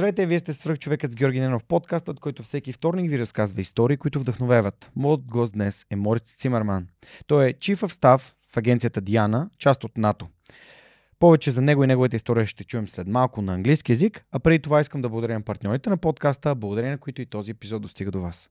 Здравейте, вие сте свръхчовекът с Георги Ненов подкастът, който всеки вторник ви разказва истории, които вдъхновяват. Моят гост днес е Мориц Цимърман. Той е Chief of Staff в агенцията Диана, част от НАТО. Повече за него и неговата история ще чуем след малко на английски язик, а преди това искам да благодаря на партньорите на подкаста, благодарение на които и този епизод достига до вас.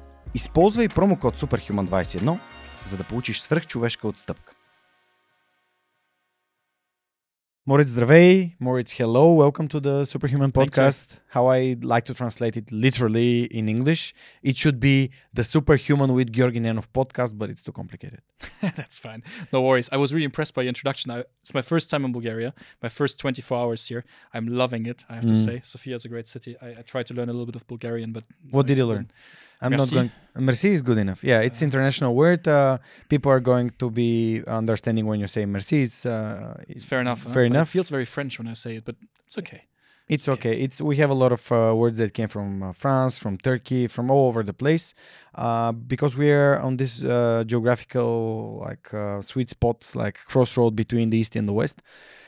Използвай промокод SUPERHUMAN21, за да получиш свръхчовешка отстъпка. Moritz, здравей. Moritz, hello. Welcome to the Superhuman podcast. How I like to translate it literally in English. It should be the Superhuman with Georgi Nenov podcast, but it's too complicated. That's fine. No worries. I was really impressed by your introduction. I, it's my first time in Bulgaria, my first 24 hours here. I'm loving it, I have to Mm. say. Sofia is a great city. I, I tried to learn a little bit of Bulgarian, but. What I did you couldn't. learn? I'm Merci. not going. Merci is good enough. Yeah, it's international word. Uh, people are going to be understanding when you say merci. It's, uh, It's fair enough. huh? Fair But enough. It feels very French when I say it, but it's okay. It's okay. It's we have a lot of uh, words that came from uh, France, from Turkey, from all over the place, uh, because we are on this uh, geographical like uh, sweet spot, like crossroad between the east and the west.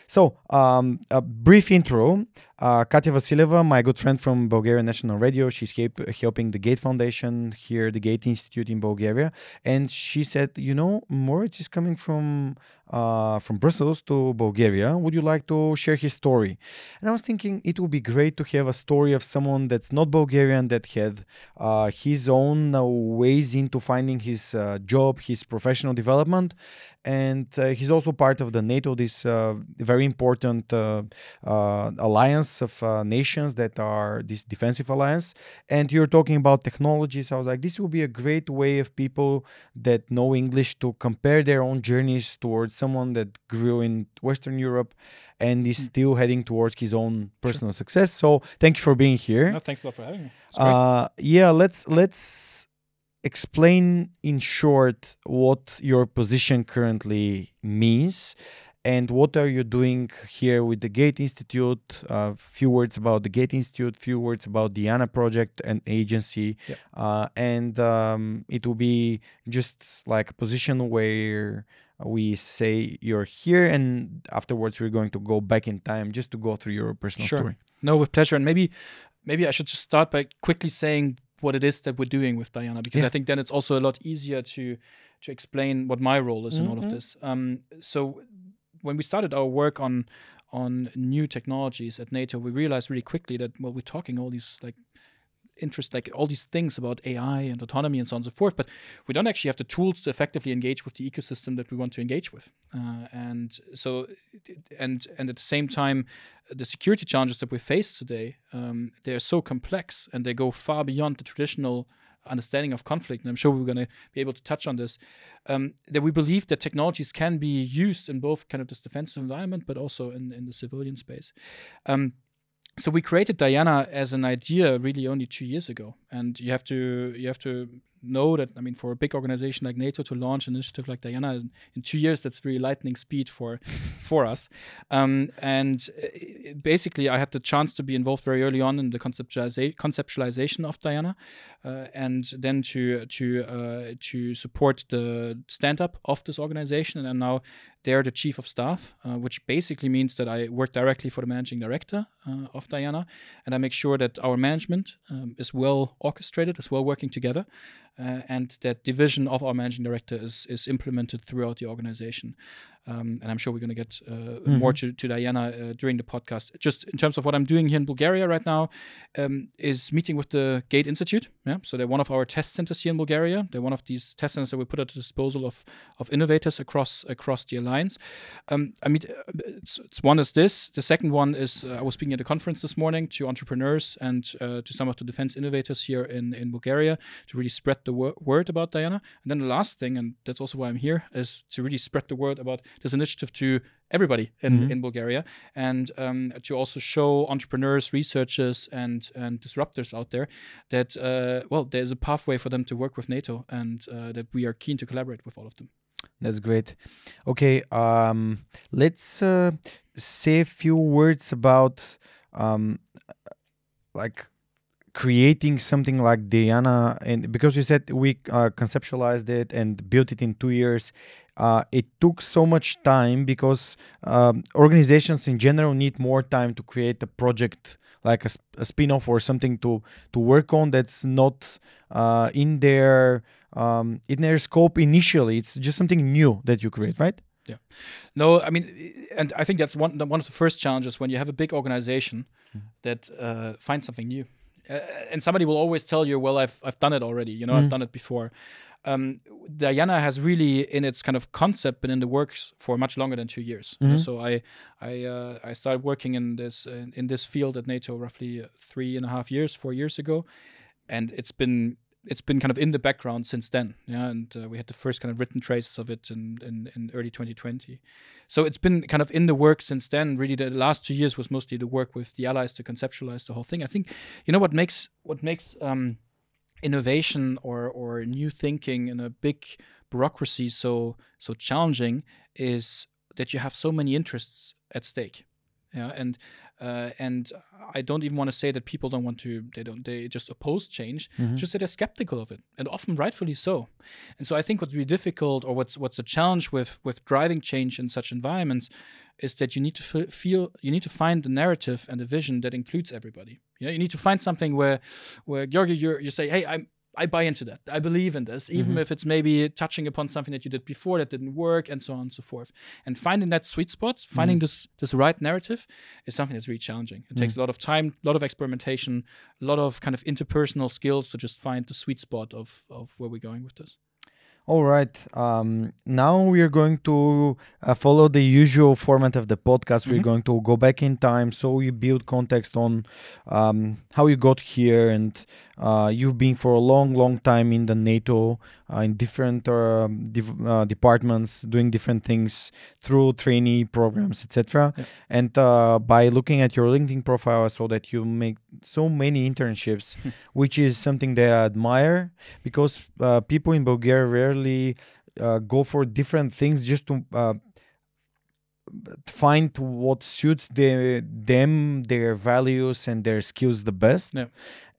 So, um, a brief intro. Uh, Katya Vasileva, my good friend from Bulgarian National Radio, she's help, helping the Gate Foundation here, the Gate Institute in Bulgaria, and she said, you know, Moritz is coming from uh, from Brussels to Bulgaria. Would you like to share his story? And I was thinking it would be great to have a story of someone that's not Bulgarian that had uh, his own uh, ways into finding his uh, job, his professional development, and uh, he's also part of the NATO, this very important uh, alliance of uh, nations that are this defensive alliance. And you're talking about technologies. I was like, this will be a great way of people that know English to compare their own journeys towards someone that grew in Western Europe and is Mm. still heading towards his own personal success. So thank you for being here. No, thanks a lot for having me. Uh, yeah, let's let's explain in short what your position currently means and what are you doing here with the Gate Institute. A few words about the Gate Institute, few words about the ANA project and agency, Yep. uh, and um, it will be just like a position where we say you're here, and afterwards we're going to go back in time just to go through your personal Sure. story. No, with pleasure. And maybe, maybe I should just start by quickly saying what it is that we're doing with Diana, because Yeah. I think then it's also a lot easier to to explain what my role is in all of Mhm. this. Um, so when we started our work on on new technologies at NATO, we realized really quickly that well, we're talking all these like interest like all these things about AI and autonomy and so on and so forth, but we don't actually have the tools to effectively engage with the ecosystem that we want to engage with. Uh, and so, and and at the same time, the security challenges that we face today, um, they are so complex and they go far beyond the traditional understanding of conflict. And I'm sure we're going to be able to touch on this. Um, that we believe that technologies can be used in both kind of this defensive environment, but also in, in the civilian space. Um, so we created Diana as an idea really only two years ago, and you have to you have to know that I mean for a big organization like NATO to launch an initiative like Diana in, in two years that's really lightning speed for for us. Um, and uh, basically, I had the chance to be involved very early on in the conceptualiza- conceptualization of Diana, uh, and then to to uh, to support the stand up of this organization. And I'm now they're the chief of staff, uh, which basically means that I work directly for the managing director uh, of Diana, and I make sure that our management um, is well orchestrated, is well working together, Uh, and that division of our managing director is is implemented throughout the organization. Um, and I'm sure we're going to get uh, more to, to Diana uh, during the podcast. Just in terms of what I'm doing here in Bulgaria right now, um, is meeting with the Gate Institute. Yeah, so they're one of our test centers here in Bulgaria. They're one of these test centers that we put at the disposal of of innovators across across the alliance. Um, I mean, uh, it's, it's one is this. The second one is uh, I was speaking at a conference this morning to entrepreneurs and uh, to some of the defense innovators here in in Bulgaria to really spread the wor- word about Diana. And then the last thing, and that's also why I'm here, is to really spread the word about this initiative to everybody in, Mhm. in Bulgaria and um, to also show entrepreneurs, researchers, and and disruptors out there that uh, well, there's a pathway for them to work with NATO, and uh, that we are keen to collaborate with all of them. That's great. Okay, um, let's uh, say a few words about um, like creating something like Diana, and because you said we uh, conceptualized it and built it in two years. Uh, it took so much time because um, organizations in general need more time to create a project like a, sp- a spin-off or something to to work on that's not uh, in their um, in their scope initially. It's just something new that you create, right? Yeah no, I mean, and I think that's one one of the first challenges when you have a big organization Mm-hmm. that uh, finds something new, uh, and somebody will always tell you, "Well, I've I've done it already. You know, Mhm. I've done it before." Um, Diana has really, in its kind of concept, been in the works for much longer than two years. Know, Mhm. So I I uh, I started working in this in, in this field at NATO roughly three and a half years, four years ago, and it's been it's been kind of in the background since then. Yeah, and uh, we had the first kind of written traces of it in, in in early 2020. So it's been kind of in the work since then. Really, the last two years was mostly the work with the allies to conceptualize the whole thing. I think you know what makes what makes um, innovation or or new thinking in a big bureaucracy so so challenging is that you have so many interests at stake. Yeah, and uh, and I don't even want to say that people don't want to. They don't. They just oppose change. Mhm. Just that they're skeptical of it, and often rightfully so. And so I think what's really difficult, or what's what's a challenge with with driving change in such environments, is that you need to f- feel you need to find the narrative and the vision that includes everybody. You know, you need to find something where where Georgi, you you say, hey, I'm I buy into that. I believe in this, even Mhm. if it's maybe touching upon something that you did before that didn't work, and so on and so forth. And finding that sweet spot, finding this this right narrative, is something that's really challenging. It takes a lot of time, a lot of experimentation, a lot of kind of interpersonal skills to just find the sweet spot of of where we're going with this. All right. Um, now we are going to uh, follow the usual format of the podcast. We're Mhm. going to go back in time, so you build context on um, how you got here, and uh, you've been for a long, long time in the NATO, uh, in different um, div- uh, departments, doing different things through trainee programs, etc. Yeah. And uh, by looking at your LinkedIn profile, I saw that you make so many internships, which is something that I admire because uh, people in Bulgaria rarely uh, go for different things just to uh, find what suits the, them, their values, and their skills the best. Yeah.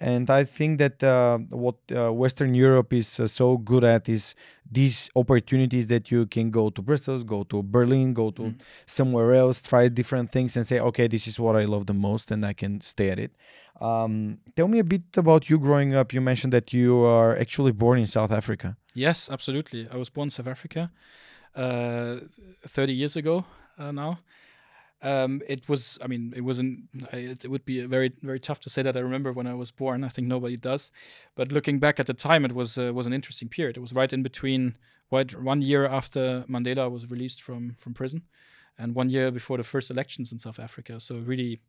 And I think that uh, what uh, Western Europe is uh, so good at is these opportunities that you can go to Brussels, go to Berlin, go to Mm. somewhere else, try different things, and say, okay, this is what I love the most, and I can stay at it. Um, tell me a bit about you growing up. You mentioned that you are actually born in South Africa. Yes, absolutely. I was born in South Africa uh, 30 years ago uh, now. Um, it was, I mean, it wasn't, I, it would be very, very tough to say that I remember when I was born. I think nobody does. But looking back at the time, it was uh, was an interesting period. It was right in between right, one year after Mandela was released from, from prison and one year before the first elections in South Africa. So really,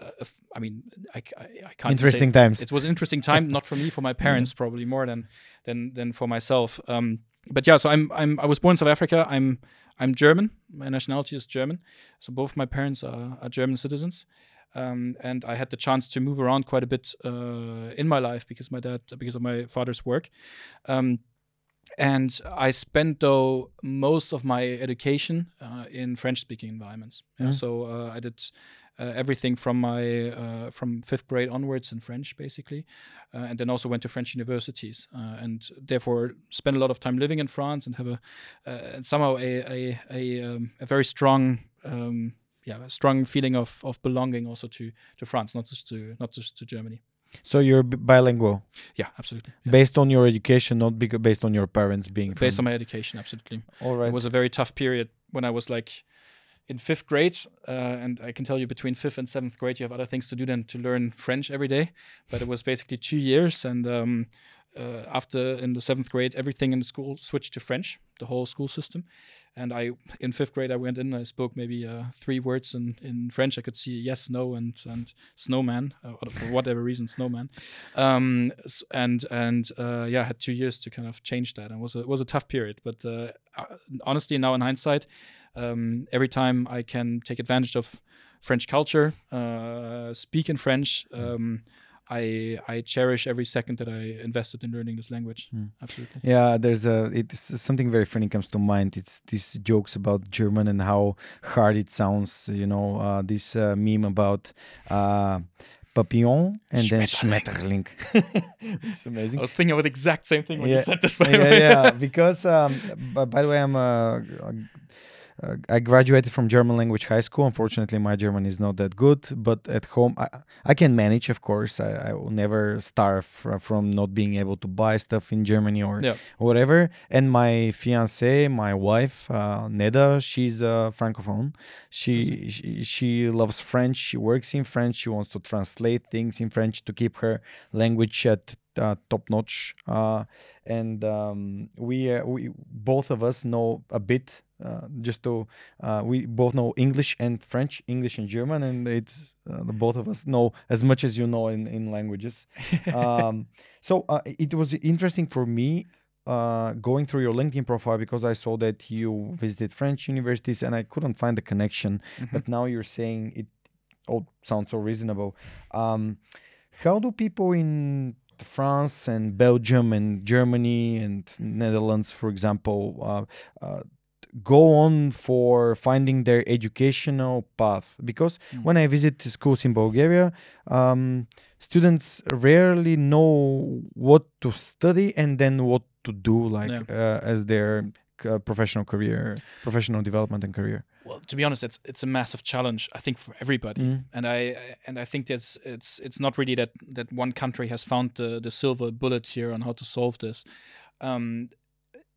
uh, I mean, I, I, I can't Interesting times. it was an interesting time, not for me, for my parents, probably more than than than for myself. Um, but yeah, so I'm I'm I was born in South Africa. I'm I'm German. My nationality is German. So both my parents are, are German citizens. Um, and I had the chance to move around quite a bit uh, in my life because my dad, because of my father's work. Um, and I spent though most of my education uh, in French-speaking environments. Yeah, Mm. So uh, I did uh, everything from my uh, from fifth grade onwards in French, basically, uh, and then also went to French universities, uh, and therefore spent a lot of time living in France and have a uh, and somehow a a a, um, a very strong. Um, yeah, a strong feeling of, of belonging also to, to France, not just to not just to Germany. So you're bilingual, Yeah, absolutely. Yeah. based on your education, not based on your parents being. Based on my education, absolutely. All right. It was a very tough period when I was like in fifth grade, uh, and I can tell you between fifth and seventh grade, you have other things to do than to learn French every day. But it was basically two years, and um, uh, after in the seventh grade, everything in the school switched to French, the whole school system. And I, in fifth grade, I went in. I spoke maybe uh, three words in, in French. I could see yes, no, and and snowman, uh, for whatever reason, snowman. Um, and and uh, yeah, I had two years to kind of change that. And was a, it was a tough period. But uh, honestly, now in hindsight, um, every time I can take advantage of French culture, uh, speak in French. Um, I I cherish every second that I invested in learning this language. Mm. Absolutely. Yeah, there's a it's something very funny comes to mind. It's these jokes about German and how hard it sounds. You know, uh, this uh, meme about. Uh, Papillon and then Schmetterling. it's amazing. I was thinking about the exact same thing when yeah. you said this. By yeah, way. yeah, because um, by, by the way, I'm a, a uh, I graduated from German language high school. Unfortunately, my German is not that good, but at home I, I can manage. Of course, I, I will never starve from, from not being able to buy stuff in Germany or Yeah. whatever. And my fiance, my wife, uh, Neda, she's a francophone. She, she she loves French. She works in French. She wants to translate things in French to keep her language at uh, top notch. Uh, and um, we uh, we both of us know a bit. Uh, just to uh, we both know English and French, English and German, and it's uh, the both of us know as much as you know in in languages. um, so uh, it was interesting for me uh, going through your LinkedIn profile because I saw that you visited French universities and I couldn't find the connection. Mhm. But now you're saying it all sounds so reasonable. Um, how do people in France and Belgium and Germany and Netherlands, for example, uh, uh, go on for finding their educational path? Because Mm. when I visit schools in Bulgaria, um, students rarely know what to study and then what to do, like uh, as their uh, professional career, professional development and career. Well, to be honest, it's it's a massive challenge. I think for everybody, Mm. and I and I think that's it's it's not really that that one country has found the the silver bullet here on how to solve this. Um,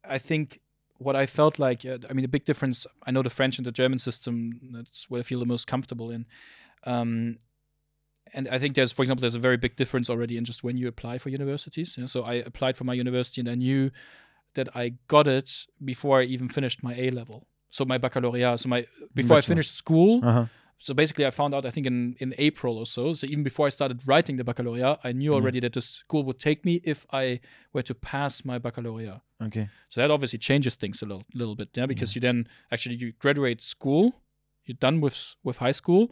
I think what I felt like, uh, I mean, the big difference. I know the French and the German system. That's what I feel the most comfortable in. Um, and I think there's, for example, there's a very big difference already in just when you apply for universities. You know, so I applied for my university and I knew that I got it before I even finished my A level. So my baccalaureate. So my before I finished school. Uh-huh. So basically, I found out I think in in April or so. So even before I started writing the baccalaureate, I knew Yeah. already that the school would take me if I were to pass my baccalaureate. Okay. So that obviously changes things a little, little bit, yeah, because you then actually you graduate school, you're done with with high school,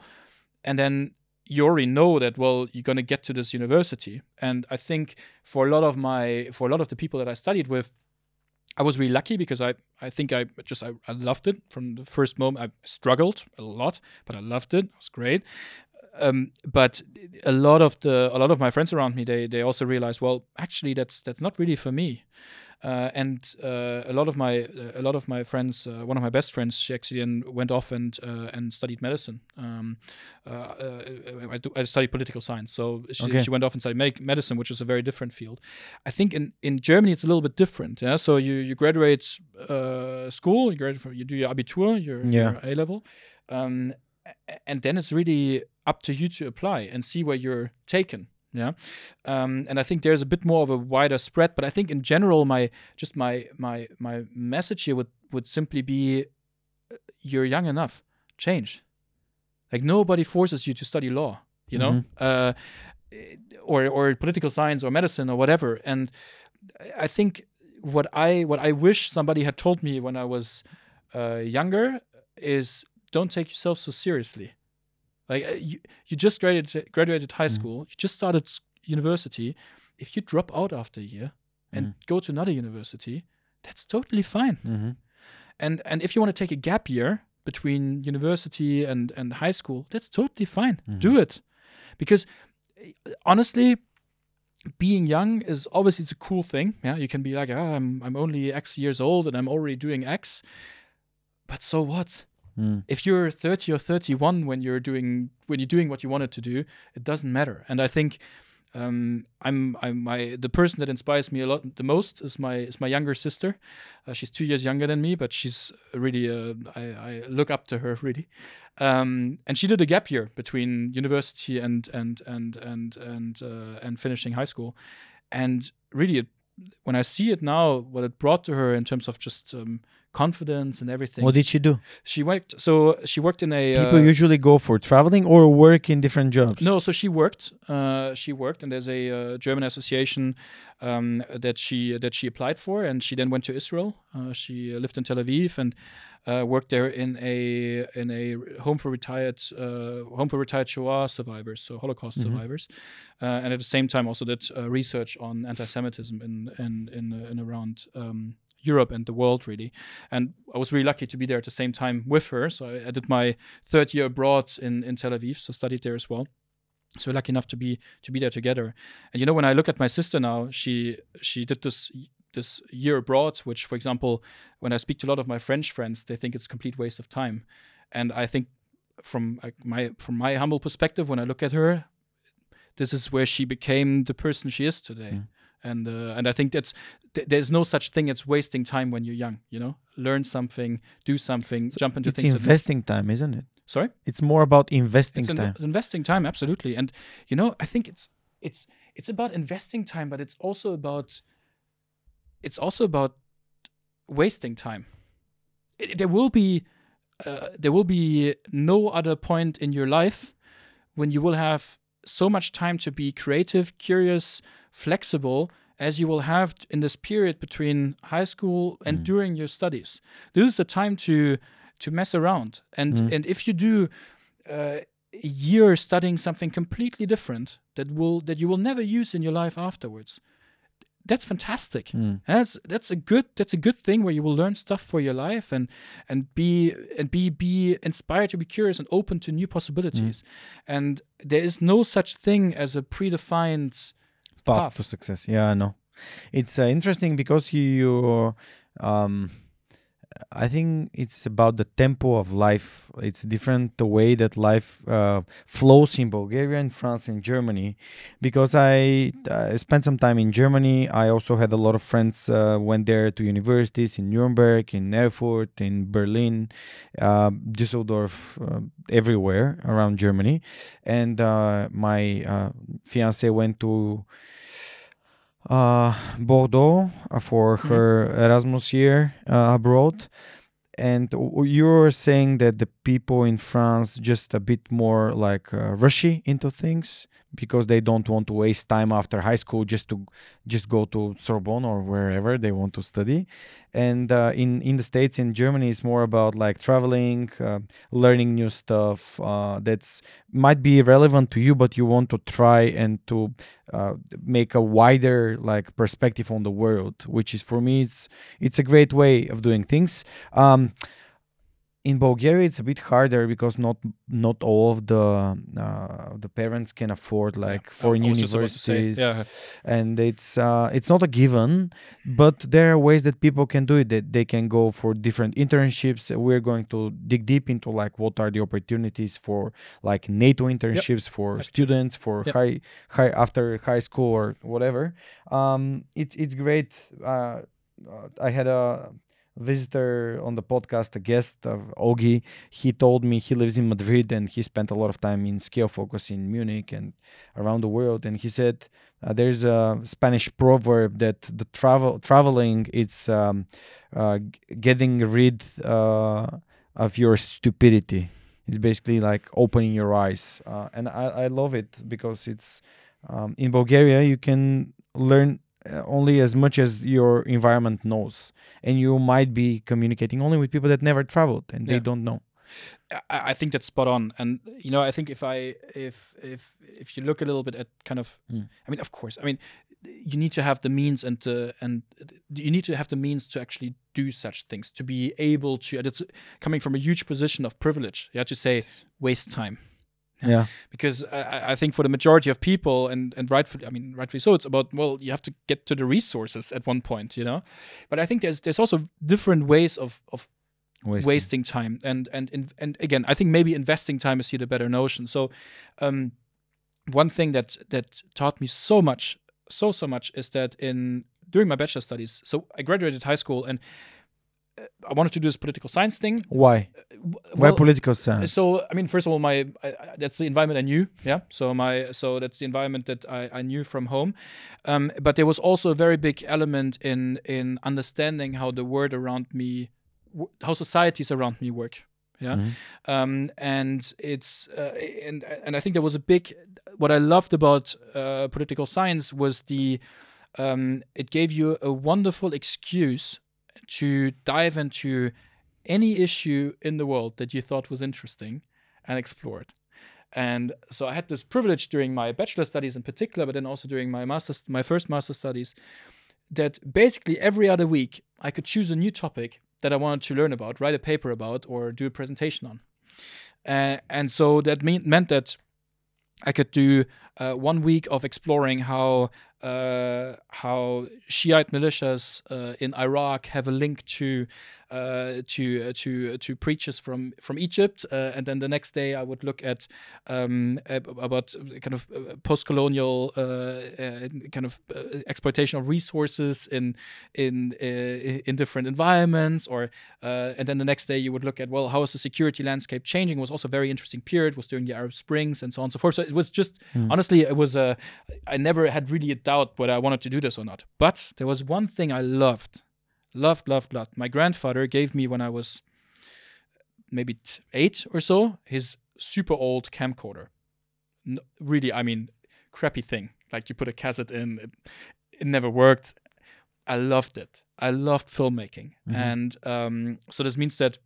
and then you already know that well you're going to get to this university. And I think for a lot of my for a lot of the people that I studied with, I was really lucky because I I think I just I, I loved it from the first moment. I struggled a lot, but I loved it. It was great. Um, but a lot of the a lot of my friends around me they they also realized well actually that's that's not really for me. Uh, and uh, a lot of my a lot of my friends, uh, one of my best friends, she actually went off and uh, and studied medicine. Um, uh, uh, I, do, I studied political science, so she, Okay. she went off and studied medic- medicine, which is a very different field. I think in, in Germany it's a little bit different. Yeah, so you you graduate uh, school, you graduate, from- you do your Abitur, your, Yeah. your A level, um, and then it's really up to you to apply and see where you're taken. Yeah, um, and I think there's a bit more of a wider spread. But I think in general, my just my my my message here would would simply be, uh, you're young enough, change. Like nobody forces you to study law, you know, Mhm. uh, or or political science or medicine or whatever. And I think what I what I wish somebody had told me when I was uh, younger is don't take yourself so seriously. Like uh, you, you just graduated graduated high Mhm. school, you just started university. If you drop out after a year and Mhm. go to another university, that's totally fine. Mm-hmm. And and if you want to take a gap year between university and and high school, that's totally fine. Mhm. Do it, because uh, honestly, being young is obviously it's a cool thing. Yeah, you can be like, ah, I'm I'm only X years old and I'm already doing X. But so what? Mm. If you're 30 or 31 when you're doing when you're doing what you wanted to do, it doesn't matter. And I think um, I'm I'm my the person that inspires me a lot the most is my is my younger sister. Uh, she's two years younger than me, but she's really uh, I, I look up to her really. Um, and she did a gap year between university and and and and and uh, and finishing high school, and really it when I see it now, what it brought to her in terms of just um, confidence and everything. What did she do? she worked. So she worked in a. People uh, usually go for traveling or work in different jobs. no, so she worked. Uh, she worked, and there's a uh, German association um, that she that she applied for, and she then went to Israel. Uh, she lived in Tel Aviv and uh, worked there in a in a home for retired uh, home for retired Shoah survivors, so Holocaust Mhm. survivors, uh, and at the same time also did uh, research on anti-Semitism in in in, in around. Um, Europe and the world, really, and I was really lucky to be there at the same time with her. So I, I did my third year abroad in in Tel Aviv, so studied there as well. So lucky enough to be to be there together. And you know when i look at my sister now she she did this this year abroad which for example when i speak to a lot of my french friends they think it's complete waste of time. And i think from my from my humble perspective when i look at her this is where she became the person she is today. Mm. And uh, and i think that's th- there's no such thing as wasting time when you're young you know learn something do something jump into It's things It's investing time, isn't it? sorry It's more about investing in- time. investing time absolutely and you know i think it's it's it's about investing time but it's also about it's also about wasting time It- there will be uh, there will be no other point in your life when you will have so much time to be creative curious flexible as you will have in this period between high school and Mm. during your studies this is the time to to mess around and Mm. and if you do uh, a year studying something completely different that will that you will never use in your life afterwards that's fantastic Mm. that's that's a good that's a good thing where you will learn stuff for your life and and be and be be inspired to be curious and open to new possibilities and there is no such thing as a predefined path, path. to success. Yeah, I know. It's uh, interesting because you, you um, I think it's about the tempo of life. It's different the way that life uh, flows in Bulgaria and France and Germany. Because I, spent some time in Germany. I also had a lot of friends uh, went there to universities in Nuremberg, in Erfurt, in Berlin, uh, Düsseldorf, uh, everywhere around Germany. And uh, my uh, fiance went to uh, Bordeaux uh, for Mhm. her Erasmus year uh, abroad. And you were saying that the people in France just a bit more like uh, rushy into things because they don't want to waste time after high school just to just go to Sorbonne or wherever they want to study. And uh, in in the states, in Germany, it's more about like traveling, uh, learning new stuff. Uh, that's might be relevant to you, but you want to try and to uh, make a wider like perspective on the world, which is for me it's it's a great way of doing things. Um, in Bulgaria, it's a bit harder because not not all of the uh, the parents can afford like foreign I was just about to say, universities. yeah. And it's uh, it's not a given but there are ways that people can do it. That they can go for different internships. We're going to dig deep into like what are the opportunities for like nato internships for Yep. students for Yep. high high after high school or whatever. Um it's it's great. Uh, uh, i had a visitor on the podcast a guest of ogi he told me he lives in madrid and he spent a lot of time in ScaleFocus in munich and around the world. And he said uh, there's a Spanish proverb that the travel traveling it's um, uh, getting rid uh, of your stupidity. It's basically like opening your eyes, uh, and I, I love it because it's um, in Bulgaria you can learn only as much as your environment knows, and you might be communicating only with people that never traveled and they Yeah. don't know. I, I think that's spot on, and you know, I think if I if if if you look a little bit at kind of, Mm. I mean, of course, I mean, you need to have the means and the and you need to have the means to actually do such things to be able to. And it's coming from a huge position of privilege. You have to say waste time Yeah, because I, I- think for the majority of people and and rightfully I mean rightfully so it's about well you have to get to the resources at one point you know? But I think there's there's also different ways of of wasting. wasting time. And and and, and again i think maybe investing time is here the better notion. So um one thing that that taught me so much so so much is that in during my bachelor studies so i graduated high school and i wanted to do this political science thing Why? Why political science? so I mean, first of all, my I, I- that's the environment I knew. Yeah. So my so that's the environment that I, I knew from home. Um, but there was also a very big element in in understanding how the world around me, how societies around me work. Yeah. Mhm. Um, and it's uh, and and I think there was a big what I loved about uh, political science was the um, it gave you a wonderful excuse to dive into any issue in the world that you thought was interesting and explore it. And so I had this privilege during my bachelor studies in particular, but then also during my master's, my first master studies, that basically every other week I could choose a new topic that I wanted to learn about, write a paper about, or do a presentation on. Uh, and so that mean, meant that I could do uh, one week of exploring how uh, how Shiite militias uh, in Iraq have a link to uh, to uh, to to preachers from from Egypt, uh, and then the next day I would look at um, about kind of uh, post-colonial uh, uh, kind of uh, exploitation of resources in in uh, in different environments, or uh, and then the next day you would look at well how is the security landscape changing? It was also a very interesting period. It Was during the Arab Springs and so on and so forth. So it was just honestly it was a I never had really a doubt whether I wanted to do this or not. But there was one thing I loved, loved, loved, loved. My grandfather gave me when I was maybe t- eight or so his super old camcorder. Really, I mean, crappy thing. Like you put a cassette in, it, it never worked. I loved it. I loved filmmaking, Mhm. and um, so this means that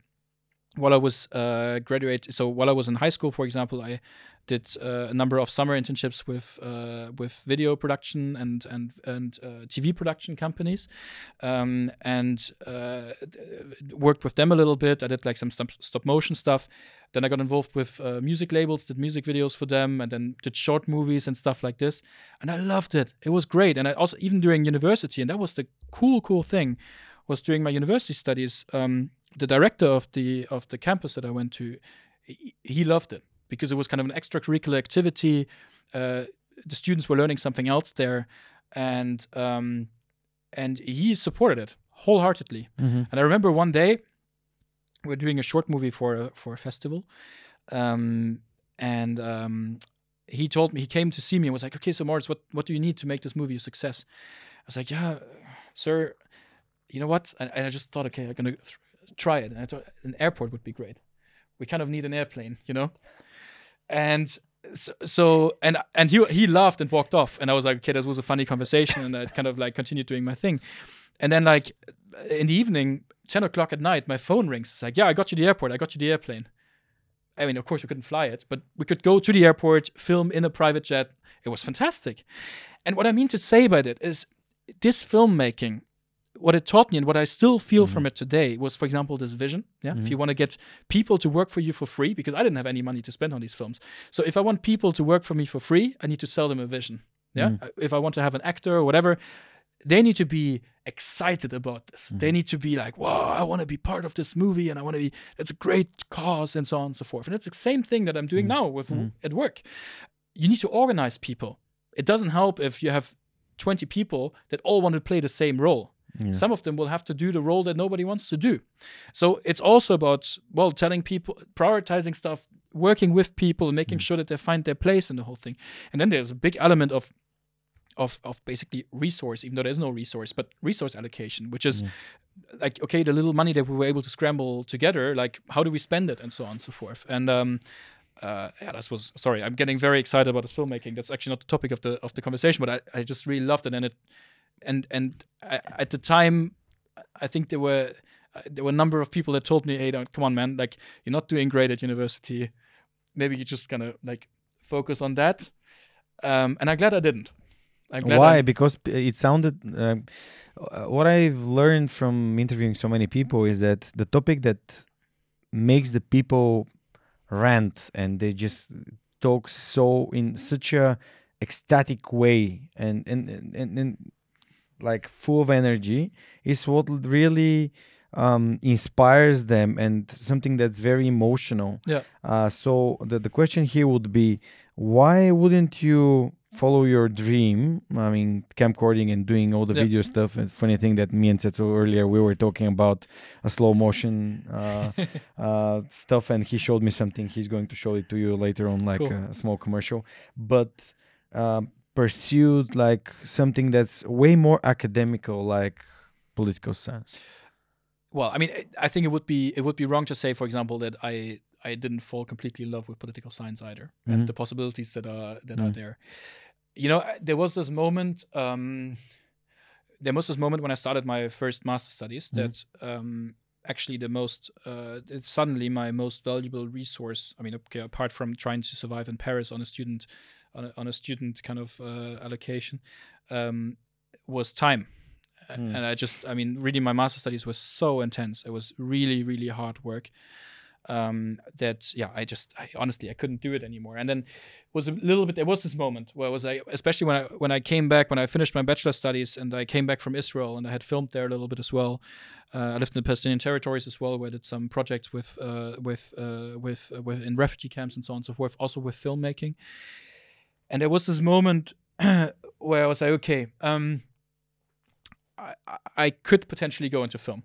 while I was uh, graduate, so while I was in high school, for example, I did uh, a number of summer internships with uh, with video production and and and uh, TV production companies, um, and uh, worked with them a little bit. I did like some stop, stop motion stuff. Then I got involved with uh, music labels, did music videos for them, and then did short movies and stuff like this. And I loved it. It was great. And I also even during university, and that was the cool cool thing, was during my university studies. Um, the director of the of the campus that I went to, he, loved it because it was kind of an extracurricular activity. Uh, the students were learning something else there, and um, and he supported it wholeheartedly. Mhm. And I remember one day we're doing a short movie for a, for a festival, um, and um, he told me he came to see me and was like, "Okay, so Moritz, what what do you need to make this movie a success?" I was like, "Yeah, sir, you know what?" And, and I just thought, "Okay, I'm gonna th- try it." And I thought an airport would be great. We kind of need an airplane, you know. And so, so and and he he laughed and walked off, and I was like, "Okay, this was a funny conversation," and I kind of like continued doing my thing. And then like in the evening, ten o'clock at night, my phone rings. It's like, "Yeah, I got you the airport. I got you the airplane." I mean, of course, we couldn't fly it, but we could go to the airport, film in a private jet. It was fantastic. And what I mean to say by that is this filmmaking, what it taught me and what I still feel from mm-hmm. it today was, for example, this vision. Yeah. If you mm-hmm. want to get people to work for you for free, because I didn't have any money to spend on these films. So if I want people to work for me for free, I need to sell them a vision. Yeah. Mm-hmm. Uh, if I want to have an actor or whatever, they need to be excited about this. They need to be like, wow, I want to be part of this movie and I want to be, it's a great cause and so on and so forth. And it's the same thing that I'm doing now with at work. You need to organize people. It doesn't help if you have 20 people that all want to play the same role. Some of them will have to do the role that nobody wants to do. So it's also about, well, telling people, prioritizing stuff, working with people, and making sure that they find their place in the whole thing. And then there's a big element of of of basically resource, even though there's no resource, but resource allocation, which is like okay, the little money that we were able to scramble together, like how do we spend it, and so on and so forth. And um, uh, yeah, that was sorry, I'm getting very excited about this filmmaking. That's actually not the topic of the of the conversation, but I, I just really loved it, and it and and I, at the time, I think there were uh, there were a number of people that told me, hey, don't come on, man, like you're not doing great at university. Maybe you just kind of like focus on that. Um, and I'm glad I didn't. I'm glad Why? I- Because it sounded. Um, uh, what I've learned from interviewing so many people is that the topic that makes the people rant and they just talk so in such a ecstatic way and and and, and, and like full of energy is what really um, inspires them and something that's very emotional. Yeah. Uh, so the, the question here would be, why wouldn't you follow your dream. I mean, camcording and doing all the Yeah. video stuff. And funny thing that me and Setsu earlier we were talking about a slow motion uh, uh, stuff, and he showed me something. He's going to show it to you later on, like Cool. a small commercial. But um, pursued like something that's way more academical, like political science. well, I mean, I- think it would be it would be wrong to say, for example, that I I didn't fall completely in love with political science either, Mhm. and the possibilities that are that are Mm. there. You know, there was this moment. Um, there was this moment when I started my first master studies Mhm. that um, actually the most uh, it's suddenly my most valuable resource. I mean, okay, apart from trying to survive in Paris on a student on a, on a student kind of uh, allocation, um, was time. Mm. And I just, I mean, really, my master studies was so intense. It was really, really hard work. Um, that yeah, I just, I honestly, I couldn't do it anymore. And then it was a little bit. There was this moment where I was like, especially when I when I came back when I finished my bachelor studies and I came back from Israel and I had filmed there a little bit as well. Uh, I lived in the Palestinian territories as well, where I did some projects with uh, with uh, with uh, with in refugee camps and so on and so forth. Also with filmmaking. And there was this moment where I was like, okay, um, I, I- I could potentially go into film,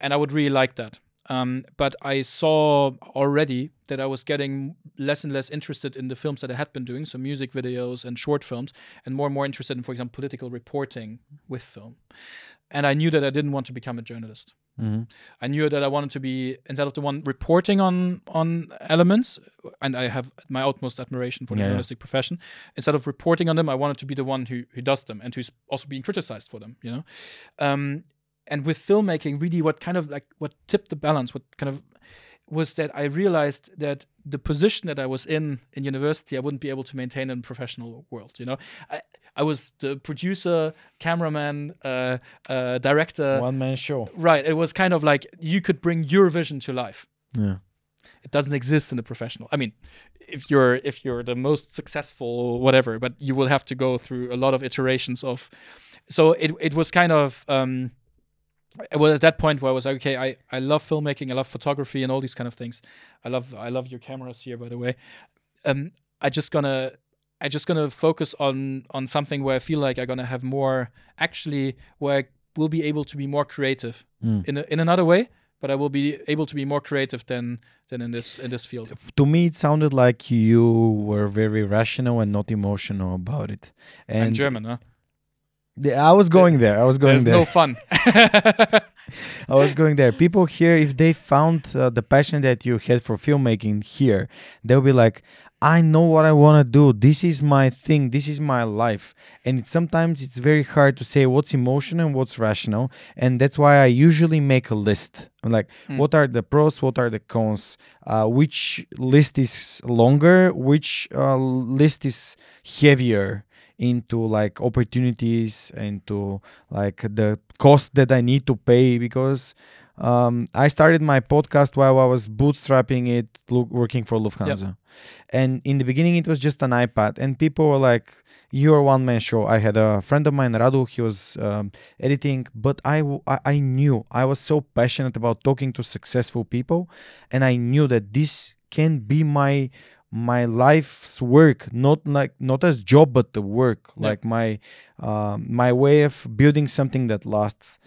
and I would really like that. Um, but I saw already that I was getting less and less interested in the films that I had been doing, so music videos and short films, and more and more interested in, for example, political reporting with film. And I knew that I didn't want to become a journalist. hmm I knew that I wanted to be instead of the one reporting on on elements, and I have my utmost admiration for the Yeah, yeah. journalistic profession. Instead of reporting on them, I wanted to be the one who who does them and who's also being criticized for them. You know, um, and with filmmaking, really, what kind of like what tipped the balance, what kind of was that I realized that the position that I was in in university, I wouldn't be able to maintain in professional world. You know, I, I was the producer, cameraman, uh, uh, director. One man show. Right. It was kind of like you could bring your vision to life. Yeah. It doesn't exist in the professional. I mean, if you're if you're the most successful, whatever, but you will have to go through a lot of iterations of. So it it was kind of. Um, it was at that point where I was like, okay, I, I love filmmaking, I love photography and all these kind of things. I love I love your cameras here, by the way. Um, I just gonna I just gonna focus on on something where I feel like I'm gonna have more actually where I will be able to be more creative Mm. in a, in another way, but I will be able to be more creative than than in this in this field. To me, it sounded like you were very rational and not emotional about it. And I'm German, huh? Yeah, I was going there. I was going There's there. no fun. I was going there. People here, if they found uh, the passion that you had for filmmaking here, they'll be like, I know what I want to do. This is my thing. This is my life. And it, sometimes it's very hard to say what's emotional and what's rational. And that's why I usually make a list. I'm like, Mm. what are the pros? What are the cons? Uh, which list is longer? Which uh, list is heavier? Into like opportunities into like the cost that I need to pay because um, I started my podcast while I was bootstrapping it, look, working for Lufthansa. And in the beginning, it was just an iPad, and people were like, "You're a one-man show." I had a friend of mine, Radu. He was um, editing, but I, w- I I knew I was so passionate about talking to successful people, and I knew that this can be my my life's work not like not as job but the work Yeah. like my um, my way of building something that lasts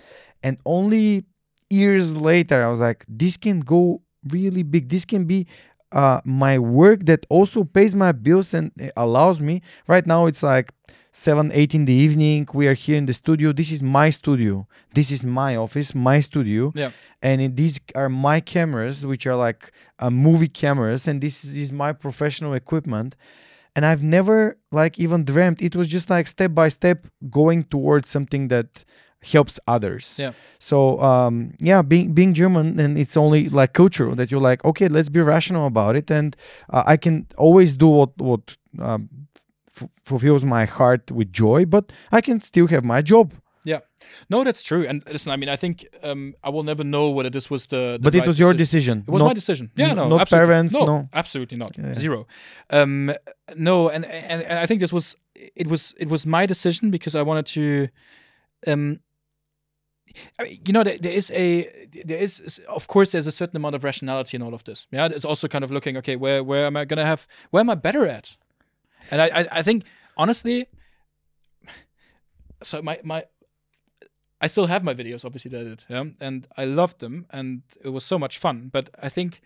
and only years later i was like this can go really big this can be uh, my work that also pays my bills and uh, allows me. Right now it's like 7 8 in the evening. We are here in the studio. This is my studio. This is my office my studio. Yeah. and it- these are my cameras which are like uh, movie cameras. And this is my professional equipment. And i've never like even dreamt. It was just like step by step going towards something that helps others Yeah. so um yeah being being german and it's only like cultural that you're like okay let's be rational about it and uh, i can always do what what um, f- fulfills my heart with joy but i can still have my job Yeah. no, that's true. And listen, I mean, I think um, I will never know whether this was the. the but it was your decision. decision It was not- my decision. Yeah, no, not absolutely. parents, No, no. absolutely not. Yeah. Zero. Um, no, and, and and I think this was it was it was my decision because I wanted to. Um, I mean, you know, there, there is a there is of course there's a certain amount of rationality in all of this. Yeah, it's also kind of looking okay, where where am I gonna have where am I better at? and I, I, I think honestly, so my my, I still have my videos obviously that I did, yeah, and I loved them, and it was so much fun. But I think,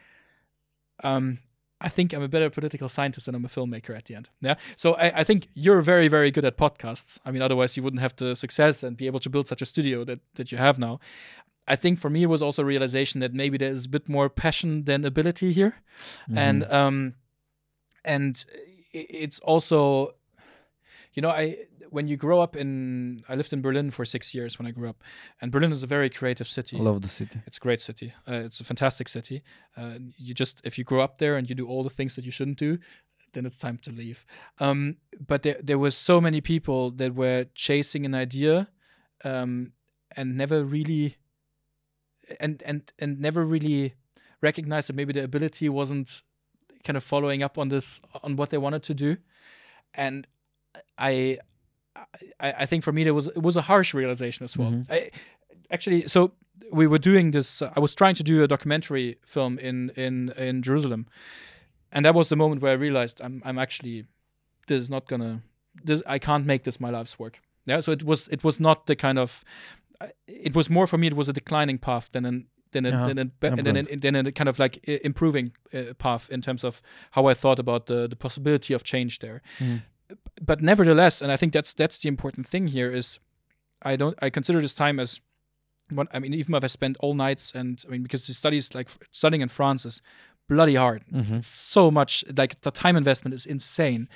um, I think I'm a better political scientist than I'm a filmmaker at the end. Yeah. So I, I think you're very, very good at podcasts. I mean, otherwise you wouldn't have the success and be able to build such a studio that, that you have now. I think for me it was also a realization that maybe there's a bit more passion than ability here. Mm-hmm. And um and it's also you know, I when you grow up in I lived in Berlin for six years when I grew up. And Berlin is a very creative city. I love the city. It's a great city. Uh, it's a fantastic city. Uh, you just if you grow up there and you do all the things that you shouldn't do, then it's time to leave. Um, but there there were so many people that were chasing an idea, um, and never really, and and and never really recognized that maybe the ability wasn't kind of following up on this on what they wanted to do, and I. I, I think for me there was it was a harsh realization as well. Mhm. I, actually, so we were doing this. Uh, I was trying to do a documentary film in in in Jerusalem, and that was the moment where I realized I'm I'm actually this is not gonna this I can't make this my life's work. Yeah, so it was it was not the kind of it was more for me. It was a declining path than an than a, Uh-huh. than a, than, a, than a kind of like improving uh, path in terms of how I thought about the the possibility of change there. Mhm. But nevertheless, and I think that's that's the important thing here is I don't I consider this time as one. I mean, even if I spent all nights and I mean because the studies like studying in France is bloody hard Mhm. so much like the time investment is insane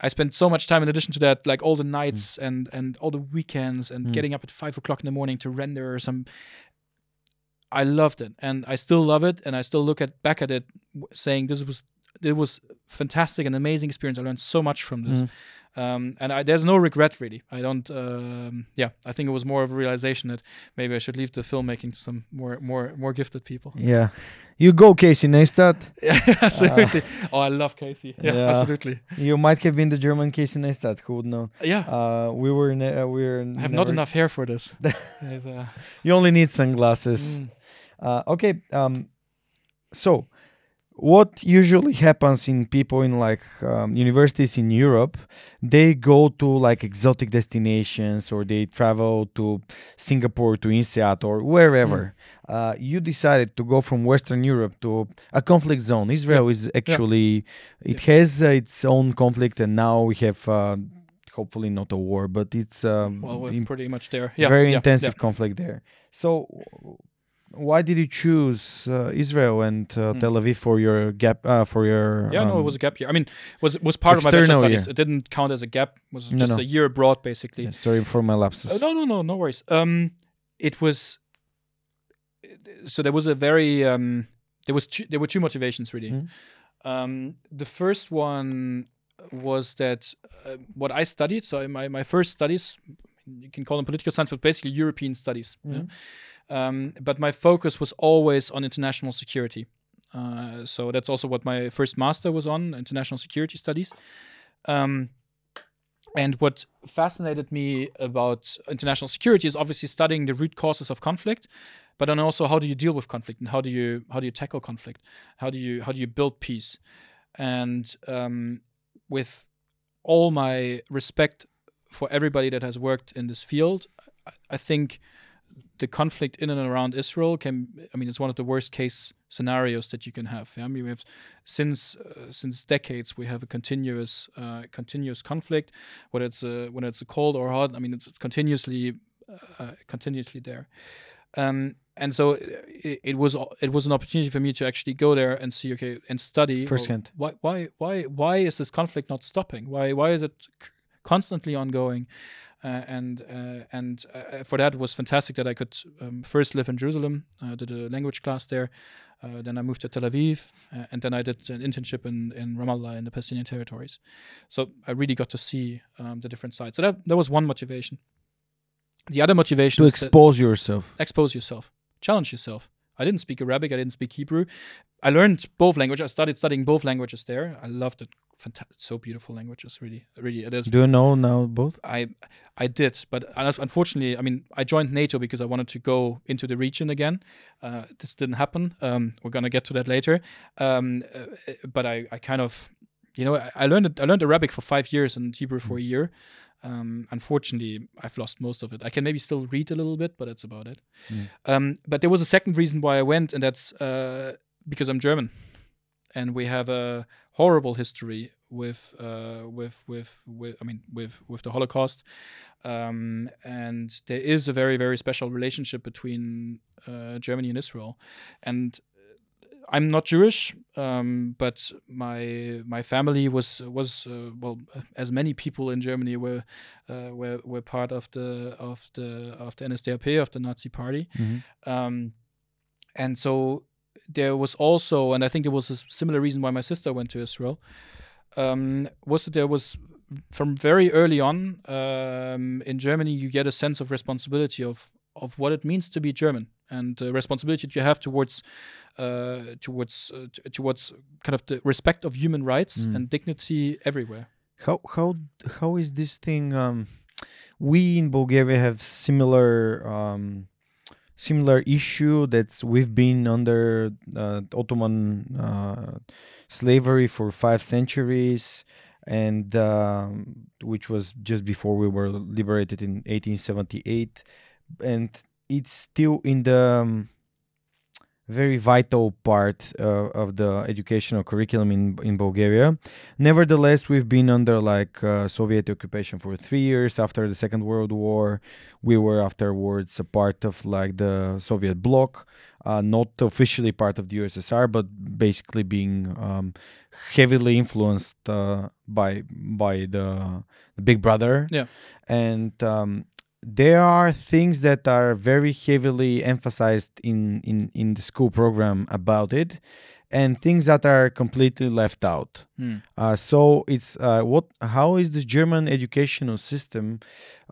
i spent so much time in addition to that like all the nights and and all the weekends and Mm. getting up at five o'clock in the morning to render some i loved it and i still love it and i still look at back at it saying this was it was fantastic and amazing experience i learned so much from this Mm. um, and I, there's no regret really i don't um, yeah i think it was more of a realization that maybe i should leave the filmmaking to some more more more gifted people Yeah. You go, Casey Neistat. yeah, absolutely. oh, I love Casey. Yeah, Yeah. absolutely. You might have been the German Casey Neistat. Who would know? Yeah, Uh, we were. Ne- uh, we were. I have not enough hair for this. Uh, You only need sunglasses. mm, Uh, okay. Um, so, what usually happens in people in like um, universities in Europe? They go to like exotic destinations, or they travel to Singapore, to INSEAD, or wherever. Uh, you decided to go from Western Europe to a conflict zone. Israel is actually it has uh, its own conflict, and now we have. Uh, Hopefully not a war, but it's um, well, we're pretty much there. Yeah, very yeah, intensive conflict there. So, why did you choose uh, Israel and uh, Hmm. Tel Aviv for your gap uh, for your? Yeah, no, it um, was a gap year. I mean, was was part of my bachelor studies. year. It didn't count as a gap. It was just no. a year abroad, basically. yeah, sorry for my lapses. Uh, no, no, no, no worries. Um, it was. So there was a very um, there was two, there were two motivations really. Mhm. Um, the first one was that uh, what I studied. So my my first studies, you can call them political science, but basically European studies. yeah. Um, but my focus was always on international security. Uh, so that's also what my first master was on, international security studies. Um, and what fascinated me about international security is obviously studying the root causes of conflict, but then also how do you deal with conflict and how do you how do you tackle conflict? How do you how do you build peace? And um, with all my respect for everybody that has worked in this field, I, I think the conflict in and around Israel can I mean it's one of the worst case scenarios that you can have. Yeah? I mean we have since uh, since decades we have a continuous uh, continuous conflict whether it's a whether it's a cold or hot I mean it's, it's continuously uh, continuously there. Um, and so it, it was it was an opportunity for me to actually go there and see okay and study well, Firsthand. why why why why is this conflict not stopping why why is it constantly ongoing uh, and uh, and uh, for that it was fantastic that I could um, first live in Jerusalem uh, did a language class there uh, then I moved to Tel Aviv uh, and then I did an internship in, in Ramallah in the Palestinian territories so I really got to see um, the different sides so that that was one motivation the other motivation to expose yourself. expose yourself, challenge yourself. I didn't speak Arabic, I didn't speak Hebrew. I learned both languages. I started studying both languages there. I loved it. Fantastic, so beautiful languages. Really, really, it is. Do you know now both? I I did, but unfortunately, I mean, I joined NATO because I wanted to go into the region again. Uh, this didn't happen. Um, we're gonna get to that later. Um, uh, but I, I kind of you know, I, I learned it, I learned Arabic for five years and Hebrew for Mm. a year. Um, unfortunately, I've lost most of it. I can maybe still read a little bit, but that's about it. Mm. Um, but there was a second reason why I went, and that's uh, because I'm German, and we have a horrible history with uh, with with with I mean with with the Holocaust, um, and there is a very very special relationship between uh, Germany and Israel, and I'm not Jewish, um, but my my family was was uh, well, as many people in Germany were uh, were were part of the of the of the NSDAP of the Nazi Party, Mhm. um, and so there was also, and I think it was a similar reason why my sister went to Israel, um, was that there was from very early on um, in Germany you get a sense of responsibility of of what it means to be German and the responsibility that you have towards uh, towards uh, towards kind of the respect of human rights Mm. and dignity everywhere. How how how is this thing? Um, we in Bulgaria have similar um, similar issue that's we've been under uh, Ottoman uh, slavery for five centuries, and um, which was just before we were liberated in 1878, and it's still in the um, very vital part uh, of the educational curriculum in in Bulgaria. Nevertheless, we've been under like uh, Soviet occupation for three years. After the Second World War, we were afterwards a part of like the Soviet bloc, uh, not officially part of the USSR, but basically being um, heavily influenced uh, by by the, the Big Brother. Yeah. and um, there are things that are very heavily emphasized in, in, in the school program about it and things that are completely left out Hmm. uh, so it's uh, what how is this german educational system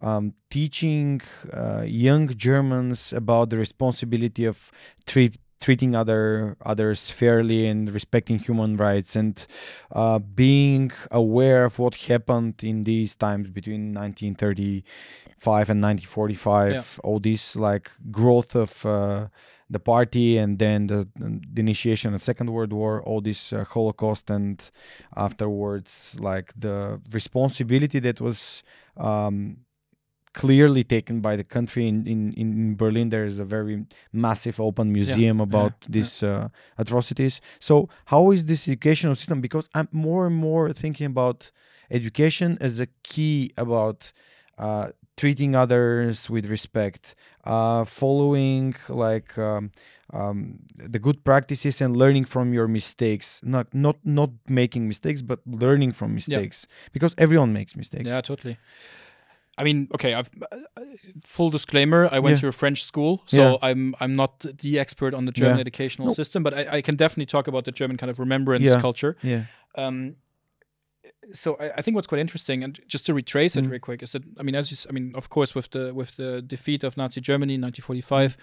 um, teaching uh, young germans about the responsibility of treat, treating other others fairly and respecting human rights and uh, being aware of what happened in these times between 1935 and 1945 Yeah. all this like growth of uh, the party and then the, the initiation of second world war all this uh, holocaust and afterwards like the responsibility that was um, clearly taken by the country. In, in, in berlin there is a very massive open museum about yeah. these uh, atrocities. So how is this educational system? Because i'm more and more thinking about education as a key about uh, treating others with respect uh, following like um, um, the good practices and learning from your mistakes. Not not not making mistakes but learning from mistakes. Because everyone makes mistakes. Yeah, totally. I mean, okay. I've uh, uh, full disclaimer. I went Yeah. to a French school, so Yeah. I'm I'm not the expert on the German Yeah. educational No. system, but I, I can definitely talk about the German kind of remembrance culture. yeah Um, so I, I think what's quite interesting, and just to retrace it real quick, is that I mean, as you, I mean, of course, with the with the defeat of Nazi Germany in 1945,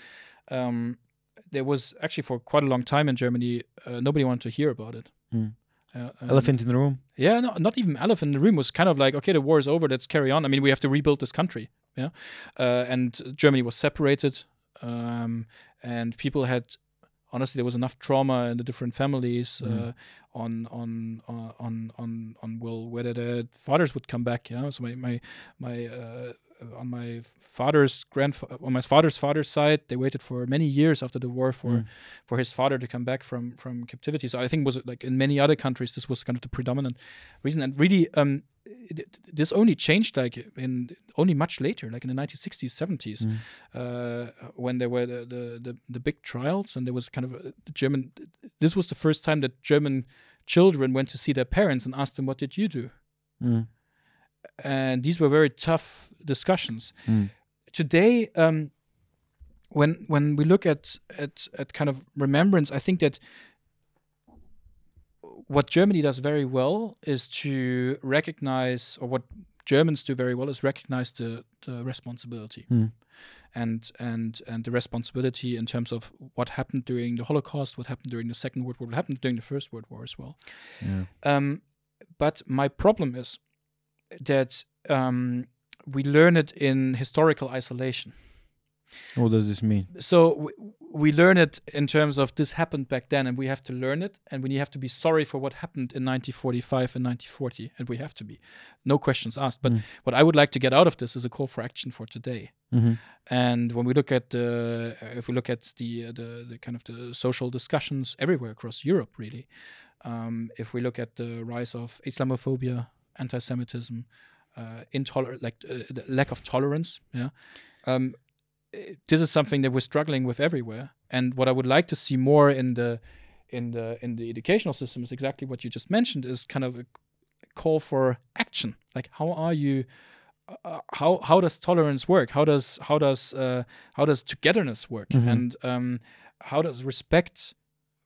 um, there was actually for quite a long time in Germany, uh, nobody wanted to hear about it. Mm. Uh, um, elephant in the room yeah, no, not even elephant in the room was kind of like, okay, the war is over, let's carry on. I mean, we have to rebuild this country, yeah. Uh, and Germany was separated, um, and people had, honestly, there was enough trauma in the different families uh, Mhm. on on uh, on on on well whether the fathers would come back. Yeah, so my my my. Uh, on my father's grandfa- on my father's father's side, they waited for many years after the war for Mm. for his father to come back from from captivity. So I think was like in many other countries this was kind of the predominant reason. And really, um, it- this only changed like in only much later, like in the 1960s, 70s, Mm. uh, when there were the, the the the big trials and there was kind of a German. This was the first time that German children went to see their parents and asked them, "What did you do?" Mm. And these were very tough discussions Mm. today um, when when we look at, at at kind of remembrance i think that what germany does very well is to recognize or what germans do very well is recognize the, the responsibility Mm. and and and the responsibility in terms of what happened during the holocaust what happened during the second world war what happened during the first world war as well yeah um, but my problem is that um, we learn it in historical isolation. What does this mean? so we, we learn it in terms of this happened back then and we have to learn it and we have to be sorry for what happened in 1945 and 1940 and we have to be no questions asked but Mm. what i would like to get out of this is a call for action for today hmm and when we look at the if we look at the the, the kind of the social discussions everywhere across europe really um, if we look at the rise of islamophobia anti-semitism uh, intoler- like uh, lack of tolerance yeah? Um, this is something that we're struggling with everywhere and what i would like to see more in the in the in the educational system is exactly what you just mentioned is kind of a call for action. Like how are you uh, how how does tolerance work? How does how does uh, how does togetherness work? Mhm. and um, how does respect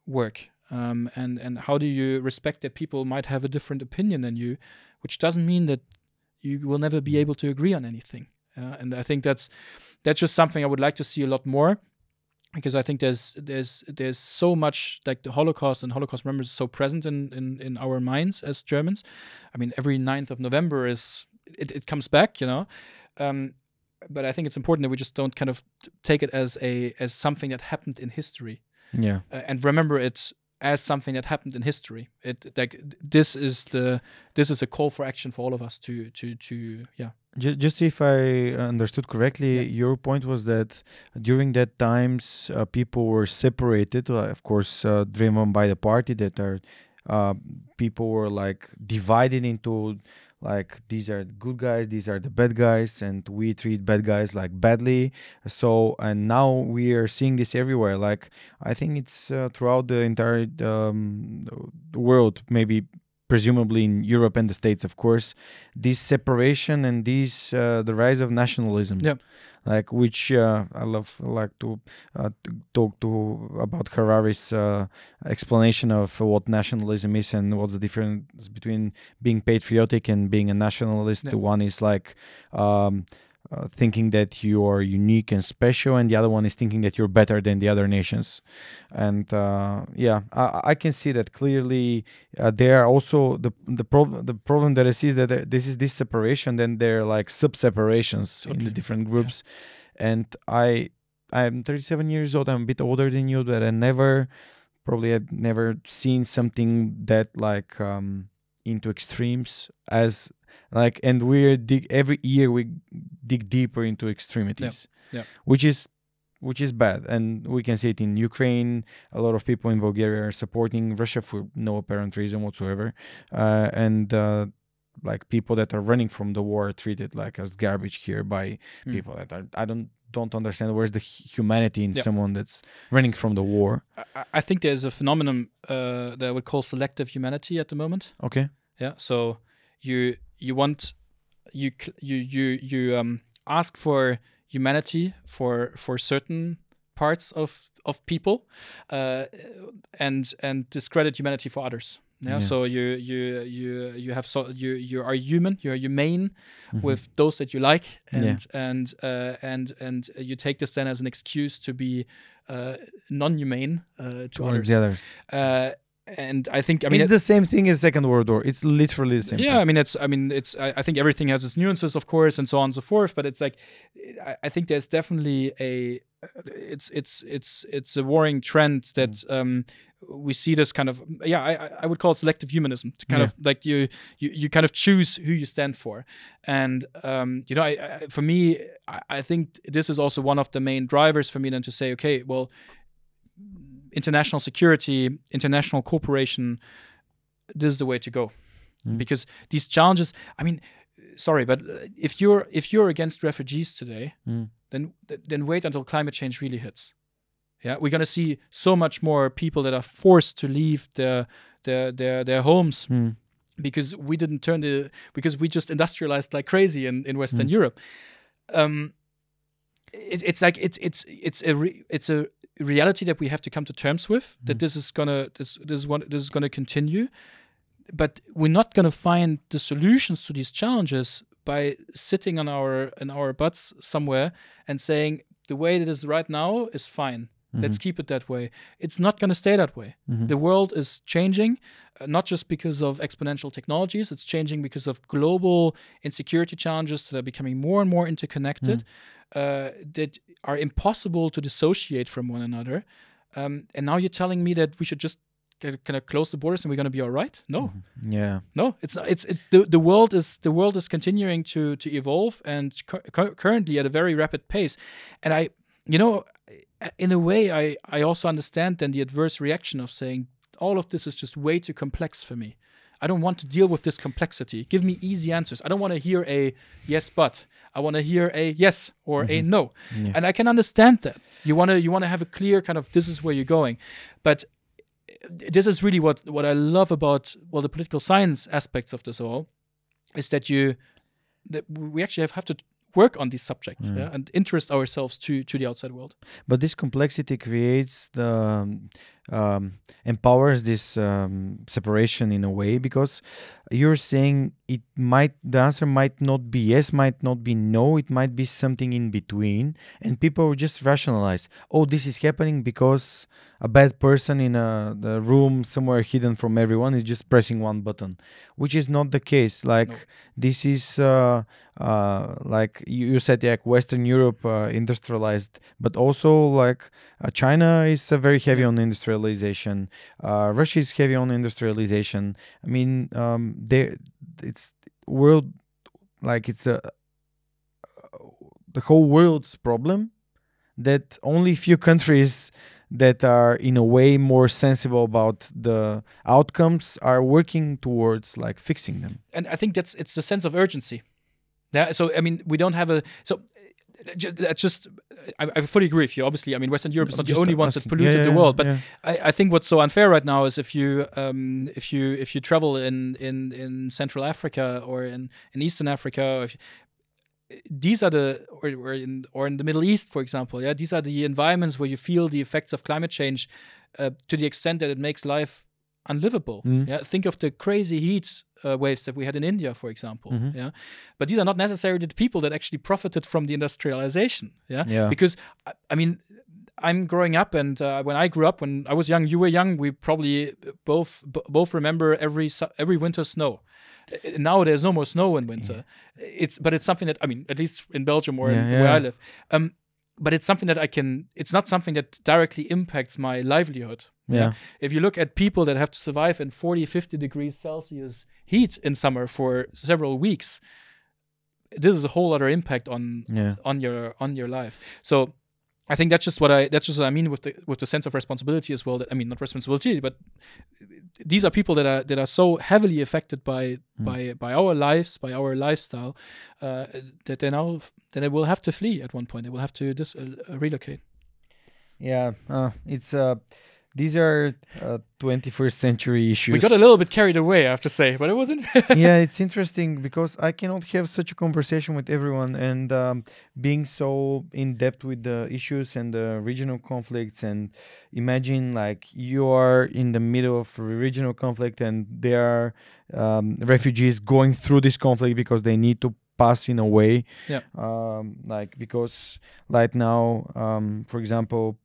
work? Um, and and how do you respect that people might have a different opinion than you which doesn't mean that you will never be able to agree on anything. Uh, and i think that's that's just something i would like to see a lot more because i think there's there's there's so much like the holocaust and holocaust memories is so present in, in in our minds as germans. I mean every 9th of november is it, it comes back you know? Um, but i think it's important that we just don't kind of take it as a as something that happened in history. Yeah. uh, and remember it as something that happened in history it like this is the this is a call for action for all of us to to to yeah Just, just if I understood correctly, Yeah. your point was that during that times uh, people were separated, uh, of course, uh, driven by the party. That are uh, people were like divided into like these are good guys, these are the bad guys, and we treat bad guys like badly. So and now we are seeing this everywhere. Like I think it's uh, throughout the entire um, world, maybe presumably in Europe and the States, of course, this separation and this uh, the rise of nationalism. Yeah. Like which uh, I love like to, uh, to talk to about Harari's uh, explanation of what nationalism is and what's the difference between being patriotic and being a nationalist. Yeah. The one is like um, uh, thinking that you are unique and special, and the other one is thinking that you're better than the other nations. And uh, yeah, I, I can see that clearly. Uh, there are also the the problem. The problem that I see is that this is this separation. Then there are like sub separations in the different groups, and I I'm 37 years old. I'm a bit older than you, but I never probably I've never seen something that like um into extremes as like and we're dig every year we dig deeper into extremities yeah. which is which is bad and we can see it in ukraine a lot of people in bulgaria are supporting russia for no apparent reason whatsoever uh, and uh, like people that are running from the war are treated like as garbage here by Mm. people that are i don't don't understand where's the humanity in Yeah. someone that's running from the war I- I, think there's a phenomenon uh, that I would call selective humanity at the moment okay Yeah. So you you want you you you you um ask for humanity for for certain parts of of people, uh, and and discredit humanity for others. Yeah. Yeah. So you you you you have so you you are human. You are humane Mhm. with those that you like, and Yeah. and uh, and and you take this then as an excuse to be uh, non-humane uh, to others. others Uh, and I think I mean it's it- the same thing as second world war it's literally the same yeah, thing. I mean, it's. I mean, it's. I, I think everything has its nuances, of course, and so on and so forth. But it's like, I, I think there's definitely a. It's it's it's it's a worrying trend that Mm. um, we see this kind of. Yeah, I I- I would call it selective humanism. To kind Yeah. of like you you you kind of choose who you stand for, and um, you know, I, I, for me, I, I think this is also one of the main drivers for me then to say, okay, well, international security, international cooperation, this is the way to go Mm. because these challenges i mean sorry but uh, if you're if you're against refugees today Mm. then then wait until climate change really hits yeah we're going to see so much more people that are forced to leave their their their, their homes Mm. because we didn't turn the because we just industrialized like crazy in, in western Mm. europe um it, it's like it's it's it's a re, it's a reality that we have to come to terms with that Mhm. this is gonna this this is one this is gonna continue but we're not gonna find the solutions to these challenges by sitting on our in our butts somewhere and saying the way it is right now is fine let's keep it that way it's not gonna stay that way Mhm. the world is changing uh, not just because of exponential technologies. It's changing because of global insecurity challenges that are becoming more and more interconnected, uh, that are impossible to dissociate from one another. Um, and now you're telling me that we should just kind of close the borders and we're going to be all right? No, Yeah. no. It's it's it's the the world is the world is continuing to to evolve and cu- currently at a very rapid pace. And I, you know, in a way, I I also understand then the adverse reaction of saying all of this is just way too complex for me. I don't want to deal with this complexity. Give me easy answers. I don't want to hear a yes, but. I want to hear a yes or a mm-hmm. no. Yeah. And I can understand that. You want to you want to have a clear kind of this is where you're going. But eh, this is really what what I love about well the political science aspects of this all is that you that we actually have, have to work on these subjects mm. yeah, and interest ourselves to to the outside world. But this complexity creates the um, empowers this um, separation in a way because you're saying it might the answer might not be yes, might not be no, it might be something in between, and people will just rationalize. Oh, this is happening because a bad person in a the room somewhere hidden from everyone is just pressing one button, which is not the case. Like No. this is uh, uh, like you, you said, like Western Europe uh, industrialized, but also like uh, China is uh, very heavy on industrialization. Uh, Russia is heavy on industrialization. I mean, um, there it's world like it's a the whole world's problem that only few countries that are in a way more sensible about the outcomes are working towards like fixing them. And I think that's it's the sense of urgency. Yeah. So I mean, we don't have a so. Uh, ju- That's just. I, I fully agree with you. Obviously, I mean, Western Europe is not the Just only ones that polluted Yeah, the world, but yeah. I, I think what's so unfair right now is if you um, if you if you travel in in in Central Africa or in in Eastern Africa, or if these are the or, or in or in the Middle East, for example, yeah, these are the environments where you feel the effects of climate change uh, to the extent that it makes life unlivable. Mm. Yeah, think of the crazy heat uh, waves that we had in India, for example. Mhm. Yeah, but these are not necessarily the people that actually profited from the industrialization. Yeah, Yeah. because I- I mean. I'm growing up, and uh, when I grew up, when I was young, you were young. We probably both b- both remember every su- every winter snow. Uh, Now there's no more snow in winter. It's but it's something that I mean, at least in Belgium or Yeah, in, where I live. Um, but it's something that I can. It's not something that directly impacts my livelihood. Yeah. If you look at people that have to survive in 40, 50 degrees Celsius heat in summer for several weeks, this is a whole other impact on Yeah. on your on your life. So I think that's just what I that's just what I mean with the with the sense of responsibility as well. That I mean not responsibility, but these are people that are that are so heavily affected by Hmm. by by our lives, by our lifestyle, uh, that they now that they will have to flee at one point. They will have to dis- uh, relocate. Yeah, uh, it's uh, these are uh, 21st century issues. We got a little bit carried away, I have to say, but it wasn't. yeah, it's interesting because I cannot have such a conversation with everyone and um, being so in depth with the issues and the regional conflicts. And imagine like you are in the middle of a regional conflict and there are um, refugees going through this conflict because they need to pass in a way. Yeah. Um, like because right now, um, for example,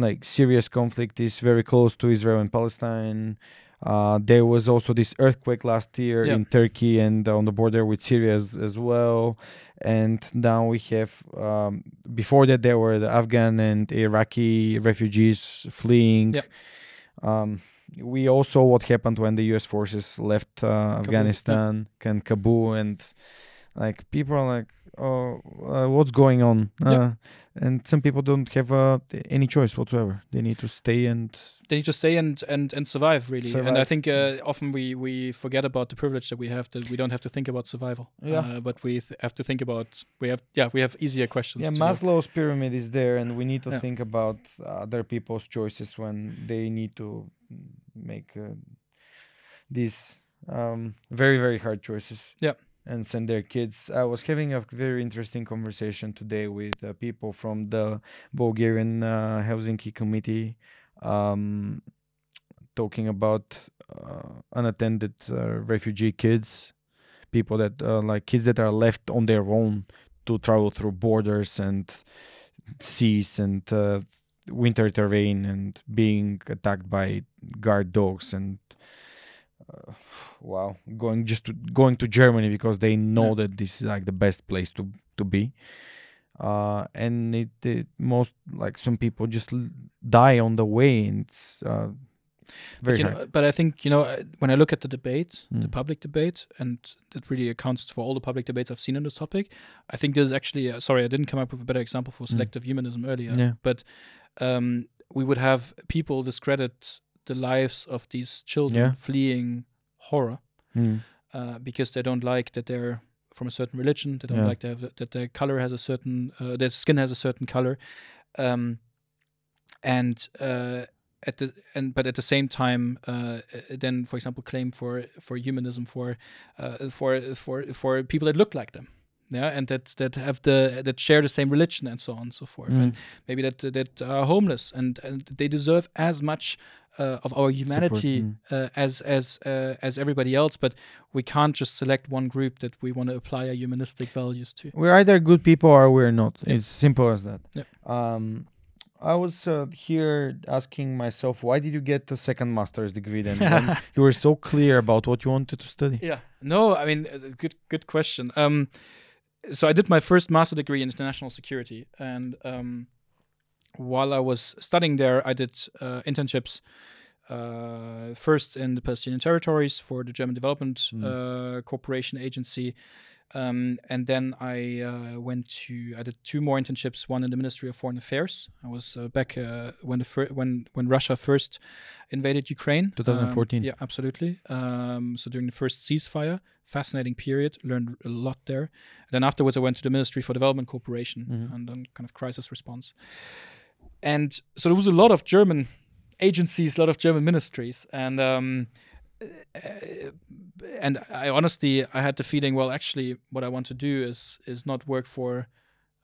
like Syria's conflict is very close to Israel and Palestine. Uh, there was also this earthquake last year in Turkey and on the border with Syria as, as well. And now we have, um, before that, there were the Afghan and Iraqi refugees fleeing. Yeah. Um, we also saw what happened when the US forces left uh, Afghanistan and Kabul, and like people are like, oh, uh, what's going on? Uh, And some people don't have uh, any choice whatsoever. They need to stay and they need to stay and and and survive really and i think uh, often we we forget about the privilege that we have that we don't have to think about survival Yeah. uh, but we th- have to think about we have yeah we have easier questions yeah. Maslow's pyramid is there, and we need to Yeah. think about other people's choices when they need to make uh, these um, very very hard choices. Yeah. And send their kids. I was having a very interesting conversation today with uh, people from the Bulgarian uh, Helsinki committee, um, talking about uh, unattended uh, refugee kids, people that uh, like kids that are left on their own to travel through borders and seas and uh, winter terrain and being attacked by guard dogs and uh, wow going just to, going to germany because they know Yeah. that this is like the best place to to be uh and it, it most like some people just l- die on the way and it's uh very but, you hard know, but I think you know uh, when I look at the debate, the Mm. public debate, and that really accounts for all the public debates I've seen on this topic. I think there's actually uh, sorry I didn't come up with a better example for selective humanism earlier. Mm. Yeah. But um, we would have people discredit the lives of these children Yeah. fleeing horror Mm. uh, because they don't like that they're from a certain religion. They don't Yeah. like to have, that their color has a certain, uh, their skin has a certain color, um, and uh, at the and but at the same time, uh, uh, then for example, claim for for humanism for uh, for for for people that look like them. Yeah, and that that have the that share the same religion and so on and so forth, and Mm. maybe that that are homeless and and they deserve as much uh, of our humanity mm. uh, as as uh, as everybody else, but we can't just select one group that we want to apply our humanistic values to. we're either good people or we're not. Yeah. It's simple as that. Yeah. Um, I was uh, here asking myself, why did you get the second master's degree then? you were so clear about what you wanted to study. Yeah. No, I mean, uh, good good question. Um, so I did my first master degree in international security, and um, while I was studying there, I did uh, internships. Uh, first in the Palestinian territories for the German Development Mm. uh, Cooperation Agency, um, and then I uh, went to I did two more internships. One in the Ministry of Foreign Affairs. I was uh, back uh, when the fir- when when Russia first invaded Ukraine. 2014. Um, yeah, absolutely. Um, so during the first ceasefire, fascinating period. Learned a lot there. And then afterwards, I went to the Ministry for Development Cooperation Mhm. and then kind of crisis response. And so there was a lot of German agencies, a lot of German ministries, and um, uh, and I honestly I had the feeling, well, actually, what I want to do is is not work for.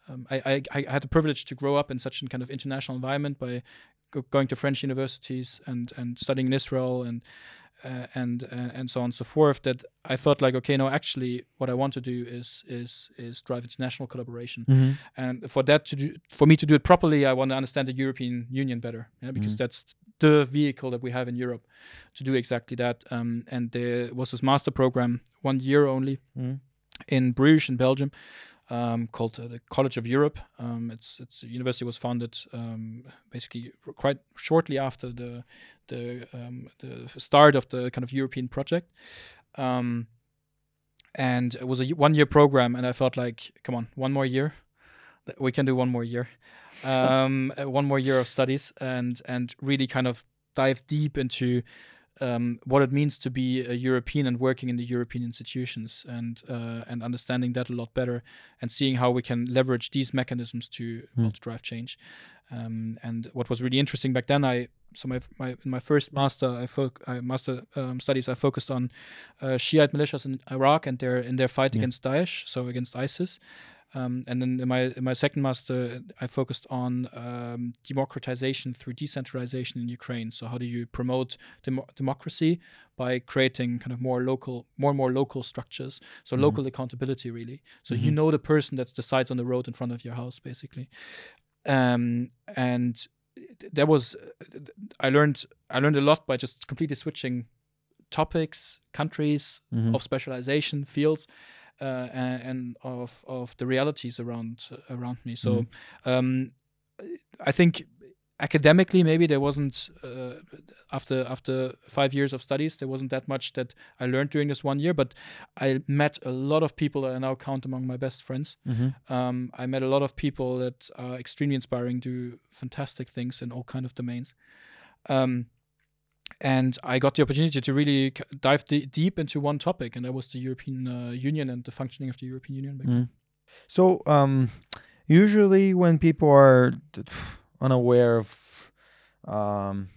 Um, I, I I had the privilege to grow up in such a kind of international environment by go- going to French universities and and studying in Israel and uh, and uh, and so on and so forth. That I thought like, okay, no, actually, what I want to do is is is drive international collaboration Mm-hmm. and for that to do for me to do it properly i want to understand the european union better yeah, because Mhm. that's the vehicle that we have in europe to do exactly that um, and there was this master program one year only Mhm. in bruges in belgium um, called uh, the college of europe. Um, it's it's university was founded um, basically quite shortly after the the um, the start of the kind of european project. Um, and it was a one year program and i felt like come on one more year? We can do one more year. Um uh, one more year of studies and and really kind of dive deep into um, what it means to be a European and working in the European institutions and uh, and understanding that a lot better and seeing how we can leverage these mechanisms to, well, Mm. to drive change. Um, and what was really interesting back then, I so my my in my first master I, fo- I master um, studies I focused on uh, Shiite militias in Iraq and their in their fight Yeah. against Daesh, so against ISIS. Um, and then in my in my second master, I focused on um, democratization through decentralization in Ukraine. So how do you promote demo- democracy by creating kind of more local, more and more local structures? So Mhm. local accountability, really. So you Mhm. know the person that decides on the road in front of your house, basically. Um, and th- that was I learned I learned a lot by just completely switching topics, countries, Mhm. of specialization fields uh, and, and of of the realities around around me. So um, I think academically maybe there wasn't uh, after after five years of studies there wasn't that much that I learned during this one year, but I met a lot of people that I now count among my best friends. Mhm. Um, I met a lot of people that are extremely inspiring, do fantastic things in all kind of domains. Um, and I got the opportunity to really dive deep into one topic, and that was the European uh, Union and the functioning of the European Union. Mm. So, um, usually when people are unaware of um,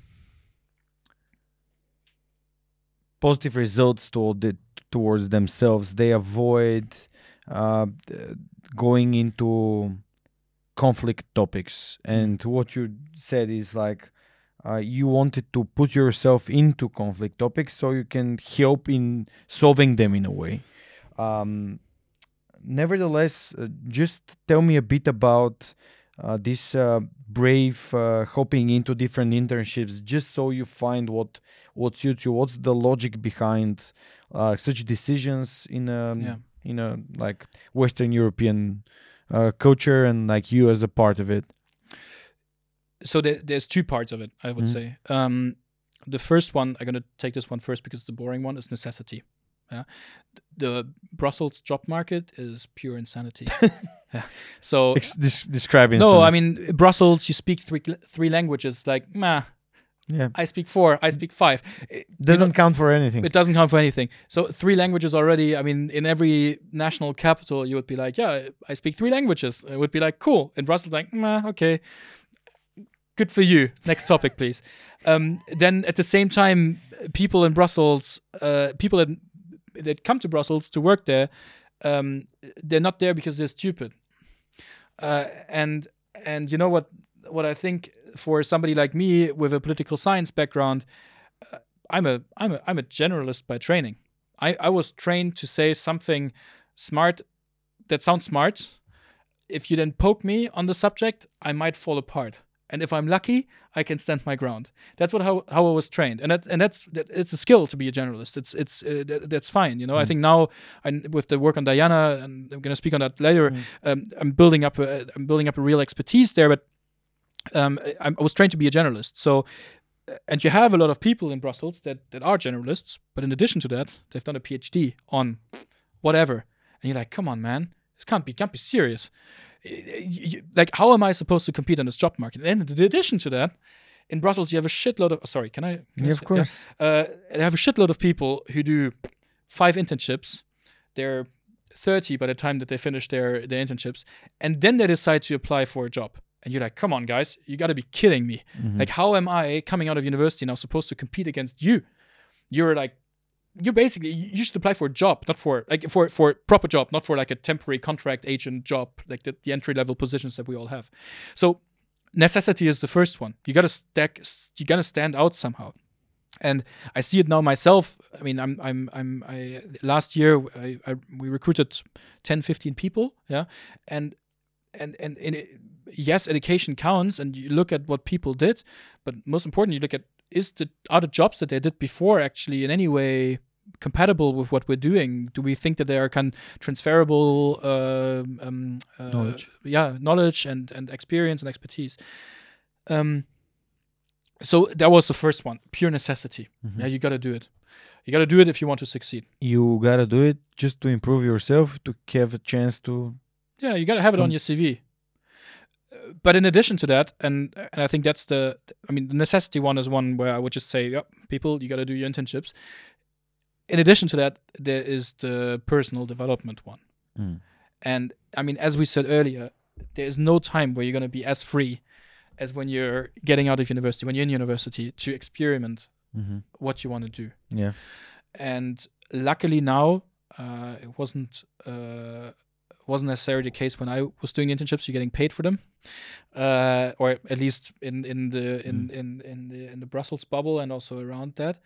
positive results toward the, towards themselves, they avoid uh, going into conflict topics. And what you said is like uh, you wanted to put yourself into conflict topics so you can help in solving them in a way. Um, nevertheless, uh, just tell me a bit about uh, this uh, brave uh, hopping into different internships just so you find what what suits you what's the logic behind uh, such decisions in a Yeah. in a like western european uh, culture and like you as a part of it so there, there's two parts of it i would Mhm. say. Um the first one i'm going to take this one first because it's the boring one is necessity. Yeah. The brussels job market is pure insanity. Yeah. So Ex- des- describing no i mean brussels you speak three three languages like nah yeah. I speak four i speak five. It- doesn't count for anything. it doesn't count for anything. So three languages already i mean in every national capital you would be like yeah i speak three languages. It would be like cool. In brussels like nah okay good for you. Next topic please. Um, then at the same time people in brussels uh, people that that come to brussels to work there um, they're not there because they're stupid. Uh, and and you know what what i think for somebody like me with a political science background uh, i'm a i'm a i'm a generalist by training. I i was trained to say something smart that sounds smart. If you then poke me on the subject i might fall apart and if i'm lucky i can stand my ground. That's what how, how i was trained. And that and that's that, it's a skill to be a generalist. It's it's uh, that, that's fine you know? I think now I, with the work on diana and i'm going to speak on that later um, i'm building up a, i'm building up a real expertise there but um, I, I was trained to be a generalist. So uh, and you have a lot of people in brussels that that are generalists but in addition to that they've done a phd on whatever. And you're like come on man. This can't be can't be serious like how am i supposed to compete on this job market and in addition to that in brussels you have a shitload of sorry can i can I yeah, of say- course uh, they have a shitload of people who do five internships. They're 30 by the time that they finish their, their internships. And then they decide to apply for a job. And you're like, come on, guys, you got to be kidding me. Mhm. Like, how am I coming out of university now supposed to compete against you? You're like, you're basically, you you should apply for a job, not for, like, for, for proper job, not for like a temporary contract agent job, like the, the entry level positions that we all have. So, necessity is the first one. You got to stack, you got to stand out somehow and I see it now myself. I mean, I'm, I'm, I'm, I last year I, I we recruited 10, 15 people, yeah, and and and, and it, yes, education counts, and you look at what people did, but most important, you look at is the are the jobs that they did before actually in any way compatible with what we're doing? Do we think that they are kind transferable um, um, uh, Knowledge. Yeah, knowledge and and experience and expertise. Um, so that was the first one, pure necessity. Mhm. Yeah, you got to do it. You got to do it if you want to succeed. you gotta do it just to improve yourself to have a chance to Yeah, you got to have it on your CV. Uh, But in addition to that, and and I think that's the, I mean, the necessity one is one where I would just say, yep, people, you got to do your internships. In addition to that, there is the personal development one. Mm. And I mean, as we said earlier, there is no time where you're going to be as free as when you're getting out of university, when you're in university, to experiment Mhm. what you want to do. yeah And luckily now, uh, it wasn't uh, wasn't necessarily the case when I was doing internships. You're getting paid for them, uh, or at least in in the in in in the in the Brussels bubble and also around that.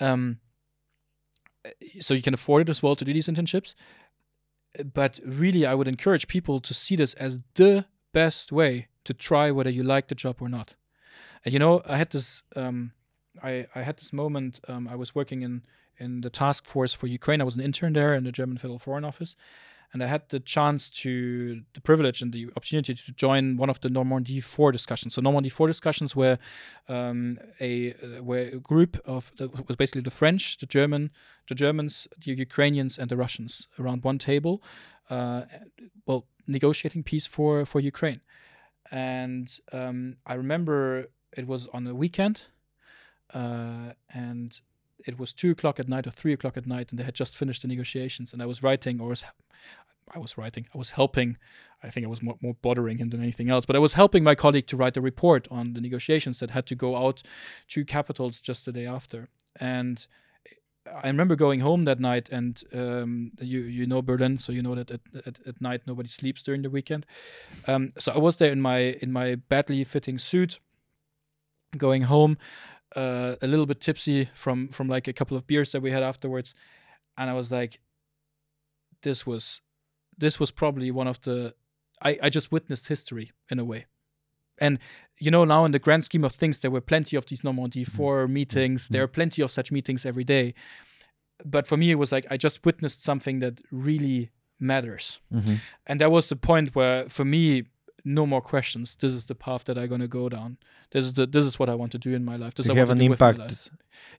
Um, so you can afford it as well to do these internships. But really, I would encourage people to see this as the best way to try whether you like the job or not. And you know, I had this um, I, I had this moment. Um, I was working in in the task force for Ukraine. I was an intern there in the German Federal Foreign Office, and I had the chance to the privilege and the opportunity to join one of the Normandy Four discussions. So Normandy Four discussions were um, a uh, were a group of that was basically the French, the German, the Germans, the Ukrainians, and the Russians around one table, uh, well, negotiating peace for for Ukraine. And um, I remember it was on a weekend uh, and it was two o'clock at night or three o'clock at night, and they had just finished the negotiations. And I was writing, or was I was writing, I was helping. I think I was more, more bothering him than anything else, but I was helping my colleague to write a report on the negotiations that had to go out to capitals just the day after. And I remember going home that night, and um, you you know Berlin, so you know that at, at, at night nobody sleeps during the weekend. Um, so I was there in my in my badly fitting suit, going home, uh, a little bit tipsy from from like a couple of beers that we had afterwards, and I was like, this was this was probably one of the I, I just witnessed history in a way. And you know, now in the grand scheme of things, there were plenty of these Normandy Mm-hmm. four meetings. There are plenty of such meetings every day. But for me, it was like I just witnessed something that really matters. Mhm. And that was the point where, for me, no more questions. This is the path that I'm gonna go down. This is the this is what I want to do in my life. This To I have want an to do with my impact. life.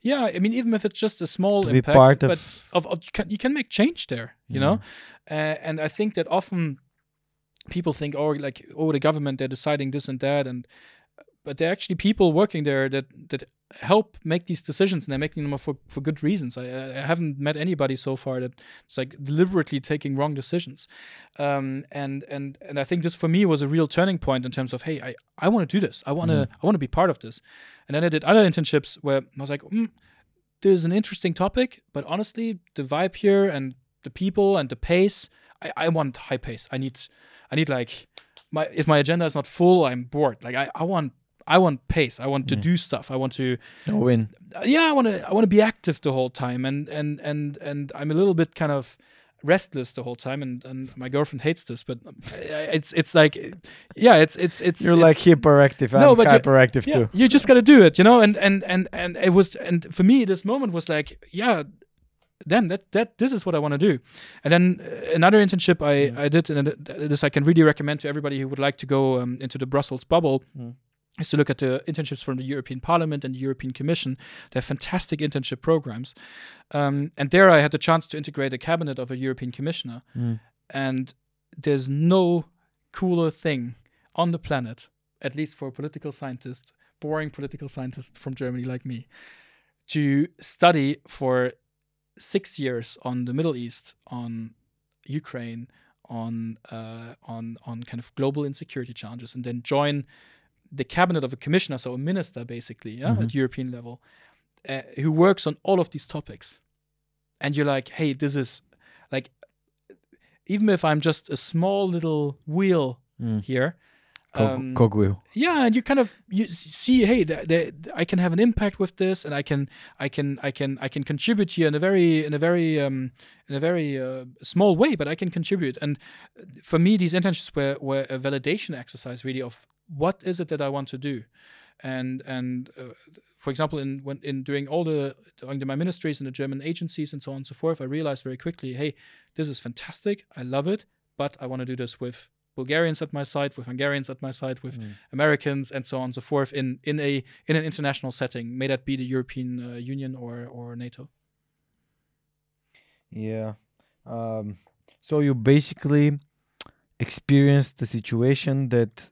Yeah, I mean, even if it's just a small To be impact, part but of- of, of you, can, you can make change there. You know, uh, and I think that often people think, oh, like oh, the government they're deciding this and that, and but they're actually people working there that that help make these decisions, and they're making them for for good reasons. I, I haven't met anybody so far that it's like deliberately taking wrong decisions, um, and and and I think this for me was a real turning point in terms of hey, I I want to do this. I want to I want to be part of this, and then I did other internships where I was like. Mm, there's an interesting topic, but honestly, the vibe here and the people and the pace, I, I want high pace. I need, I need like, my if my agenda is not full, I'm bored. Like I, I want, I want pace. I want to do stuff. I want to, No win. uh, yeah, I want to, I want to be active the whole time, and and and and I'm a little bit kind of restless the whole time, and and my girlfriend hates this, but um, it's it's like, yeah, it's it's it's You're it's- like hyperactive. No, I'm but hyperactive yeah, too. you just got to do it, you know. And and and and it was, and for me, this moment was like, yeah, damn, that that this is what I want to do. And then uh, another internship I I did, and this I can really recommend to everybody who would like to go um, into the Brussels bubble. Mm. Is to look at the internships from the European Parliament and the European Commission. They're fantastic internship programs, um, and there I had the chance to integrate a cabinet of a European commissioner. Mm. And there's no cooler thing on the planet, at least for a political scientist, boring political scientist from Germany like me, to study for six years on the Middle East, on Ukraine, on uh, on on kind of global insecurity challenges, and then join the cabinet of a commissioner, so a minister basically, yeah, at European level, uh, who works on all of these topics. And you're like, hey, this is like, even if I'm just a small little wheel Mm. here, Cog- um, cogwheel. yeah and you kind of you see hey i can have an impact with this and i can i can i can i can contribute here in a very in a very um in a very uh, small way but i can contribute and for me these internships were were a validation exercise really of what is it that i want to do? And and uh, for example in when in doing all the doing my ministries in the german agencies and so on and so forth i realized very quickly hey this is fantastic. I love it but i want to do this with bulgarians at my side with hungarians at my side with americans and so on and so forth in in a in an international setting. May that be the european uh, union or or nato. Yeah. Um, so you basically experienced the situation that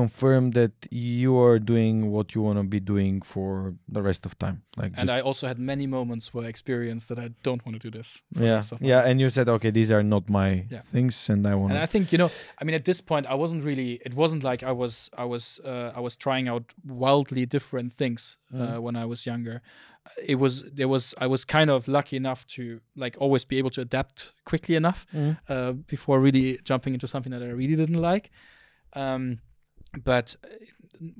confirmed that you are doing what you want to be doing for the rest of time. Like and i also had many moments where i experienced that i don't want to do this yeah, rest of my yeah, and you said, okay, these are not my Yeah. things, and I want and i think you know i mean at this point i wasn't really it wasn't like i was i was uh, i was trying out wildly different things uh, when i was younger it was there was i was kind of lucky enough to like always be able to adapt quickly enough Mhm. uh, before really jumping into something that i really didn't like um, but uh,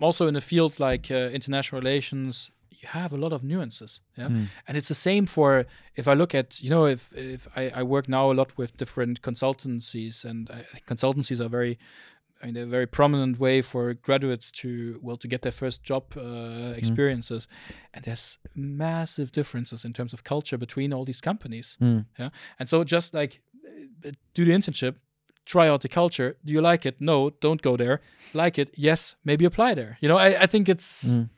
also in a field like uh, international relations you have a lot of nuances yeah Mm. and it's the same for if i look at you know if if i, I work now a lot with different consultancies and uh, consultancies are very I mean, a very prominent way for graduates to well to get their first job uh, experiences, and there's massive differences in terms of culture between all these companies. Mm. Yeah, and so just like uh, do the internship, try out the culture. Do you like it? No, don't go there. Like it? Yes, maybe apply there. You know, I, I think it's Mm.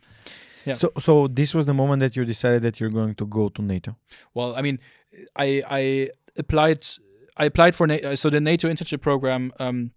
Yeah. So, so this was the moment that you decided that you're going to go to NATO. well. I mean, I I applied I applied for Na- so the NATO internship program. Um,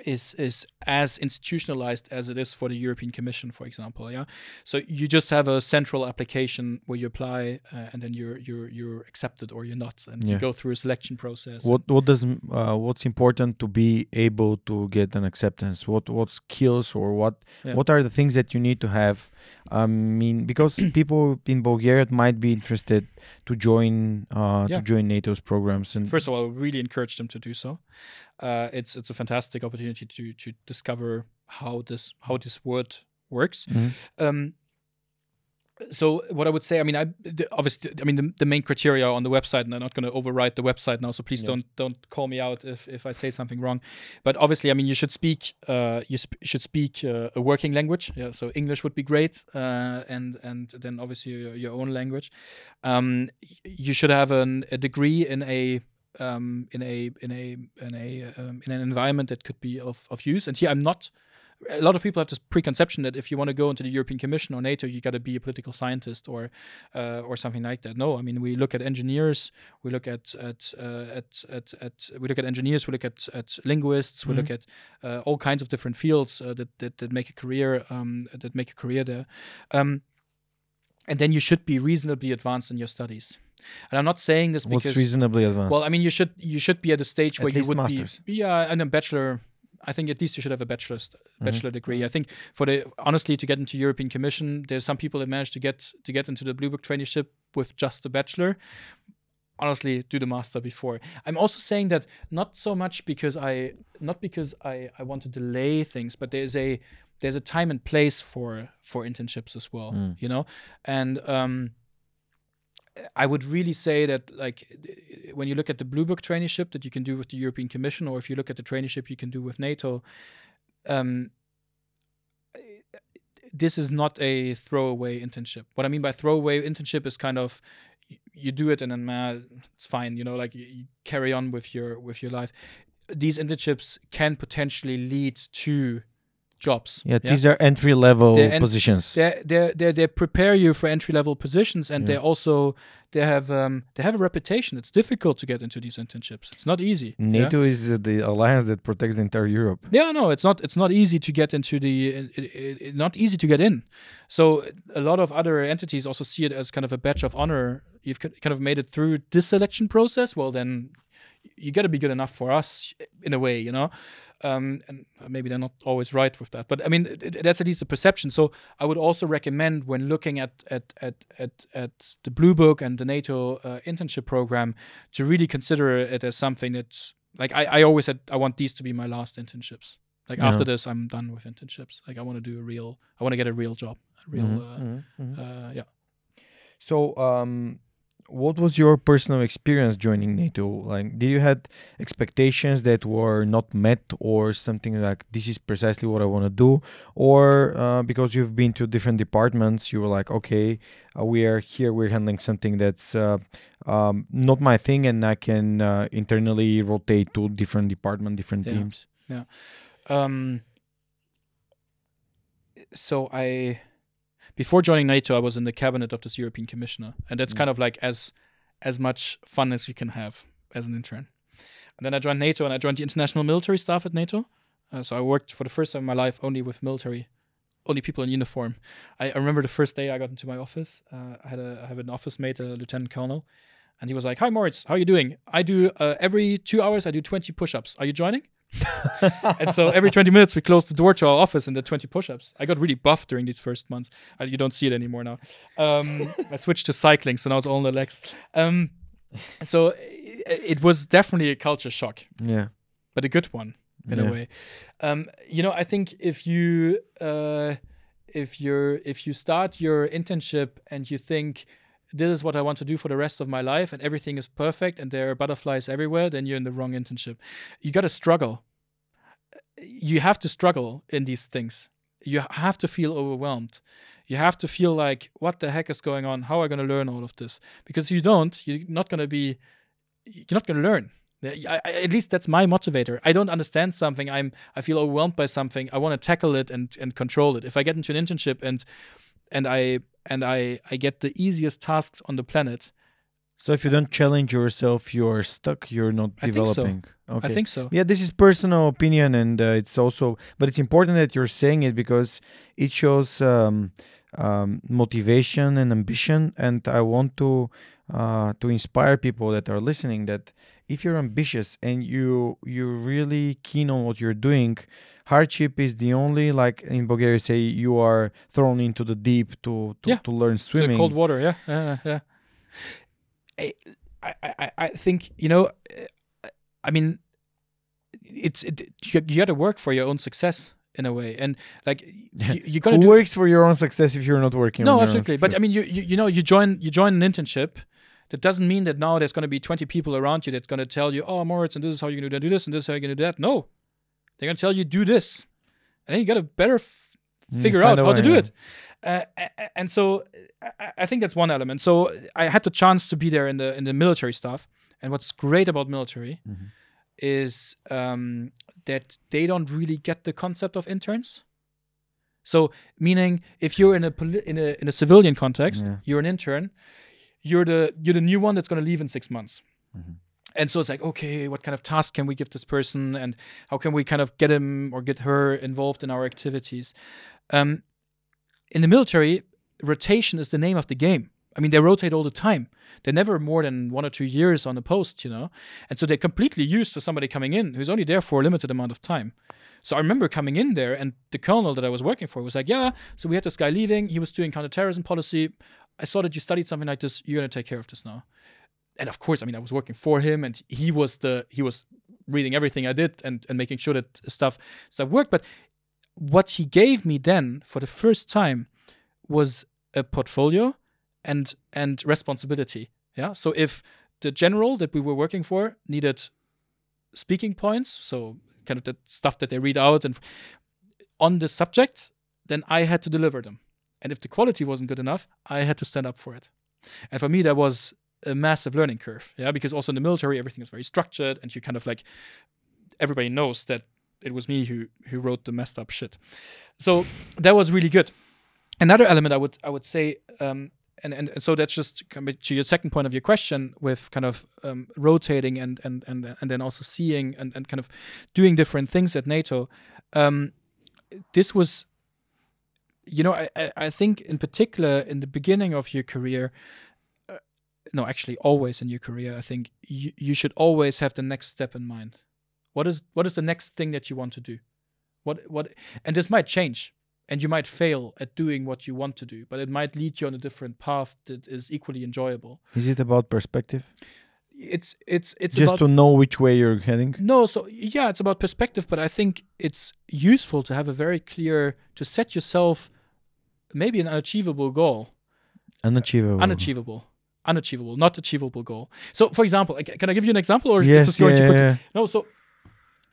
is is as institutionalized as it is for the European Commission, for example. Yeah, so you just have a central application where you apply, uh, and then you're you're you're accepted or you're not, and Yeah. you go through a selection process. What what does uh, what's important to be able to get an acceptance? What what skills or what Yeah. what are the things that you need to have? I mean, because people in Bulgaria might be interested to join uh, Yeah. to join NATO's programs and First of all, I really encourage them to do so. Uh, it's it's a fantastic opportunity to to discover how this how this word works. Mhm. Um, so what I would say, I mean, I the, obviously, I mean, the, the main criteria on the website, and I'm not going to overwrite the website now, so please Yeah. don't don't call me out if, if I say something wrong. But obviously, I mean, you should speak uh, you sp- should speak uh, a working language. Yeah, so English would be great, uh, and and then obviously your, your own language. Um, you should have an, a degree in a um, in a in a in a um, in an environment that could be of, of use. And here, I'm not a lot of people have this preconception that if you want to go into the European Commission or NATO, you got to be a political scientist or uh, or something like that. No, I mean we look at engineers, we look at at uh, at, at at we look at engineers, we look at at linguists, we look at uh, all kinds of different fields uh, that, that that make a career um, that make a career there. Um, and then you should be reasonably advanced in your studies. And I'm not saying this What's because reasonably advanced? well, I mean, you should you should be at a stage At where you would masters. be yeah, and a bachelor. I think at least you should have a bachelor's Mm-hmm. bachelor degree. I think for the honestly to get into European Commission, there's some people that manage to get to get into the Blue Book traineeship with just a bachelor. Honestly, do the master before. I'm also saying that not so much because I not because I I want to delay things, but there's a there's a time and place for for internships as well. Mm. You know, and um, I would really say that, like, when you look at the Blue Book traineeship that you can do with the European Commission, or if you look at the traineeship you can do with NATO, um, this is not a throwaway internship. What I mean by throwaway internship is kind of y- you do it and then man, it's fine. You know, like you, you carry on with your with your life. These internships can potentially lead to jobs. yeah, these are entry level They're positions. they they they they prepare you for entry level positions and they also they have um they have a reputation it's difficult to get into these internships it's not easy yeah? NATO is uh, the alliance that protects the entire Europe. yeah no it's not it's not easy to get into the it, it, it, not easy to get in so a lot of other entities also see it as kind of a badge of honor you've kind of made it through this selection process well then you got to be good enough for us in a way you know um, and maybe they're not always right with that but i mean that's at least a perception. So i would also recommend when looking at at at at, at the blue book and the nato uh, internship program to really consider it as something that's like I, I always said i want these to be my last internships. Like Yeah. after this i'm done with internships. Like i want to do a real i want to get a real job a real Mhm, uh, mhm, mhm. uh, yeah. So, um, what was your personal experience joining NATO? Like, did you had expectations that were not met, or something like this is precisely what I want to do, or uh, because you've been to different departments, you were like, okay, uh, we are here, we're handling something that's uh, um, not my thing, and I can uh, internally rotate to different department, different Yeah. teams. Yeah. Um, so I, before joining NATO, I was in the cabinet of this European commissioner, and that's Mm. kind of like as as much fun as you can have as an intern. And then I joined NATO, and I joined the international military staff at NATO. Uh, so I worked for the first time in my life only with military, only people in uniform. I, I remember the first day I got into my office. Uh, I had a I have an office mate, a lieutenant colonel, and he was like, "Hi Moritz, how are you doing? I do uh, every two hours I do 20 push-ups. Are you joining?" and so every 20 minutes we closed the door to our office and did 20 push-ups. I got really buff during these first months. Uh, you don't see it anymore now. Um, i switched to cycling so now it's all on the legs. Um, so it, it was definitely a culture shock. Yeah. but a good one in Yeah. a way. Um, you know i think if you uh, if you're if you start your internship and you think this is what I want to do for the rest of my life and everything is perfect and there are butterflies everywhere, then you're in the wrong internship. You got to struggle. You have to struggle in these things. You have to feel overwhelmed. You have to feel like, what the heck is going on? How am I going to learn all of this? Because you don't, you're not going to be, you're not going to learn. I, at least that's my motivator. I don't understand something. I'm, I feel overwhelmed by something. I want to tackle it and and control it. If I get into an internship and and I and I I get the easiest tasks on the planet, So if you don't challenge yourself, you're stuck. You're not I think so. developing. Okay. I think so. Yeah, this is personal opinion, and uh, it's also, but it's important that you're saying it because it shows um, um, motivation and ambition. And I want to uh, to inspire people that are listening that if you're ambitious and you you're really keen on what you're doing, hardship is the only like in Bulgaria say you are thrown into the deep to to, Yeah. to learn To the swimming. cold water, yeah, yeah, yeah. I, I, I, I think you know. uh, I mean, it's it, you, you got to work for your own success in a way. And like you, you gotta Who do works for your own success if you're not working? on no, your own absolutely. But I mean, you, you you know, you join you join an internship. That doesn't mean that now there's going to be 20 people around you that's going to tell you, oh, Moritz, and this is how you're going to do this, and this is how you're going to do that. No, they're going to tell you do this, and then you got to better f- Mm, figure find out how to do yeah. it. Uh, and so I, think that's one element. So I had the chance to be there in the in the military stuff, and what's great about military Mhm. is um, that they don't really get the concept of interns. So meaning if you're in a poli- in a in a civilian context, Yeah. you're an intern, you're the you're the new one that's going to leave in 6 months. Mhm. And so it's like, okay, what kind of task can we give this person and how can we kind of get him or get her involved in our activities? Um, in the military, rotation is the name of the game. I mean, they rotate all the time. They're never more than one or two years on a post, you know? And so they're completely used to somebody coming in who's only there for a limited amount of time. So I remember coming in there, and the colonel that I was working for was like, Yeah, so we had this guy leaving. He was doing counterterrorism policy. I saw that you studied something like this. You're going to take care of this now. And of course, I mean, I was working for him, and he was the he was reading everything I did and, and making sure that stuff stuff worked. But what he gave me then for the first time was a portfolio and and responsibility. Yeah. So if the general that we were working for needed speaking points, so kind of the stuff that they read out and on the subject, then I had to deliver them. And if the quality wasn't good enough, I had to stand up for it. And for me, that was a massive learning curve. Yeah, because also in the military, everything is very structured, and you kind of like everybody knows that it was me who who wrote the messed up shit. So that was really good. Another element I would I would say, um, and, and so that's just to your second point of your question with kind of um, rotating and and and and then also seeing and, and kind of doing different things at NATO. Um, this was, you know, I, I I think in particular in the beginning of your career, uh, no, actually always in your career, I think you you should always have the next step in mind. What is what is the next thing that you want to do? What what and this might change and you might fail at doing what you want to do, but it might lead you on a different path that is equally enjoyable. Is it about perspective? It's it's it's Just about to know which way you're heading. no, so yeah, it's about perspective, but I think it's useful to have a very clear to set yourself maybe an unachievable goal. Unachievable. Unachievable. Unachievable, not achievable goal. So for example, can I give you an example or is Yes, this going yeah, quick? yeah. No, so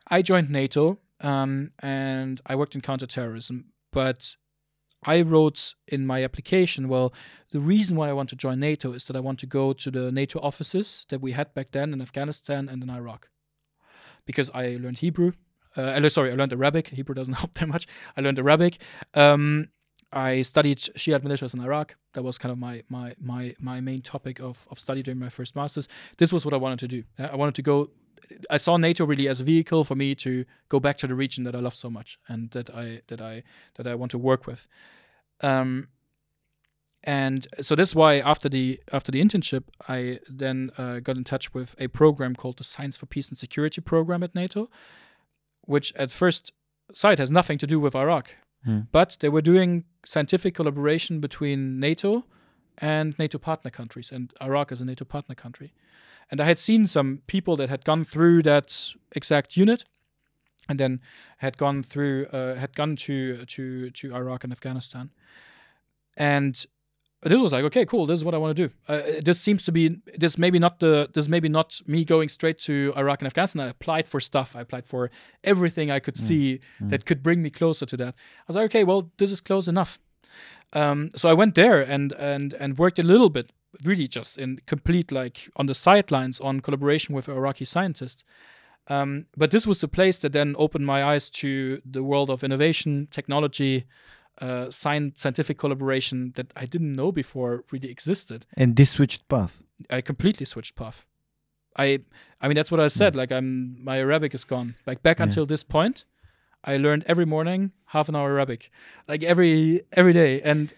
I joined NATO um, and I worked in counterterrorism, but I wrote in my application, well, the reason why I want to join NATO is that I want to go to the NATO offices that we had back then in Afghanistan and in Iraq. Because I learned Hebrew. Uh, sorry, I learned Arabic. Hebrew doesn't help that much. I learned Arabic. Um, I studied Shiite militias in Iraq. That was kind of my my my my main topic of, of study during my first masters. This was what I wanted to do. Uh, I wanted to go I saw NATO really as a vehicle for me to go back to the region that I love so much and that I that I that I want to work with. Um, and so that's why after the after the internship, I then uh, got in touch with a program called the Science for Peace and Security program at NATO, which at first sight has nothing to do with Iraq, Hmm. but they were doing scientific collaboration between NATO and NATO partner countries, and Iraq is a NATO partner country. And I had seen some people that had gone through that exact unit, and then had gone through, uh, had gone to to to Iraq and Afghanistan, and this was like, okay, cool. This is what I want to do. Uh, this seems to be this maybe not the this maybe not me going straight to Iraq and Afghanistan. I applied for stuff. I applied for everything I could see that could bring me closer to that. I was like, okay, well, this is close enough. Um, so I went there and and and worked a little bit, really just in complete like on the sidelines on collaboration with Iraqi scientists. Um, but this was the place that then opened my eyes to the world of innovation, technology, uh, science, scientific collaboration that I didn't know before really existed. And this switched path. I completely switched path. I, I mean, that's what I said. Like, I'm my Arabic is gone. Like back Yeah. until this point, I learned every morning half an hour Arabic, like every every day, and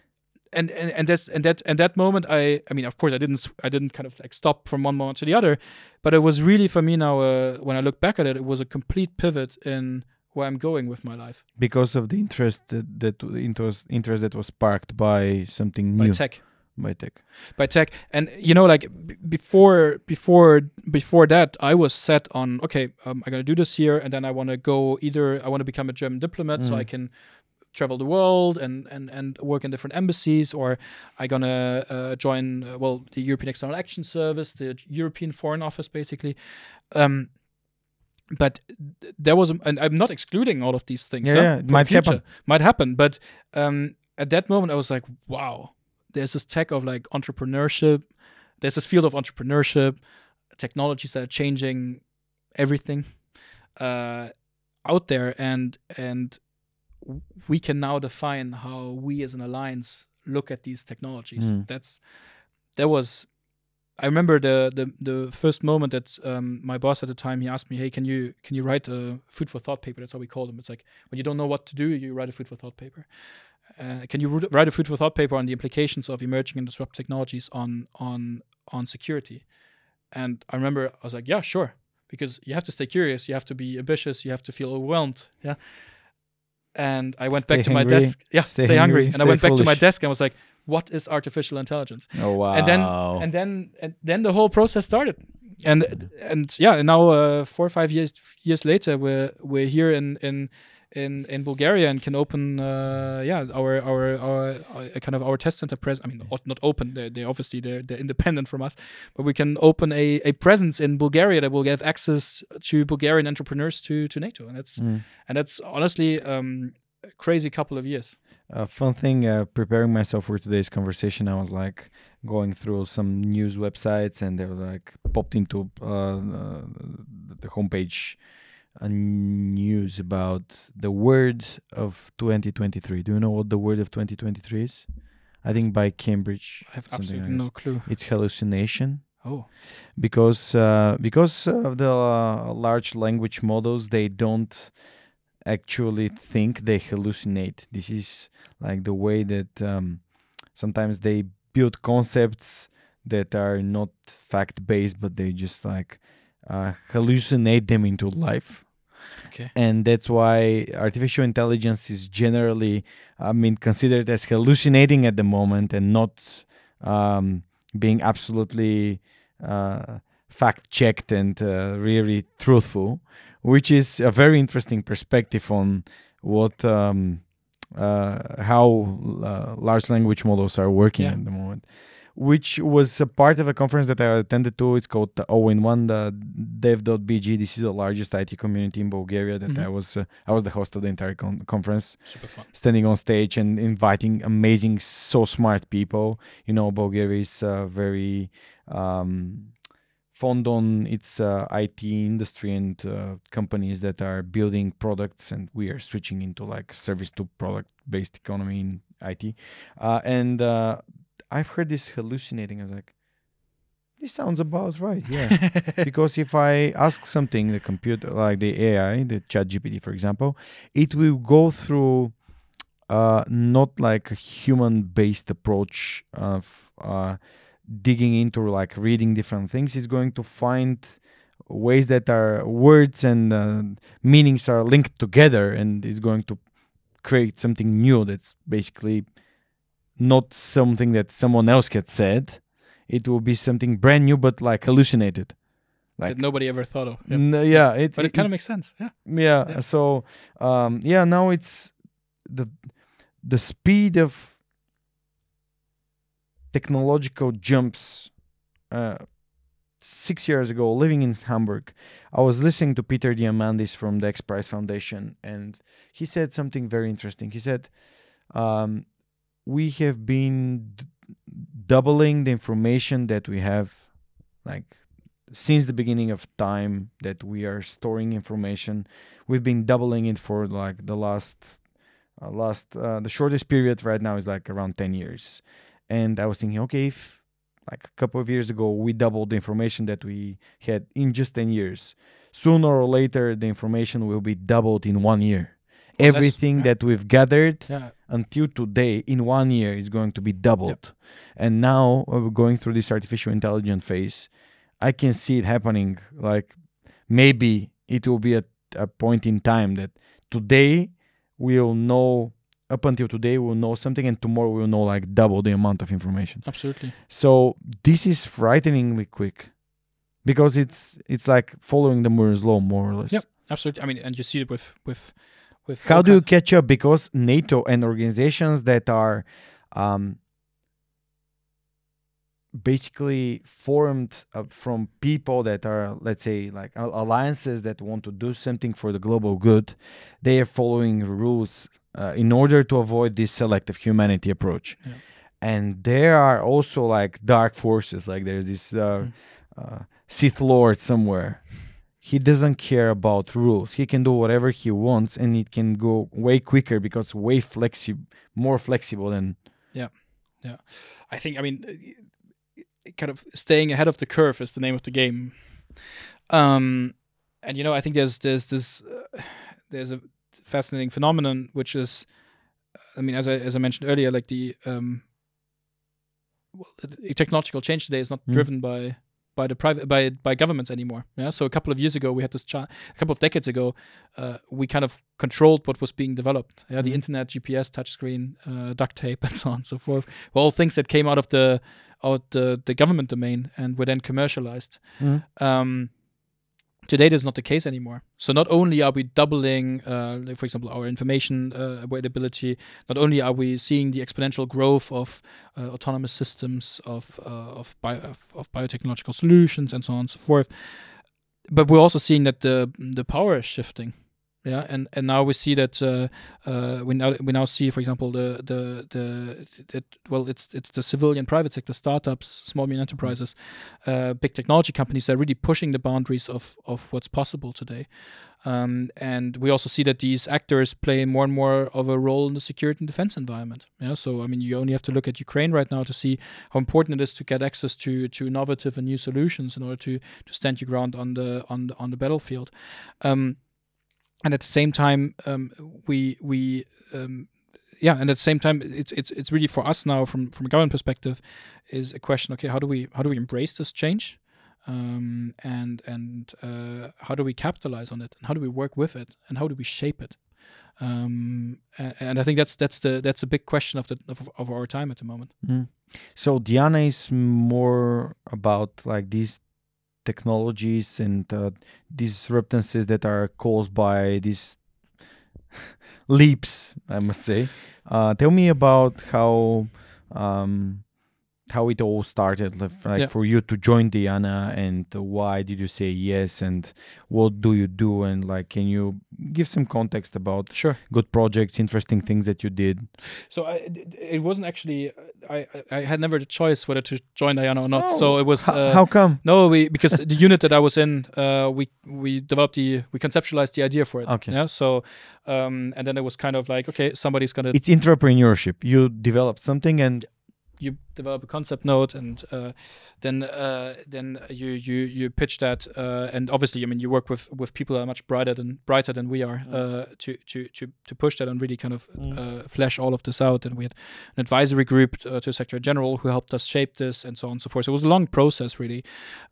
and and and that's and that and that moment, I, I mean, of course, I didn't I didn't kind of like stop from one moment to the other, but it was really for me now. Uh, when I look back at it, it was a complete pivot in where I'm going with my life Because of the interest that, that interest interest that was sparked by something new by tech. by tech. by tech and you know like b- before before before that i was set on okay um, i'm gonna do this here and then i want to go either i want to become a german diplomat so i Mm. can travel the world and and and work in different embassies or i gonna uh, join uh, well the european external action service the european foreign office basically. Um but there was a, and i'm not excluding all of these things Yeah, huh, yeah, it might happen. might happen but um at that moment i was like wow there's this tech of like entrepreneurship. There's this field of entrepreneurship. Technologies that are changing everything uh, out there. And and we can now define how we as an alliance look at these technologies. Mm. that's that was i remember the the, the first moment that um, my boss at the time he asked me hey can you can you write a food for thought paper? That's how we call them it's like when you don't know what to do you write a food for thought paper. Uh, can you write a food for thought paper on the implications of emerging and disruptive technologies on on on security? And i remember i was like yeah sure. Because you have to stay curious you have to be ambitious you have to feel overwhelmed yeah and i went back Stay to my desk. Yeah stay stay, hungry, hungry, and i stay went back to my desk and was like what is artificial intelligence? Oh wow! and then and then and then the whole process started. And and yeah and now uh, four or five years years later we're we're here in in in in Bulgaria and can open uh, yeah our our our uh, kind of our test center pres I mean not- not open they they obviously they're they're independent from us but we can open a, a presence in Bulgaria that will give access to Bulgarian entrepreneurs to to NATO and that's Mm. and that's honestly um a crazy couple of years A fun thing, uh, preparing myself for today's conversation, I was like going through some news websites, and they were like popped into uh, uh, the homepage news about the word of 2023. Do you know what the word of 2023 is? I think by Cambridge. I have absolutely like no this. clue It's hallucination oh because uh, because of the uh, large language models, they don't actually think they hallucinate. This is like the way that um, sometimes they build concepts that are not fact based, but they just like uh, hallucinate them into life. Okay And that's why artificial intelligence is generally, I mean, considered as hallucinating at the moment and not um, being absolutely uh, fact checked and uh, really truthful, which is a very interesting perspective on what um, uh, how uh, large language models are working Yeah. at the moment. Which was a part of a conference that I attended to. It's called the All in One, the Dev.bg. This is the largest IT community in Bulgaria. That I Mhm. was uh, I was the host of the entire con- conference super fun standing on stage and inviting amazing, so smart people. You know, Bulgaria is uh, very um, fond on its uh, IT industry and uh, companies that are building products, and we are switching into like service to product based economy in IT. Uh, and uh, I've heard this hallucinating. I was like, this sounds about right. Yeah because if I ask something, the computer, like the AI, the Chat GPT, for example, it will go through uh, not like a human-based approach of uh, digging into like reading different things. It's going to find ways that are words and uh, meanings are linked together, and it's going to create something new that's basically not something that someone else had said. It will be something brand new, but like hallucinated. Like that nobody ever thought of yeah. N- yeah, it, but it, kind of makes sense yeah yeah. yeah. So um, yeah, now it's the the speed of technological jumps. Uh, six years ago, living in Hamburg, I was listening to Peter Diamandis from the X Prize Foundation, and he said something very interesting. He said, um, "We have been d- doubling the information that we have, like." since the beginning of time that we are storing information we've been doubling it for like the last uh, last uh, the shortest period right now is like around 10 years and i was thinking okay if like a couple of years ago we doubled the information that we had in just 10 years sooner or later the information will be doubled in one year everything yeah. that we've gathered yeah until today in one year is going to be doubled and now uh, we're going through this artificial intelligence phase i can see it happening like maybe it will be at a point in time that today we'll know up until today we'll know something and tomorrow we'll know like double the amount of information Absolutely. so this is frighteningly quick because it's it's like following the moore's law more or less Yep. Absolutely. I mean, and you see it with with how do you catch up? Because nato and organizations that are um, basically formed uh, from people that are let's say like al- alliances that want to do something for the global good they are following rules uh, in order to avoid this selective humanity approach. Yeah. and there are also like dark forces like there's this uh, uh, sith lord somewhere he doesn't care about rules he can do whatever he wants and it can go way quicker because way flexi- more flexible than Yeah, yeah. I think. I mean, uh, kind of staying ahead of the curve is the name of the game. Um, and you know, I think there's there's this uh, there's a fascinating phenomenon which is, I mean, as I as I mentioned earlier, like the um, well, the the technological change today is not Mm. driven by by the private by by governments anymore. Yeah. So a couple of years ago, we had this chart. A couple of decades ago, uh, we kind of controlled what was being developed. Yeah, the Mhm. internet, GPS, touchscreen, uh, duct tape, and so on and so forth. Were all things that came out of the out the, the government domain and were then commercialized. Um, today, that's not the case anymore. So not only are we doubling, uh, like, for example, our information uh, availability, not only are we seeing the exponential growth of uh, autonomous systems, of uh, of, bio, of of biotechnological solutions, and so on and so forth, but we're also seeing that the the power is shifting. Yeah, and, and now we see that uh, uh, we now we now see, for example, the the the that well, it's it's the civilian private sector startups, small medium enterprises, uh, big technology companies that are really pushing the boundaries of of what's possible today. Um, and we also see that these actors play more and more of a role in the security and defense environment. Yeah, so I mean, you only have to look at Ukraine right now to see how important it is to get access to to innovative and new solutions in order to to stand your ground on the on the, on the battlefield. Um, and at the same time, um, we we um, yeah, and at the same time, it's it's it's really for us now from from a government perspective, is a question. Okay, how do we how do we embrace this change? um, and and uh, how do we capitalize on it and how do we work with it and how do we shape it um, and, and I think that's that's the that's a big question of the of, of our time at the moment Mm. So Diana is more about like these technologies and uh, disruptances that are caused by these leaps, I must say. Uh, tell me about how um, how it all started, like Yeah. for you to join Diana, and why did you say yes, and what do you do, and like, can you give some context about sure good projects, interesting things that you did? so I, it- wasn't actually I, I had never the choice whether to join Diana or not Oh, so it was uh, how come? No, we because the unit that I was in, uh, we we developed the we conceptualized the idea for it. Okay. Yeah. So, um, and then it was kind of like, okay, somebody's gonna It's entrepreneurship. You developed something and you develop a concept note and uh, then uh, then you you you pitch that uh, and obviously I mean you work with with people that are much brighter than brighter than we are uh, to to to to push that and really kind of Mm. uh, flesh all of this out. And we had an advisory group uh, to Secretary General who helped us shape this and so on and so forth. So it was a long process really.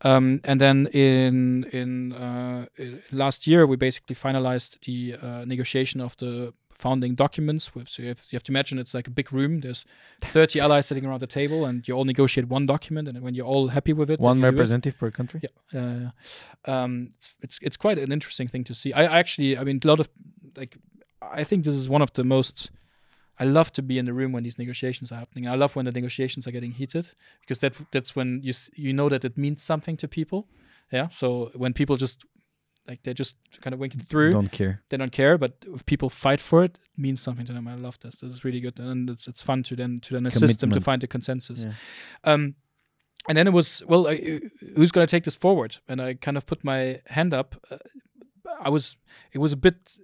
Um, and then in in uh, last year we basically finalized the uh, negotiation of the founding documents with so you have, you have to imagine it's like a big room there's 30 allies sitting around the table and you all negotiate one document and when you're all happy with it one do it. representative per country. Yeah, yeah, yeah. Um, it's, it's it's quite an interesting thing to see. I I actually, I mean, a lot of like, I think this is one of the most. I love to be in the room when these negotiations are happening. I love when the negotiations are getting heated because that that's when you you know that it means something to people. Yeah. So when people just like they're just kind of winking through, Don't care. they don't care. But if people fight for it, it means something to them. I love this. This is really good, and it's it's fun to then to then assist them to find a consensus. Yeah. Um, and then it was well, I, who's going to take this forward? And I kind of put my hand up. Uh, I was it was a bit.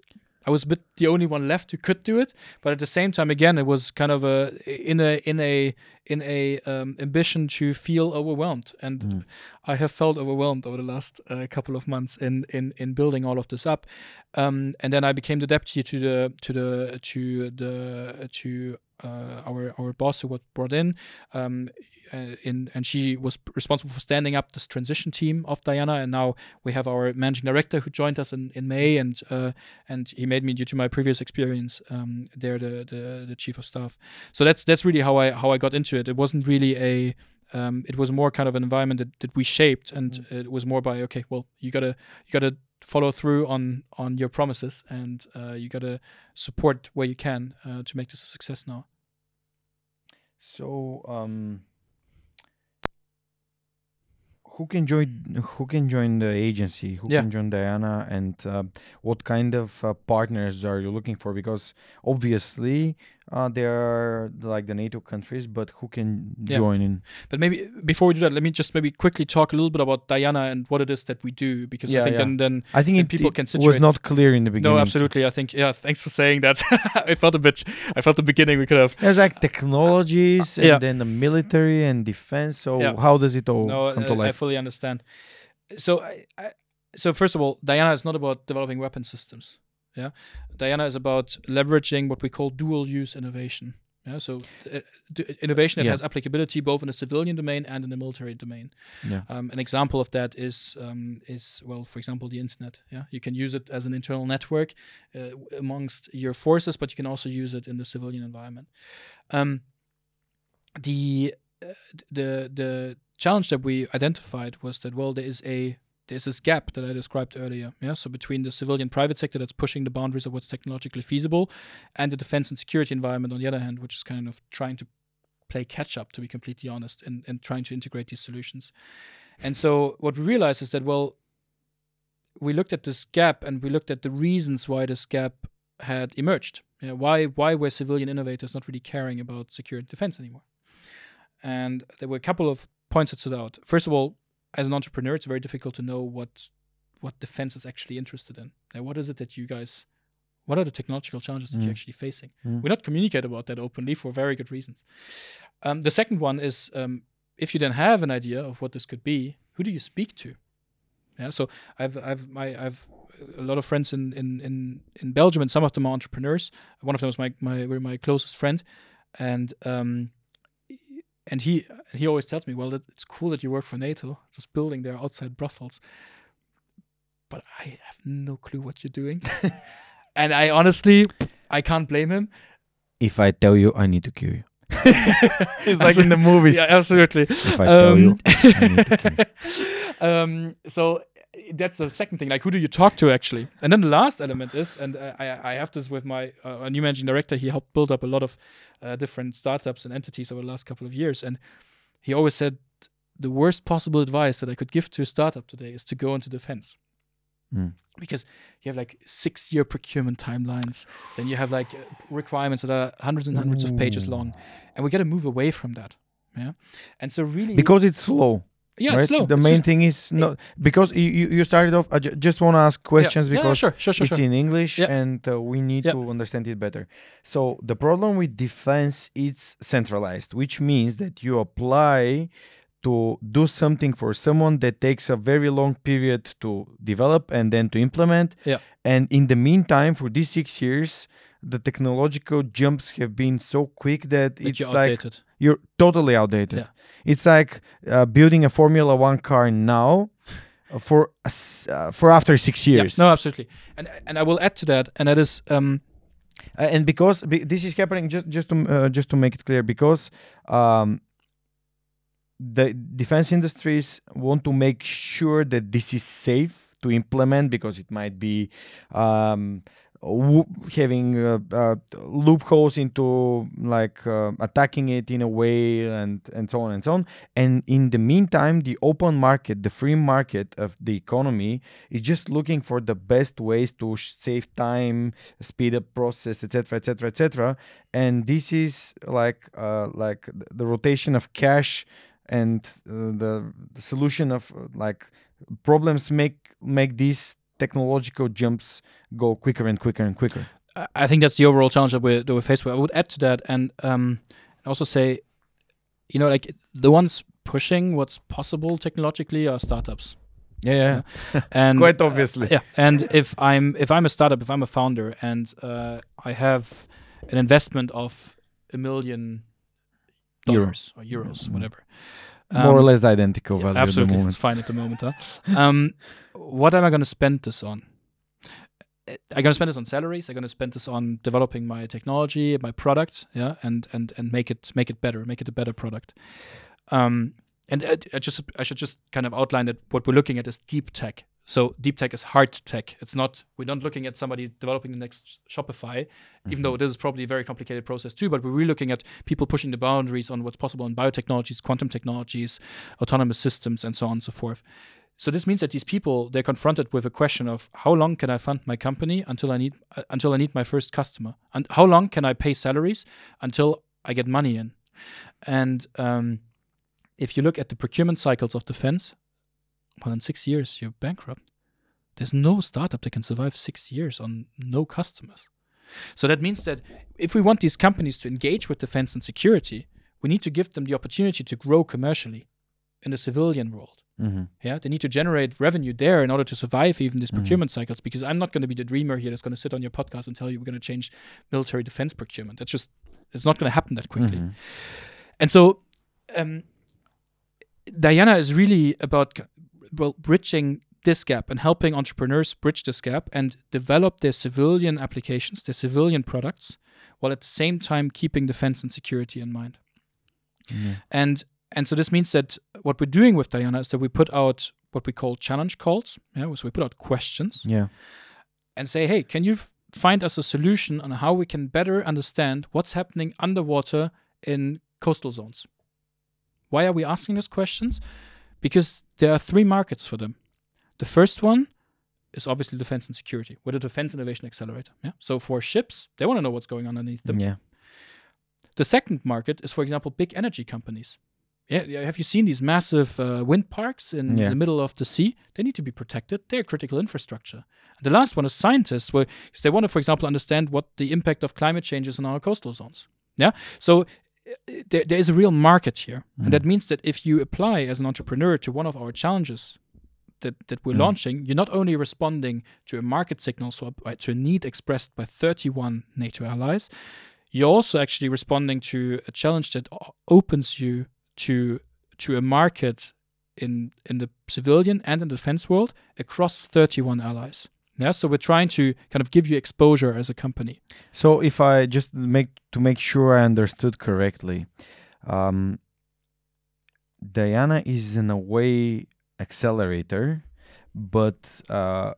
I was a bit the only one left who could do it, but at the same time, again, it was kind of a in a in a in a um, ambition to feel overwhelmed, and Mm. I have felt overwhelmed over the last uh, couple of months in in in building all of this up, um, and then I became the deputy to the to the to the to uh, our our boss who was brought in, um, uh, in and she was responsible for standing up this transition team of Diana. And now we have our managing director who joined us in, in May, and uh, and he made me due to my previous experience um, there the, the the chief of staff. So that's that's really how I how I got into it. It wasn't really a um, it was more kind of an environment that, that we shaped, and it was more by okay, well, you gotta you gotta follow through on on your promises, and uh, you gotta support where you can uh, to make this a success now. So, um, who can join? Who can join the agency? Who Yeah. can join Diana? And uh, what kind of uh, partners are you looking for? Because obviously, uh, there are like the NATO countries, but who can Yeah. join in? But maybe before we do that, let me just maybe quickly talk a little bit about Diana and what it is that we do, because Yeah, I think yeah. then then I think Then it, people it can was not clear in the beginning. no, so- absolutely. I think yeah. Thanks for saying that. I felt a bit. I felt the beginning we could have. There's like technologies and Yeah. then the military and defense. So how does it all no, come to I, I fully understand. So I, I, so first of all, Diana is not about developing weapon systems. Yeah, Diana is about leveraging what we call dual use innovation. Yeah, so uh, d- innovation that Yeah. has applicability both in the civilian domain and in the military domain. Yeah. Um, an example of that is um, is well, for example, the internet. Yeah, you can use it as an internal network uh, amongst your forces, but you can also use it in the civilian environment. Um, the uh, the the challenge that we identified was that well, there is a there's this gap that I described earlier. Yeah, so between the civilian private sector that's pushing the boundaries of what's technologically feasible, and the defense and security environment on the other hand, which is kind of trying to play catch up, to be completely honest, and, and trying to integrate these solutions. And so what we realized is that well, we looked at this gap and we looked at the reasons why this gap had emerged. Know, why why were civilian innovators not really caring about security and defense anymore? And there were a couple of points that stood out. First of all, as an entrepreneur, it's very difficult to know what what defense is actually interested in. Now, what is it that you guys what are the technological challenges that Mm. you're actually facing? Mm. We not communicate about that openly for very good reasons. Um, the second one is um, if you then have an idea of what this could be, who do you speak to? Yeah, so I've I've my I've a lot of friends in in in, in Belgium, and some of them are entrepreneurs. One of them is my my my closest friend, and um, and he he always tells me, well, that, it's cool that you work for NATO. It's this building there outside Brussels, but I have no clue what you're doing, and I honestly I can't blame him. If I tell you, I need to kill you. it's like in the movies. Yeah, absolutely. If I tell you, I need to kill um, so that's the second thing. Like, who do you talk to actually? And then the last element is, and uh, I, I have this with my uh, new managing director. He helped build up a lot of uh, different startups and entities over the last couple of years, and he always said the worst possible advice that I could give to a startup today is to go into defense. Mm. Because you have like six year procurement timelines, then you have like uh, requirements that are hundreds and hundreds of pages long, and we got to move away from that. Yeah, and so really, because it's slow. Yeah, right? it's slow. The It's main just- thing is not because you, you started off. I ju- just want to ask questions yeah, yeah, because sure, sure, sure, it's sure. in English Yeah. and uh, we need Yeah. to understand it better. So the problem with defense it's centralized, which means that you apply to do something for someone that takes a very long period to develop and then to implement. Yeah. And in the meantime, for these six years, the technological jumps have been so quick that, that it's like outdated. You're totally outdated. Yeah. It's like uh, building a Formula One car now for uh, for after six years. Yeah, no, absolutely. And and I will add to that, and that is um, Uh, and because be- this is happening, just just to uh, just to make it clear, because um, the defense industries want to make sure that this is safe to implement because it might be um, having uh, uh, loopholes into like uh, attacking it in a way and and so on and so on. And in the meantime the open market the free market of the economy is just looking for the best ways to save time speed up process etc etc etc and this is like uh, like the rotation of cash and uh, the, the solution of like problems make make these technological jumps go quicker and quicker and quicker I- think that's the overall challenge that we're that we're faced with. I would add to that, and um, also say, you know, like the ones pushing what's possible technologically are startups, yeah yeah and quite obviously yeah and if i'm if i'm a startup if i'm a founder and uh, i have an investment of a million dollars or euros, Mm. whatever. More or Um, less identical yeah, value absolutely, at the it's fine at the moment. Huh? um, what am I going to spend this on? I'm going to spend this on salaries. I'm going to spend this on developing my technology, my product, yeah, and and and make it make it better, make it a better product. Um, and I, I just I should just kind of outline that what we're looking at is deep tech. So deep tech is hard tech. It's not we're not looking at somebody developing the next Shopify, even though this is probably a very complicated process too. But we're really looking at people pushing the boundaries on what's possible in biotechnologies, quantum technologies, autonomous systems, and so on and so forth. So this means that these people they're confronted with a question of how long can I fund my company until I need uh, until I need my first customer, and how long can I pay salaries until I get money in, and um, if you look at the procurement cycles of defense, well, in six years you're bankrupt. There's no startup that can survive six years on no customers. So that means that if we want these companies to engage with defense and security, we need to give them the opportunity to grow commercially in the civilian world. Mhm. Yeah, they need to generate revenue there in order to survive even these Mhm. procurement cycles. Because I'm not going to be the dreamer here that's going to sit on your podcast and tell you we're going to change military defense procurement. That's just it's not going to happen that quickly. Mhm. And so, um, Diana is really about well bridging this gap and helping entrepreneurs bridge this gap and develop their civilian applications, their civilian products, while at the same time keeping defense and security in mind. Yeah. And and so this means that what we're doing with Diana is that we put out what we call challenge calls. Yeah, so we put out questions Yeah. and say, hey, can you f- find us a solution on how we can better understand what's happening underwater in coastal zones? Why are we asking those questions? Because there are three markets for them. The first one is obviously defense and security, with a defense innovation accelerator. Yeah. So for ships, they want to know what's going on underneath them. Yeah. The second market is, for example, big energy companies. Yeah, have you seen these massive uh, wind parks in Yeah. the middle of the sea? They need to be protected. They're critical infrastructure. And the last one is scientists, where they want to, for example, understand what the impact of climate change is on our coastal zones. Yeah, so uh, there, there is a real market here, and that means that if you apply as an entrepreneur to one of our challenges that, that we're Mm. launching, you're not only responding to a market signal, so uh, to a need expressed by 31 NATO allies, you're also actually responding to a challenge that opens you to to a market in in the civilian and in the defense world across 31 allies. Yeah, so we're trying to kind of give you exposure as a company. So if I just make to make sure I understood correctly, um, Diana is in a way accelerator, but uh,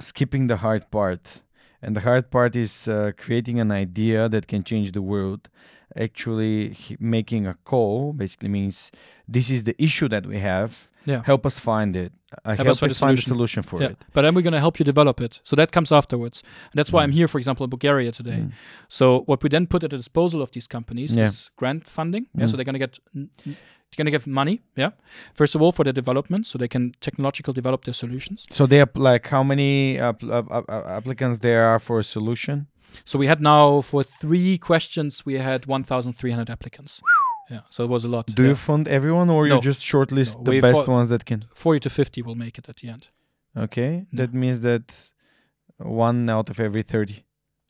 skipping the hard part. And the hard part is uh, creating an idea that can change the world. Actually, making a call basically means this is the issue that we have. Yeah. Help us find it. Uh, help, us find a find a solution. for yeah, it. but then we're going to help you develop it. So that comes afterwards. And that's why Mm. I'm here, for example, in Bulgaria today. Mm. So what we then put at the disposal of these companies Yeah. is grant funding. Yeah, so Mm. they're going to get they're going to get money. Yeah, first of all for their development, so they can technological develop their solutions. So they have like how many app- app- app- applicants there are for a solution? So we had now for three questions we had 1,300 applicants. Yeah, so it was a lot. Do yeah. you fund everyone, or No. you just shortlist No, the best ones that can? 40 to 50 will make it at the end. Okay, that means that one out of every thirty.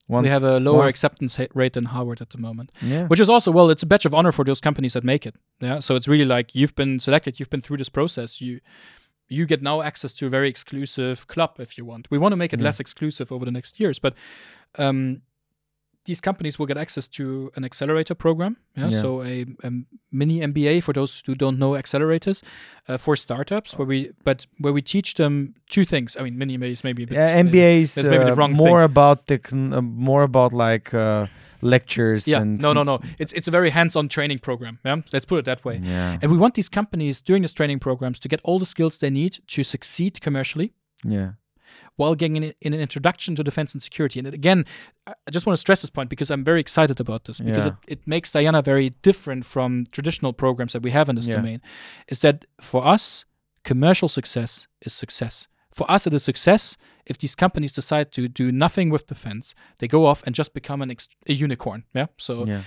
One, we have a lower acceptance rate than Harvard at the moment, yeah. which is also well, it's a badge of honor for those companies that make it. Yeah, so it's really like you've been selected, you've been through this process, you you get now access to a very exclusive club if you want. We want to make it Yeah. less exclusive over the next years, but um, these companies will get access to an accelerator program. Yeah, Yeah. so a, a mini MBA for those who don't know accelerators uh, for startups, where we but where we teach them two things. I mean, mini MBA is maybe a bit, yeah, uh, MBA is maybe the uh, wrong more thing. about the uh, more about like uh, lectures Yeah, and no, no, no. It's it's a very hands-on training program. Yeah, let's put it that way. Yeah, And we want these companies during these training programs to get all the skills they need to succeed commercially yeah, while getting in, in an introduction to defense and security. And again, I just want to stress this point because I'm very excited about this because Yeah. it, it makes Diana very different from traditional programs that we have in this Yeah. domain. Is that for us, commercial success is success. For us, it is success if these companies decide to do nothing with defense. They go off and just become an ex- a unicorn. Yeah. So yeah.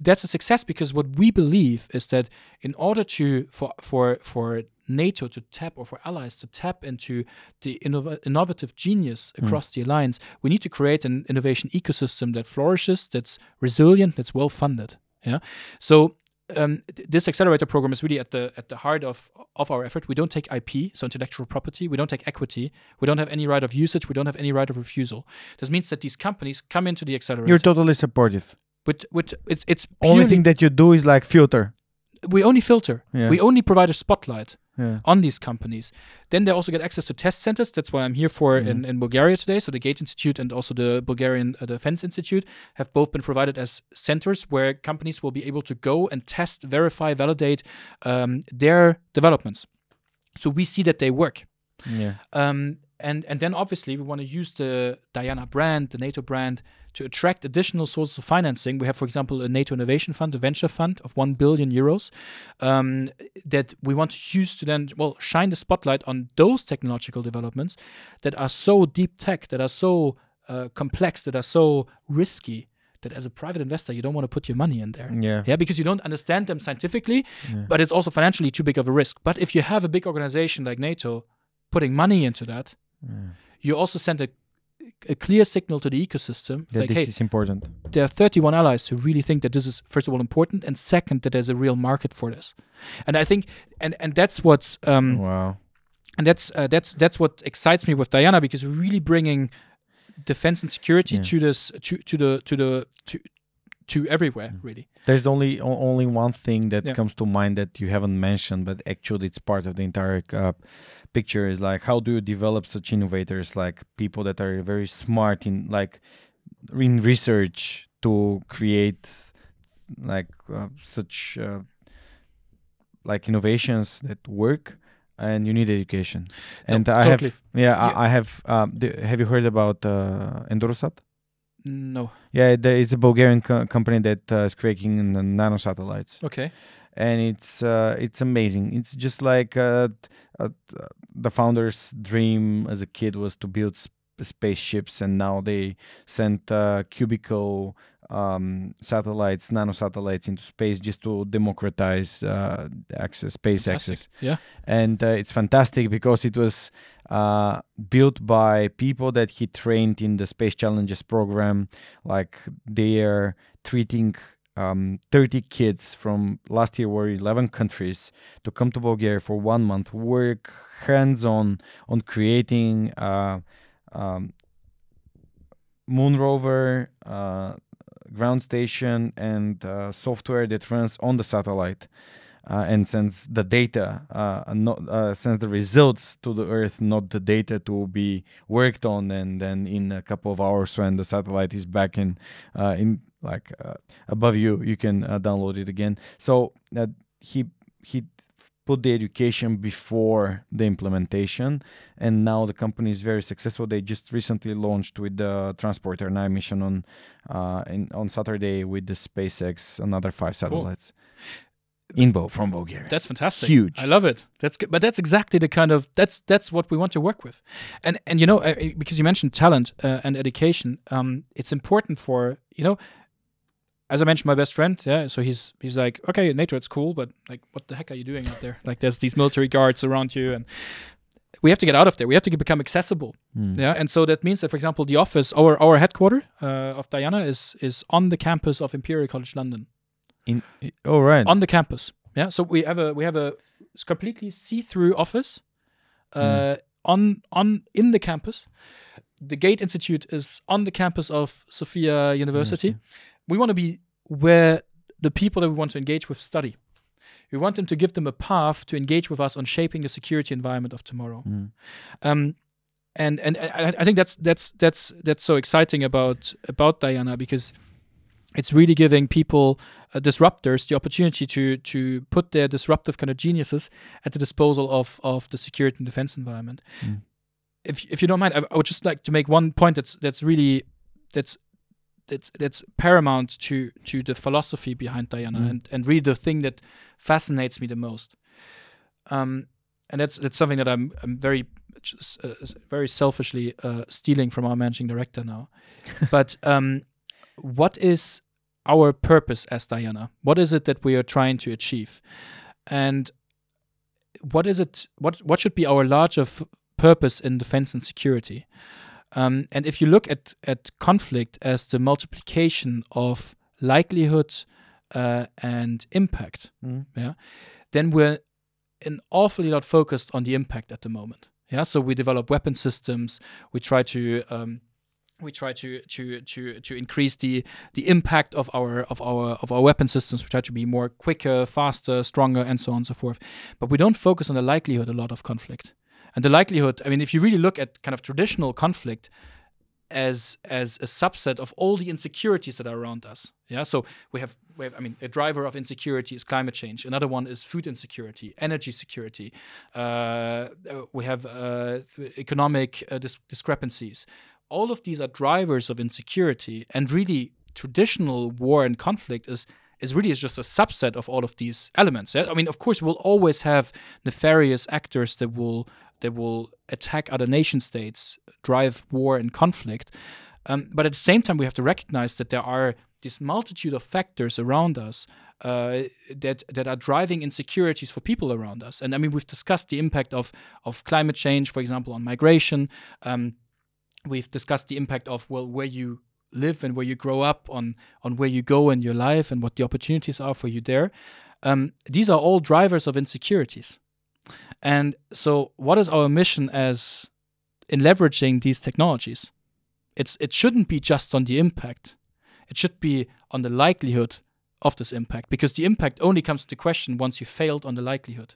That's a success because what we believe is that in order to for for for NATO to tap or for allies to tap into the innov- innovative genius across the alliance, we need to create an innovation ecosystem that flourishes, that's resilient, that's well funded. Yeah. So um, th- this accelerator program is really at the at the heart of of our effort. We don't take IP, so intellectual property. We don't take equity. We don't have any right of usage. We don't have any right of refusal. This means that these companies come into the accelerator. You're totally supportive. With with it's it's Only thing that you do is like filter. we only filter. Yeah. We only provide a spotlight Yeah. on these companies. Then they also get access to test centers. That's what I'm here for Mm-hmm. in, in Bulgaria today. So the Gate Institute and also the Bulgarian uh, Defense Institute have both been provided as centers where companies will be able to go and test, verify, validate um, their developments. So we see that they work. Yeah. Um, and and then obviously we want to use the Diana brand, the NATO brand, to attract additional sources of financing. We have, for example, a NATO Innovation Fund, a venture fund of one billion euros, um, that we want to use to then well shine the spotlight on those technological developments that are so deep tech, that are so uh, complex, that are so risky. That as a private investor, you don't want to put your money in there. Yeah. Yeah, because you don't understand them scientifically, but it's also financially too big of a risk. But if you have a big organization like NATO putting money into that, you also send a, a clear signal to the ecosystem That like, this hey, is important. there are 31 allies who really think that this is first of all important, and second that there's a real market for this. And I think, and and that's what's um, Wow. and that's uh, that's that's what excites me with Diana because we're really bringing defense and security Yeah. to this to to the to the to to everywhere really. There's only o- only one thing that Yeah. comes to mind that you haven't mentioned, but actually it's part of the entire uh, picture. Is like how do you develop such innovators, like people that are very smart in like in research to create like uh, such uh, like innovations that work, and you need education. No, And I totally. have yeah, Yeah. I, I have. Um, have you heard about uh, Endurosat? No. Yeah, there is a Bulgarian co- company that uh, is creating the nano satellites, Okay. And it's uh, it's amazing. It's just like uh, uh, the founder's dream as a kid was to build sp- spaceships, and now they sent uh, cubicle um, satellites, nano satellites into space just to democratize uh, access, space Fantastic. access Yeah. and uh, it's fantastic because it was uh, built by people that he trained in the Space Challenges program. Like they are treating um, 30 kids from last year were 11 countries to come to Bulgaria for one month, work hands-on on creating uh, um, moon rover, uh, ground station, and uh, software that runs on the satellite uh, and sends the data, uh, not sends the results to the Earth, not the data to be worked on, and then in a couple of hours when the satellite is back in, in like uh, above you, you can uh, download it again. So uh, he he put the education before the implementation, and now the company is very successful. They just recently launched with the Transporter 9 mission on uh, in, on Saturday with the SpaceX another five satellites in Bo from Bulgaria. That's fantastic. Huge. I love it. That's good. But that's exactly the kind of that's that's what we want to work with, and and you know uh, because you mentioned talent uh, and education, um, it's important for you know. As I mentioned, my best friend, yeah. So he's he's like, okay, NATO, it's cool, but like, what the heck are you doing out there? Like, there's these military guards around you, and we have to get out of there. We have to get, become accessible, Mm. yeah. And so that means that, for example, the office, our our headquarter uh, of Diana is is on the campus of Imperial College London In, oh right. on the campus. Yeah, so we have a we have a completely see-through office uh, on on in the campus. The Gate Institute is on the campus of Sofia University. We want to be where the people that we want to engage with study. We want them to give them a path to engage with us on shaping the security environment of tomorrow. Mm. Um, and and I, I think that's that's that's that's so exciting about about Diana because it's really giving people uh, disruptors the opportunity to to put their disruptive kind of geniuses at the disposal of of the security and defense environment. Mm. If if you don't mind, I, I would just like to make one point that's that's really that's that's that's paramount to to the philosophy behind Diana Mm. and and really the thing that fascinates me the most. Um, and that's that's something that I'm I'm very just, uh, very selfishly uh, stealing from our managing director now. but um, what is our purpose as Diana? What is it that we are trying to achieve? And what is it? What what should be our larger f- purpose in defense and security? Um, and if you look at at conflict as the multiplication of likelihood uh, and impact, Mhm. yeah, then we're an awfully lot focused on the impact at the moment. Yeah, so we develop weapon systems. We try to um, we try to to to to increase the the impact of our of our of our weapon systems. We try to be more quicker, faster, stronger, and so on and so forth. But we don't focus on the likelihood a lot of conflict. And the likelihood, I mean, if you really look at kind of traditional conflict as as a subset of all the insecurities that are around us, yeah. So we have we have, I mean, a driver of insecurity is climate change. Another one is food insecurity, energy security. Uh, we have uh, economic uh, dis- discrepancies all of these are drivers of insecurity and really traditional war and conflict is is really is just a subset of all of these elements i mean of course we'll always have nefarious actors that will that will attack other nation states drive war and conflict. Um, but at the same time we have to recognize that there are this multitude of factors around us uh, that that are driving insecurities for people around us. And i mean we've discussed the impact of of climate change for example on migration. Um, we've discussed the impact of well where you live and where you grow up on on where you go in your life and what the opportunities are for you there. Um, these are all drivers of insecurities. And so what is our mission as in leveraging these technologies? It's it shouldn't be just on the impact. It should be on the likelihood of this impact because the impact only comes into question once you failed on the likelihood.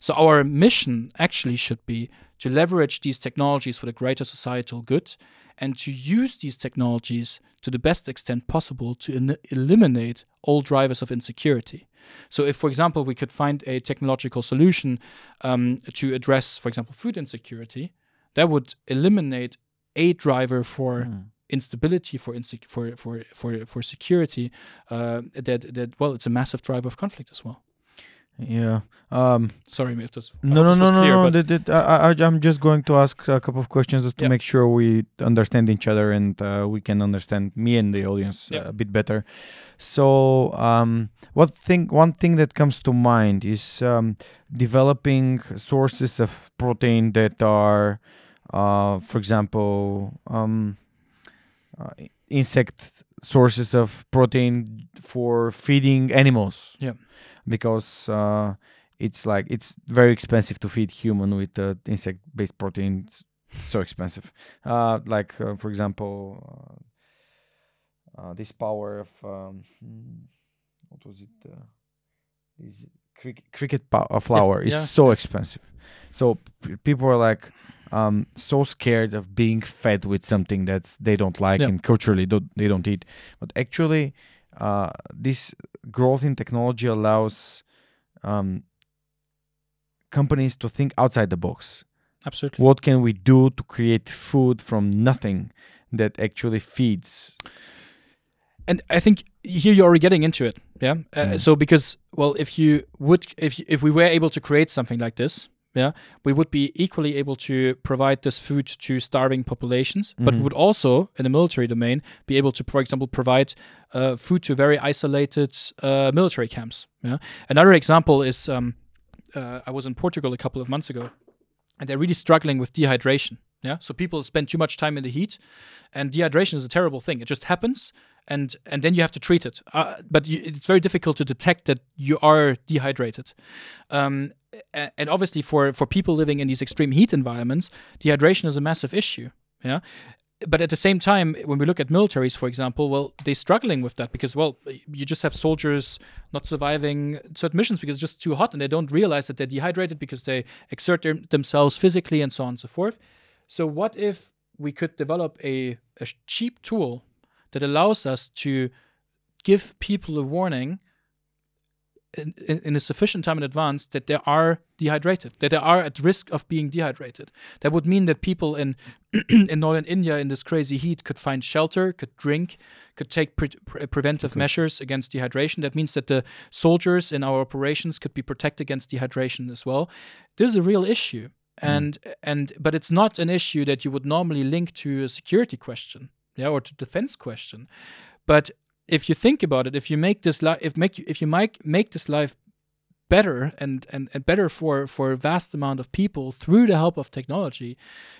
So our mission actually should be to leverage these technologies for the greater societal good and to use these technologies to the best extent possible to en- eliminate all drivers of insecurity. So, if, for example, we could find a technological solution um, to address, for example, food insecurity, that would eliminate a driver for Mm. instability, for inse- for for for for security. Uh, that that well, it's a massive driver of conflict as well. Yeah. Um, Sorry if no, no, no, no, clear, no. but- That, that, I, I, I'm just going to ask a couple of questions just to Yeah. make sure we understand each other and uh, we can understand me and the audience Yeah. a bit better. So, um, what thing? One thing that comes to mind is um, developing sources of protein that are, uh, for example, um, uh, insect sources of protein for feeding animals. Yeah. Because uh, it's like it's very expensive to feed human with uh, insect-based protein. It's so expensive. Uh, like uh, for example, uh, uh, this power of um, hmm, what was it? Uh, this cricket, cricket pow- uh, flour is yeah, so expensive. So p- people are like um, so scared of being fed with something that's they don't like Yeah. and culturally don't, they don't eat. But actually, uh, this growth in technology allows um, companies to think outside the box. Absolutely. What can we do to create food from nothing that actually feeds? and I think here you're already getting into it, yeah. Uh, Mm. So because well, if you would, if you, if we were able to create something like this, yeah, we would be equally able to provide this food to starving populations, but we Mhm. would also, in the military domain, be able to, for example, provide uh, food to very isolated uh, military camps. Yeah. Another example is um, uh, I was in Portugal a couple of months ago, and they're really struggling with dehydration. Yeah, so people spend too much time in the heat, and dehydration is a terrible thing. It just happens, and and then you have to treat it. Uh, but you, it's very difficult to detect that you are dehydrated. Um, and obviously, for for people living in these extreme heat environments, dehydration is a massive issue. Yeah. But at the same time, when we look at militaries, for example, well, they're struggling with that because, well, you just have soldiers not surviving certain missions because it's just too hot and they don't realize that they're dehydrated because they exert their, themselves physically and so on and so forth. So, what if we could develop a, a cheap tool that allows us to give people a warning in, in, in a sufficient time in advance that they are dehydrated, that they are at risk of being dehydrated? That would mean that people in in northern India in this crazy heat could find shelter, could drink, could take pre- pre- preventive Okay. measures against dehydration. That means that the soldiers in our operations could be protected against dehydration as well. This is a real issue, hmm. and and but it's not an issue that you would normally link to a security question, yeah, or to defense question. But if you think about it, if you make this life, if make if you make make this life better and, and, and better for, for a vast amount of people through the help of technology,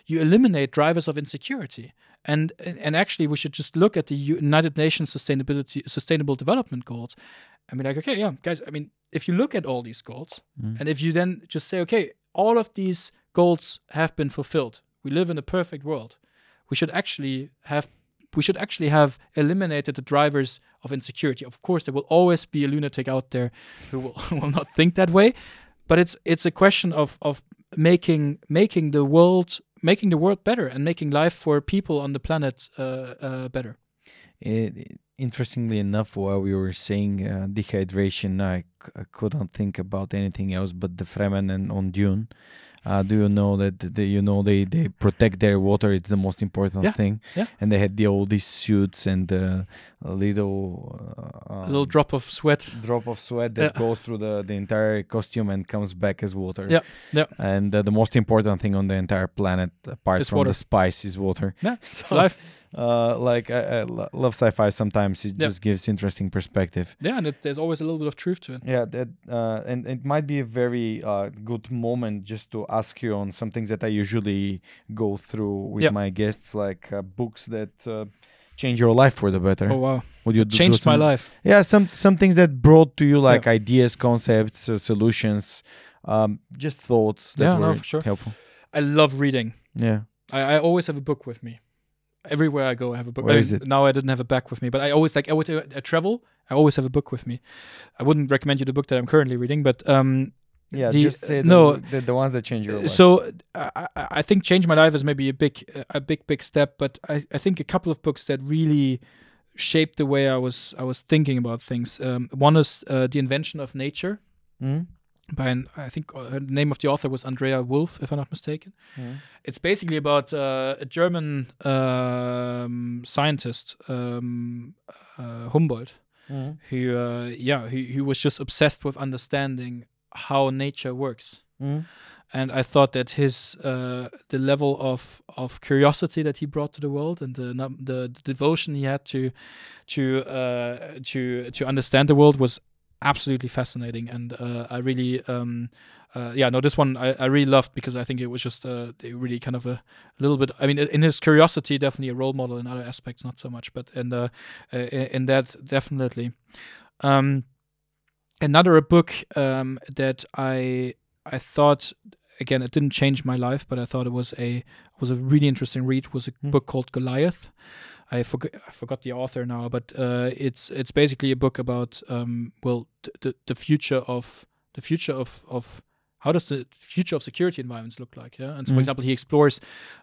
you eliminate drivers of insecurity. And and actually, we should just look at the United Nations Sustainability Sustainable Development Goals. I mean, like, okay, yeah, guys. I mean, if you look at all these goals, Mm. and if you then just say, okay, all of these goals have been fulfilled, we live in a perfect world. We should actually have we should actually have eliminated the drivers of insecurity. Of course, there will always be a lunatic out there who will, will not think that way, but it's it's a question of of making making the world making the world better and making life for people on the planet uh, uh, better. It, interestingly enough, while we were saying uh, dehydration, I, c- I couldn't think about anything else but the Fremen and on Dune. Uh, do you know that they, you know they, they protect their water? It's the most important Yeah, thing. yeah. And they had the, all these suits and uh, a little uh, a little drop of sweat. drop of sweat that Yeah. goes through the, the entire costume and comes back as water. Yeah, yeah. And uh, the most important thing on the entire planet, apart Is from water. the spice, is water. Yeah, it's So, life. Uh, like I, I love sci-fi. Sometimes it Yeah. just gives interesting perspective. Yeah, and it, there's always a little bit of truth to it. Yeah, that uh, and it might be a very uh, good moment just to ask you on some things that I usually go through with Yeah. my guests, like uh, books that uh, change your life for the better. Oh wow, Would you do- do changed my life. Yeah, some some things that brought to you like ideas, concepts, uh, solutions, um, just thoughts that Yeah, no, were for sure. helpful. I love reading. Yeah. I, I always have a book with me. Everywhere I go, I have a book. Where I is it? Now I didn't have a bag with me, but I always like I would uh, I travel. I always have a book with me. I wouldn't recommend you the book that I'm currently reading, but um, Yeah, The- just say the, no, the, the ones that change your life. so I, I- I think change my life is maybe a big a big big step, but I, I think a couple of books that really shaped the way I was I was thinking about things. Um, one is uh, the invention of nature Mhm. By an, I think uh, the name of the author was Andrea Wulf, if I'm not mistaken. Mhm. It's basically about uh, a German um, scientist, um, uh, Humboldt, Mhm. who, uh, yeah, who, who was just obsessed with understanding how nature works. Mhm. And I thought that his uh, the level of of curiosity that he brought to the world and the the, the devotion he had to to uh, to to understand the world was absolutely fascinating. And uh, I really um, uh, yeah no this one I, I really loved because I think it was just uh, really kind of a, little bit. I mean in his curiosity definitely a role model in other aspects not so much, but in the uh, in, that definitely. Um, another book um, that I I thought again it didn't change my life, but I thought it was a was a really interesting read. Was a Hmm. book called Goliath. I forgot I forgot the author now, but uh, it's it's basically a book about um, well the, the future of the future of of how does the future of security environments look like? Yeah, and so for Mhm. example, he explores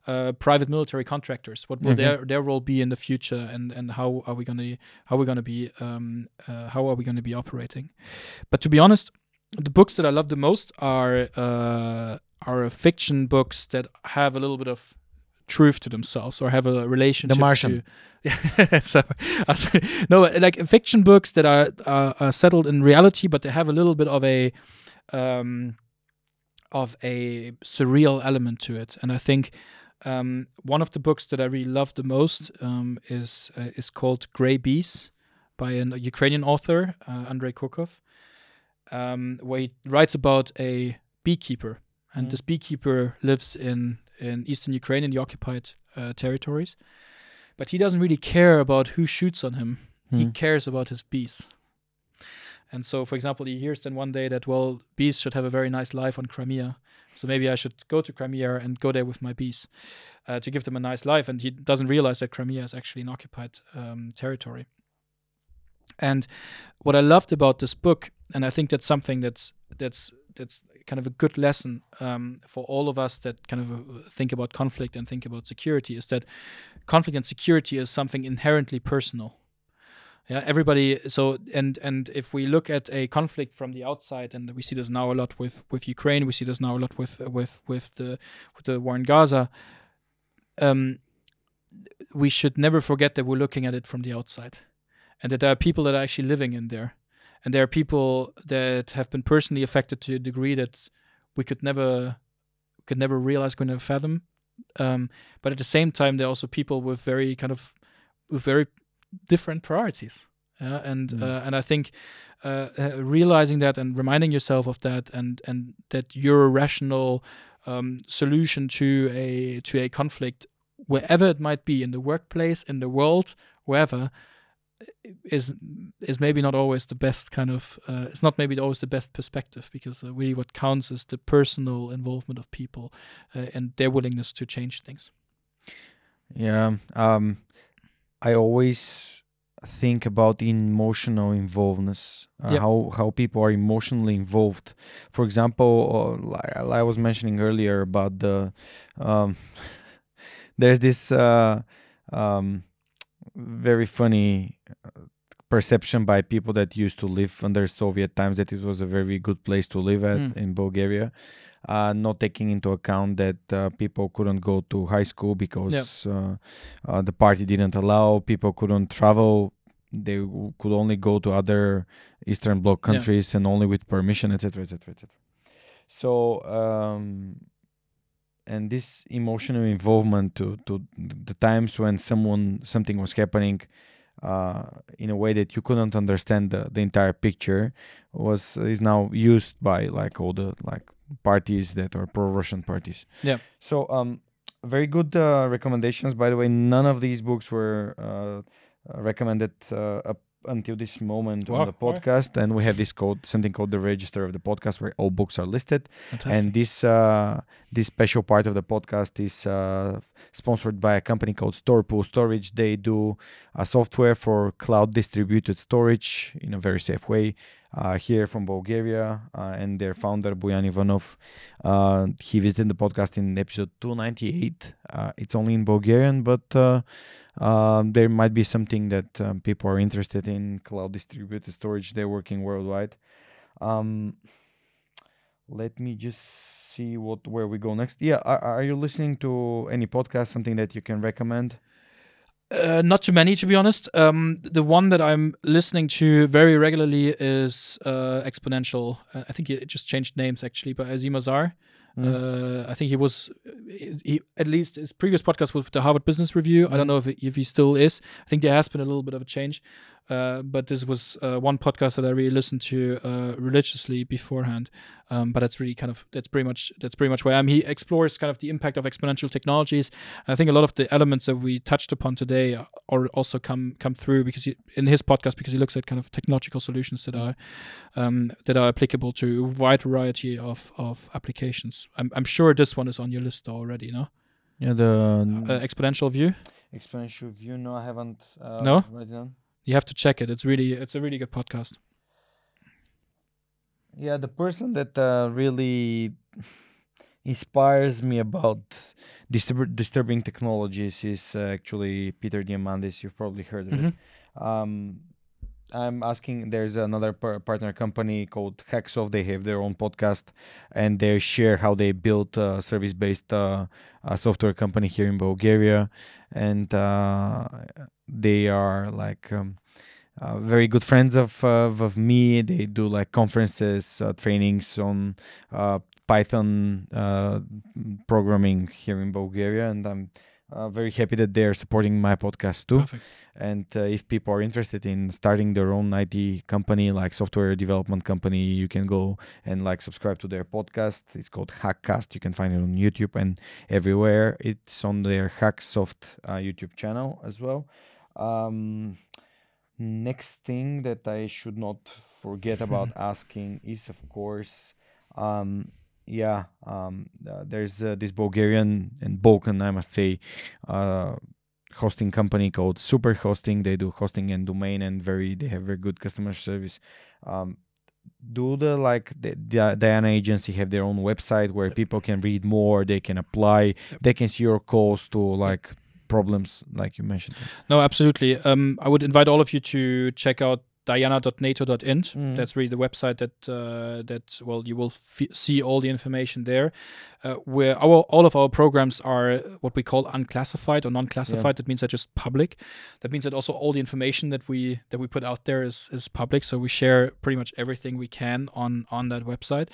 uh, private military contractors. What will Okay. their their role be in the future, and and how are we gonna how are we gonna be um, uh, how are we gonna be operating? But to be honest, the books that I love the most are uh, are fiction books that have a little bit of truth to themselves or have a relationship. The Martian. To, so, uh, so- no, like fiction books that are, are are settled in reality, but they have a little bit of a um, of a surreal element to it, and I think. Um, one of the books that I really love the most um, is uh, is called Grey Bees by an Ukrainian author, uh, Andrei Kurkov, um, where he writes about a beekeeper, and Mm. this beekeeper lives in in eastern Ukraine in the occupied uh, territories, but he doesn't really care about who shoots on him. He Mhm. cares about his bees. And so, for example, he hears then one day that well, bees should have a very nice life on Crimea, so maybe I should go to Crimea and go there with my bees uh, to give them a nice life. And he doesn't realize that Crimea is actually an occupied um, territory. And what I loved about this book, and I think that's something that's that's that's kind of a good lesson um, for all of us that kind of uh, think about conflict and think about security, is that conflict and security is something inherently personal. Yeah, everybody. So, and and if we look at a conflict from the outside, and we see this now a lot with with Ukraine, we see this now a lot with with with the with the war in Gaza. Um, we should never forget that we're looking at it from the outside, and that there are people that are actually living in there, and there are people that have been personally affected to a degree that we could never could never realize, could never fathom. Um, but at the same time, there are also people with very kind of with very different priorities. Yeah, and Mm. uh, and I think uh, uh, realizing that and reminding yourself of that, and and that your rational um, solution to a to a conflict, wherever it might be in the workplace, in the world, wherever, is is maybe not always the best kind of. Uh, it's not maybe always the best perspective because uh, really what counts is the personal involvement of people uh, and their willingness to change things. Yeah. Um, I always think about emotional involvedness. Uh, Yeah. How how people are emotionally involved. For example, uh, like, like I was mentioning earlier about the um, there's this uh, um, very funny uh, perception by people that used to live under Soviet times that it was a very good place to live at Mm. in Bulgaria, uh, not taking into account that uh, people couldn't go to high school because uh, uh, the party didn't allow. People couldn't travel. They w- could only go to other Eastern Bloc Yeah. countries and only with permission, etc., etc., etc. So, um, and this emotional involvement to to the times when someone something was happening uh, in a way that you couldn't understand the, the entire picture was is now used by like all the like parties that are pro-Russian parties. Yeah. So um, very good uh, recommendations. By the way, none of these books were uh, recommended uh, until this moment Wow, on the podcast, and we have this code, something called the register of the podcast, where all books are listed. Fantastic. And this uh, this special part of the podcast is uh, sponsored by a company called StorPool Storage. They do a software for cloud distributed storage in a very safe way. Uh, here from Bulgaria, uh, and their founder Boyan Ivanov, uh, he visited the podcast in episode 298. Uh, it's only in Bulgarian, but uh, uh, there might be something that um, people are interested in cloud distributed storage. They're working worldwide. Um, let me just see what where we go next. Yeah, are, are you listening to any podcast? Something that you can recommend? Uh, not too many, to be honest. Um, the one that I'm listening to very regularly is uh, Exponential. Uh, I think it just changed names actually, but Azeem Azhar. Uh, I think he was, he, at least his previous podcast was with the Harvard Business Review. I don't know if if he still is. I think there has been a little bit of a change, uh, but this was uh, one podcast that I really listened to uh, religiously beforehand. Um, but that's really kind of that's pretty much that's pretty much where I am. He explores kind of the impact of exponential technologies. I think a lot of the elements that we touched upon today are also come come through because he, in his podcast because he looks at kind of technological solutions that are um, that are applicable to a wide variety of of applications. I'm I'm sure this one is on your list already, no? Yeah, the Uh, exponential view. exponential view. No, I haven't. Uh, No? down. You have to check it. It's really it's a really good podcast. Yeah, the person that uh, really inspires me about disturb- disturbing technologies is uh, actually Peter Diamandis. You've probably heard of it. Um, I'm asking. There's another par- partner company called Hacksoft. They have their own podcast, and they share how they built a service-based uh, uh, software company here in Bulgaria, and uh, they are like. Um, uh, very good friends of, of of me. They do like conferences, uh, trainings on uh, Python uh, programming here in Bulgaria, and I'm uh, very happy that they're supporting my podcast too. Perfect. And uh, if people are interested in starting their own IT company, like software development company, you can go and like subscribe to their podcast. It's called Hackcast. You can find it on YouTube and everywhere. It's on their Hacksoft uh, YouTube channel as well. Um, next thing that I should not forget about asking is, of course, um, yeah, um, uh, there's uh, this Bulgarian and Balkan, I must say, uh, hosting company called Super Hosting. They do hosting and domain, and very they have very good customer service. Um, do the like the, the Diana agency have their own website where Yep. people can read more, they can apply, Yep. they can see your calls to like problems like you mentioned. No, absolutely. Um, I would invite all of you to check out diana.nato.int. Mhm. That's really the website that uh, that well you will f- see all the information there. Uh, where our all of our programs are what we call unclassified or non-classified. That means they're just public. That means that also all the information that we that we put out there is is public. So we share pretty much everything we can on on that website.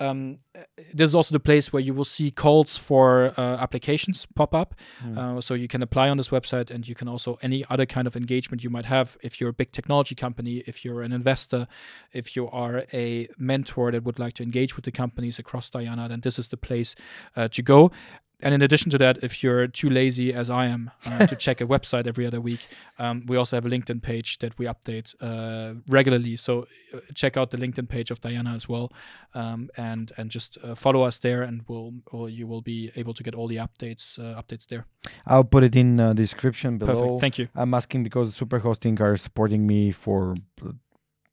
Um, uh, this is also the place where you will see calls for uh, applications pop up. Uh, so you can apply on this website, and you can also any other kind of engagement you might have. If you're a big technology company, if you're an investor, if you are a mentor that would like to engage with the companies across Diana, then this is the place uh, to go. And in addition to that, if you're too lazy as I am uh, to check a website every other week, um, we also have a LinkedIn page that we update uh, regularly. So uh, check out the LinkedIn page of Diana as well, um, and and just uh, follow us there, and we'll or you will be able to get all the updates uh, updates there. I'll put it in the description below. Perfect. Thank you. I'm asking because Super Hosting are supporting me for uh,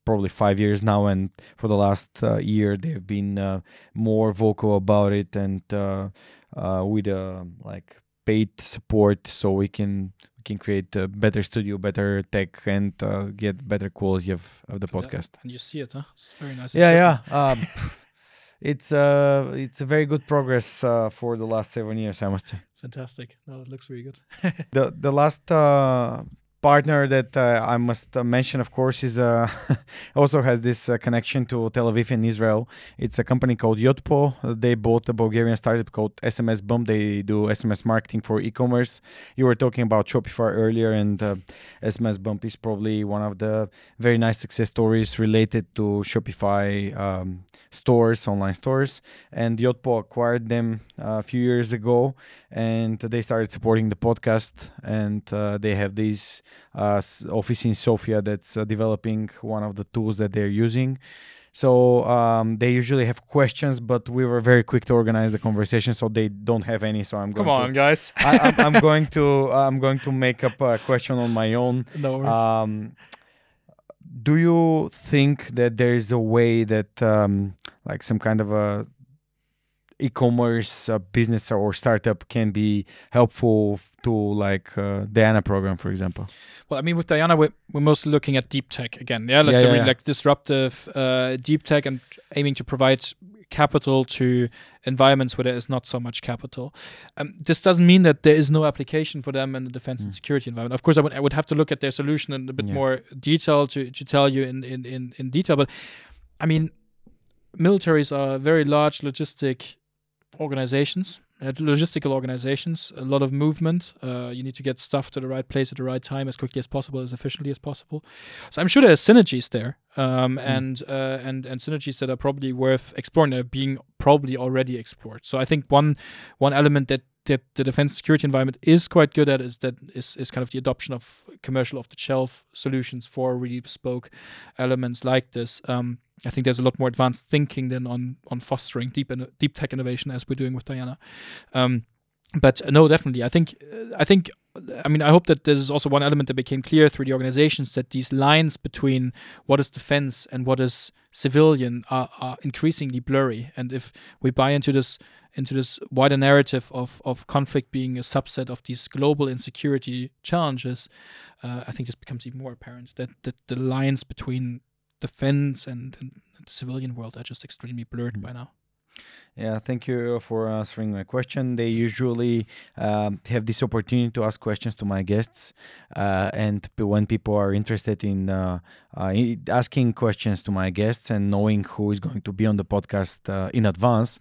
probably five years now, and for the last uh, year they've been uh, more vocal about it and uh, uh, with uh, like paid support, so we can we can create a better studio, better tech, and uh, get better quality of, of the Yeah, podcast. And you see it, huh? It's very nice. Yeah, yeah. Um, it's uh it's a very good progress uh, for the last seven years, I must say. Fantastic. No, it looks really good. the the last uh, partner that uh, I must uh, mention, of course, is uh, also has this uh, connection to Tel Aviv in Israel. It's a company called Yotpo. They bought a Bulgarian startup called SMS Bump. They do SMS marketing for e-commerce. You were talking about Shopify earlier, and uh, SMS Bump is probably one of the very nice success stories related to Shopify um, stores, online stores. And Yotpo acquired them uh, a few years ago and they started supporting the podcast and they have s- office in sofia that's uh, developing one of the tools that they're using so um, they usually have questions but we were very quick to organize the conversation so they don't have any so i'm going Come on, to, guys. I, I'm, I'm going to i'm going to make up a question on my own no worries. um, do you think that there is a way that um, like some kind of a e-commerce uh, business or startup can be helpful to like uh, Diana program for example Well, I mean, with Diana, we're, we're mostly looking at deep tech again. Yeah, like, Yeah, yeah, really yeah. like disruptive uh, deep tech and aiming to provide capital to environments where there is not so much capital. Um, this doesn't mean that there is no application for them in the defense and Mm. security environment. Of course, I would, I would have to look at their solution in a bit Yeah. more detail to, to tell you in, in, in, in detail. But I mean, militaries are very large logistic organizations, uh, logistical organizations, a lot of movement. Uh, you need to get stuff to the right place at the right time as quickly as possible, as efficiently as possible. So I'm sure there are synergies there, um, and uh, and and synergies that are probably worth exploring. That are being probably already explored. So I think one one element that that the defense security environment is quite good at is that is, is kind of the adoption of commercial off the shelf solutions for really bespoke elements like this. Um, I think there's a lot more advanced thinking than on on fostering deep in, deep tech innovation as we're doing with Diana. Um, but uh, no, definitely, I think uh, I think I mean I hope that this is also one element that became clear through the organizations that these lines between what is defense and what is civilian are, are increasingly blurry. And if we buy into this into this wider narrative of of conflict being a subset of these global insecurity challenges, uh, I think this becomes even more apparent that that the lines between defense and, and the civilian world are just extremely blurred Mm. by now. Yeah, thank you for answering my question. They usually um, have this opportunity to ask questions to my guests, uh, and when people are interested in uh, uh, asking questions to my guests and knowing who is going to be on the podcast uh, in advance,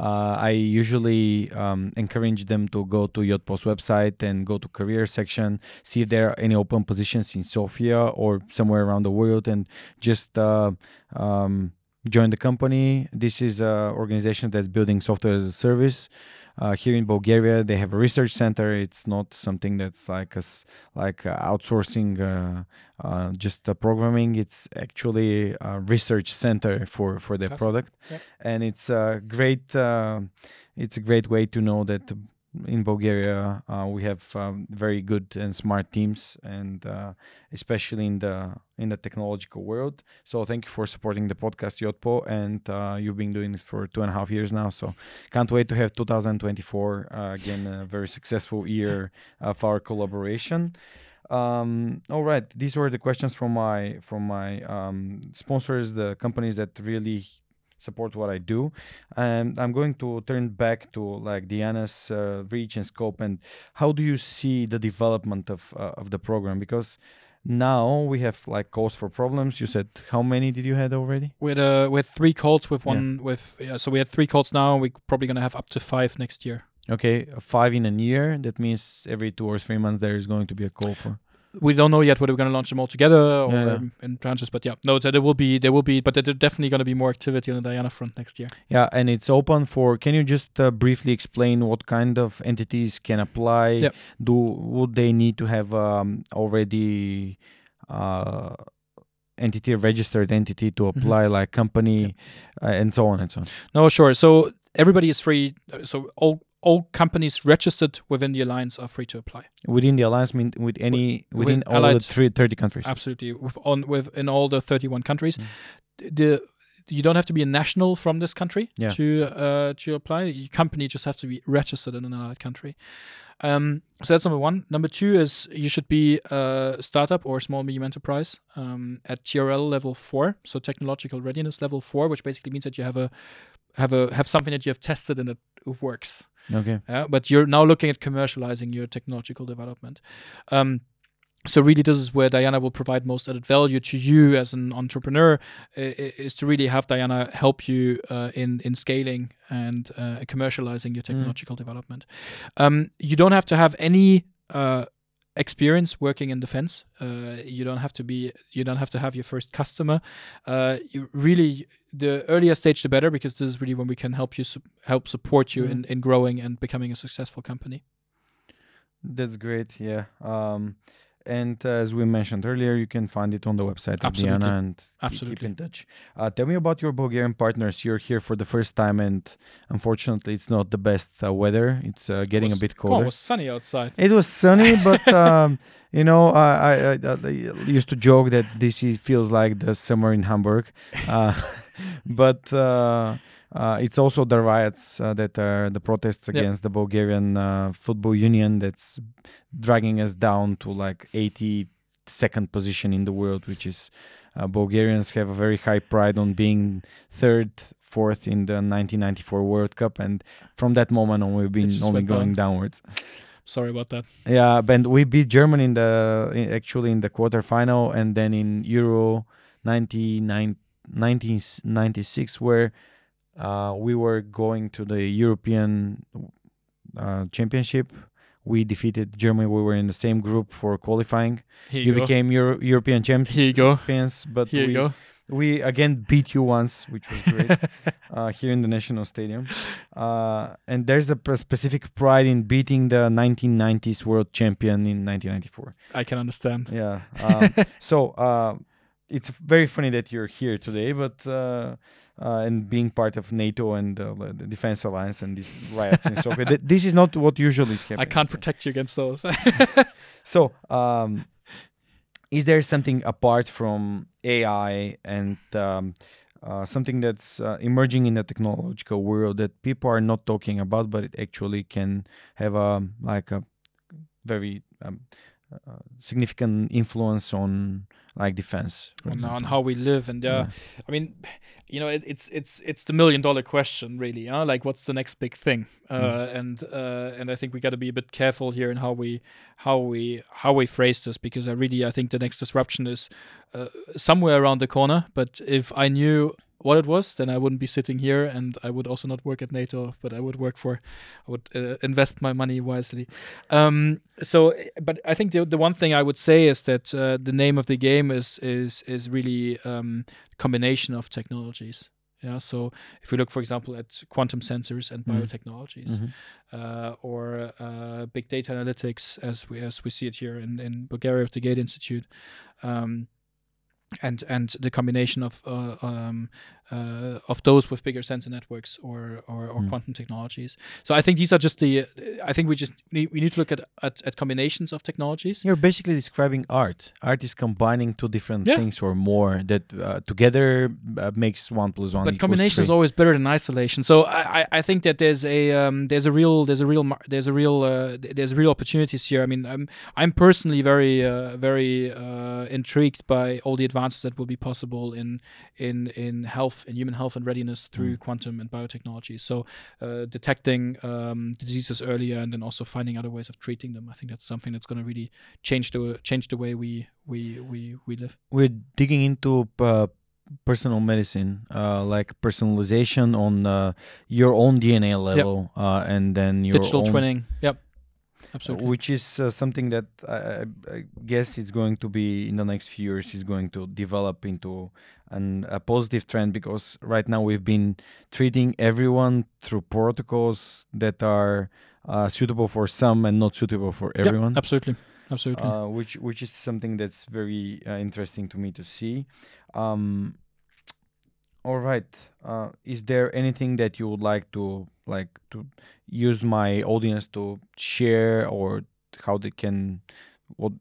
uh, I usually um, encourage them to go to Yotpo's website and go to career section, see if there are any open positions in Sofia or somewhere around the world, and just uh, um, join the company. This is an organization that's building software as a service. Uh, here in Bulgaria, they have a research center. It's not something that's like us like uh, outsourcing, uh, uh, just uh, programming. It's actually a research center for for their product, Yep. and it's a great. Uh, it's a great way to know that in Bulgaria uh, we have um, very good and smart teams, and uh, especially in the in the technological world. So thank you for supporting the podcast Yotpo, and uh, you've been doing this for two and a half years now. So can't wait to have 2024 uh, again a very successful year of our collaboration. Um, all right, these were the questions from my from my um, sponsors, the companies that really support what I do, and I'm going to turn back to like Diana's uh, reach and scope, and how do you see the development of uh, of the program? Because now we have like calls for problems. You said how many did you had already? We had uh, had three calls with Yeah. one with yeah, so we had three calls now. We're probably gonna have up to five next year. Okay, five in a year. That means every two or three months there is going to be a call for. We don't know yet whether we're gonna launch them all together or Yeah, yeah. um, in tranches, but yeah, no, there will be there will be, but there's definitely gonna be more activity on the Diana front next year. Yeah, and it's open for. Can you just uh, briefly explain what kind of entities can apply? Yep. Do would they need to have um, already uh, entity registered entity to Mm-hmm. apply, like company, uh, and so on and so on? No, sure. So everybody is free. uh, So all all companies registered within the alliance are free to apply. Within the alliance, mean with any with within all allied- the three, 30 countries. Absolutely, with on with in all the 31 countries. Mm. The you don't have to be a national from this country Yeah. to uh, to apply. Your company just has to be registered in an allied country. Um, so that's number one. Number two is you should be a startup or a small medium enterprise um, at TRL level four, so technological readiness level four, which basically means that you have a have a have something that you have tested and it works. Okay. Yeah, but you're now looking at commercializing your technological development. Um, so really, this is where Diana will provide most added value to you as an entrepreneur. Is to really have Diana help you uh, in in scaling and uh, commercializing your technological development. Um, you don't have to have any uh, experience working in defense. Uh, you don't have to be. You don't have to have your first customer. Uh, you really the earlier stage the better because this is really when we can help you sup- help support you Mhm. in, in growing and becoming a successful company. That's great. Yeah. Um, and uh, as we mentioned earlier, you can find it on the website of Absolutely. Diana and Absolutely. keep in touch. Uh, tell me about your Bulgarian partners. You're here for the first time, and unfortunately, it's not the best uh, weather. It's uh, getting a was- bit Come on, colder. it was sunny outside. It was sunny, but um, you know, I, I, I, I used to joke that this is, feels like the summer in Hamburg, uh, but uh, it's also the riots uh, that are the protests Yep. against the Bulgarian uh, football union that's dragging us down to like 82nd position in the world, which is uh, Bulgarians have a very high pride on being third, fourth in the 1994 World Cup, and from that moment on, we've been only going down. downwards. Sorry about that. Yeah, and we beat Germany in the in- actually in the quarterfinal, and then in Euro 99 1996, where uh, we were going to the European uh, Championship. We defeated Germany. We were in the same group for qualifying. Here You you, became Euro- European Here you go. champions, but Here we, you go. we again beat you once, which was great uh, here in the National Stadium. Uh, and there's a specific pride in beating the 1990s world champion in 1994. I can understand. Yeah. Um, so uh, it's very funny that you're here today, but uh, and being part of NATO and uh, the Defense Alliance and these riots in Sofia. Th- this is not what usually is happening. I can't protect you against those. So, um, is there something apart from AI and um, uh, something that's uh, emerging in the technological world that people are not talking about, but it actually can have a like a very um, uh, significant influence on like defense on, on how we live and uh, I mean, you know, it, it's it's it's the million dollar question, really. Huh? Like, what's the next big thing? Uh, Mm. And uh, and I think we got to be a bit careful here in how we how we how we phrase this because I really I think the next disruption is uh, somewhere around the corner. But if I knew what it was, then I wouldn't be sitting here, and I would also not work at NATO, but I would work for, I would uh, invest my money wisely. Um, so, but I think the the one thing I would say is that uh, the name of the game is is is really um, combination of technologies. Yeah. So if we look, for example, at quantum sensors and Mhm. biotechnologies, Mhm. uh, or uh, big data analytics, as we as we see it here in in Bulgaria with the Gate Institute. Um, and and the combination of uh, um, uh, of those with bigger sensor networks or or, or Mm. quantum technologies. So I think these are just the. I think we just need, we need to look at, at at combinations of technologies. You're basically describing art. Art is combining two different Yeah. things or more that uh, together uh, makes one plus one. but combination is always better than isolation. So I, I, I think that there's a um, there's a real there's a real there's a real uh, there's real opportunities here. I mean, I'm I'm personally very uh, very uh, intrigued by all the advances that will be possible in in in health in human health and readiness through Mm. quantum and biotechnology. So uh, detecting um, diseases earlier and then also finding other ways of treating them. I think that's something that's going to really change the change the way we we we we live. We're digging into uh, personal medicine, uh, like personalization on uh, your own DNA level, uh, and then your Digital own twinning. Yep. Absolutely. which is uh, something that I, I, guess it's going to be in the next few years is going to develop into an, a positive trend because right now we've been treating everyone through protocols that are uh, suitable for some and not suitable for Yep, everyone absolutely. Absolutely. uh, which which is something that's very uh, interesting to me to see. Um, all right, uh, is there anything that you would like to like to use my audience to share or how they can what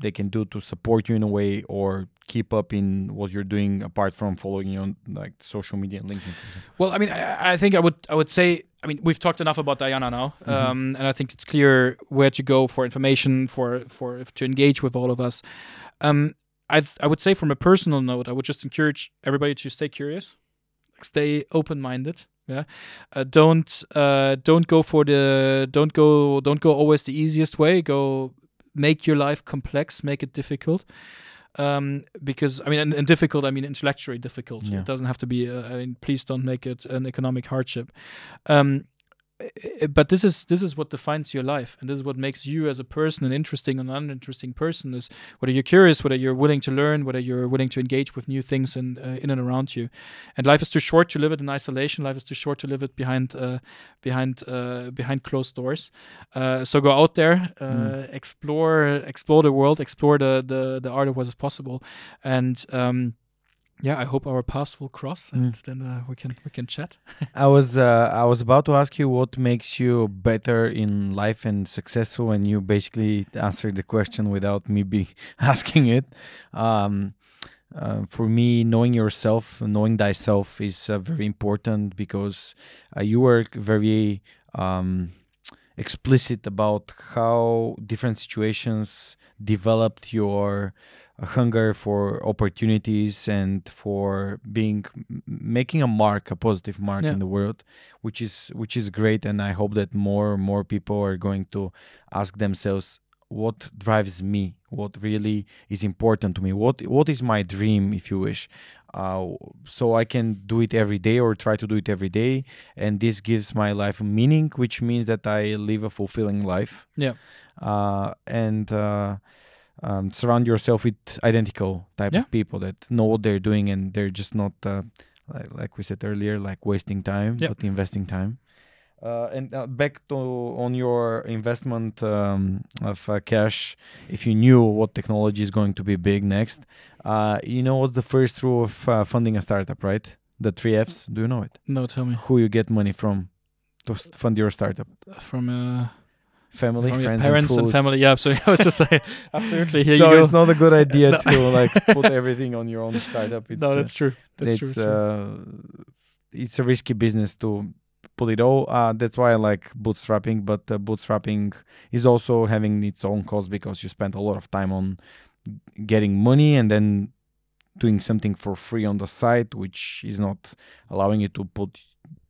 they can do to support you in a way or keep up in what you're doing apart from following you on like social media and LinkedIn? Well, I mean, I, I think I would I would say I mean we've talked enough about Diana now, Mhm. um, and I think it's clear where to go for information for for to engage with all of us. Um, I I would say from a personal note, I would just encourage everybody to stay curious, stay open minded. Yeah, uh, don't uh, don't go for the don't go don't go always the easiest way. Go make your life complex, make it difficult. Um, because I mean, and, and difficult, I mean intellectually difficult. Yeah. It doesn't have to be. Uh, I mean, please don't make it an economic hardship. Um, but this is this is what defines your life, and this is what makes you as a person an interesting and uninteresting person. Is whether you're curious, whether you're willing to learn, whether you're willing to engage with new things in uh, in and around you. And life is too short to live it in isolation. Life is too short to live it behind uh, behind uh, behind closed doors. Uh, so go out there, uh, Mm. explore explore the world, explore the the the art of what is possible, and. Um, yeah, I hope our paths will cross, and then uh, we can we can chat. I was uh, I was about to ask you what makes you better in life and successful, and you basically answered the question without me be asking it. Um, uh, for me, knowing yourself, knowing thyself, is uh, very important because uh, you were very um, explicit about how different situations developed your hunger for opportunities and for being making a mark a positive mark Yeah. in the world which is which is great. And i hope that more and more people are going to ask themselves what drives me? What really is important to me? What what is my dream if you wish? Uh, so i can do it every day or try to do it every day. And this gives my life a meaning which means that i live a fulfilling life. Yeah. uh, and uh, um, surround yourself with identical type Yeah. of people that know what they're doing and they're just not uh, like, like we said earlier like wasting time Yeah. but investing time. Uh, and uh, back to on your investment um, of uh, cash if you knew what technology is going to be big next uh, you know what's the first rule of uh, funding a startup right? The three f's do you know it? No, tell me. Who you get money from to fund your startup. From uh, family from friends parents and, and, family. Yeah, absolutely. I was just saying, absolutely. Here so it's not a good idea No. to like put everything on your own startup. It's, no, uh, that's true. That's it's it's true. uh, it's a risky business to put it all. Uh, that's why I like bootstrapping. But uh, bootstrapping is also having its own cost because you spend a lot of time on getting money and then doing something for free on the site, which is not allowing you to put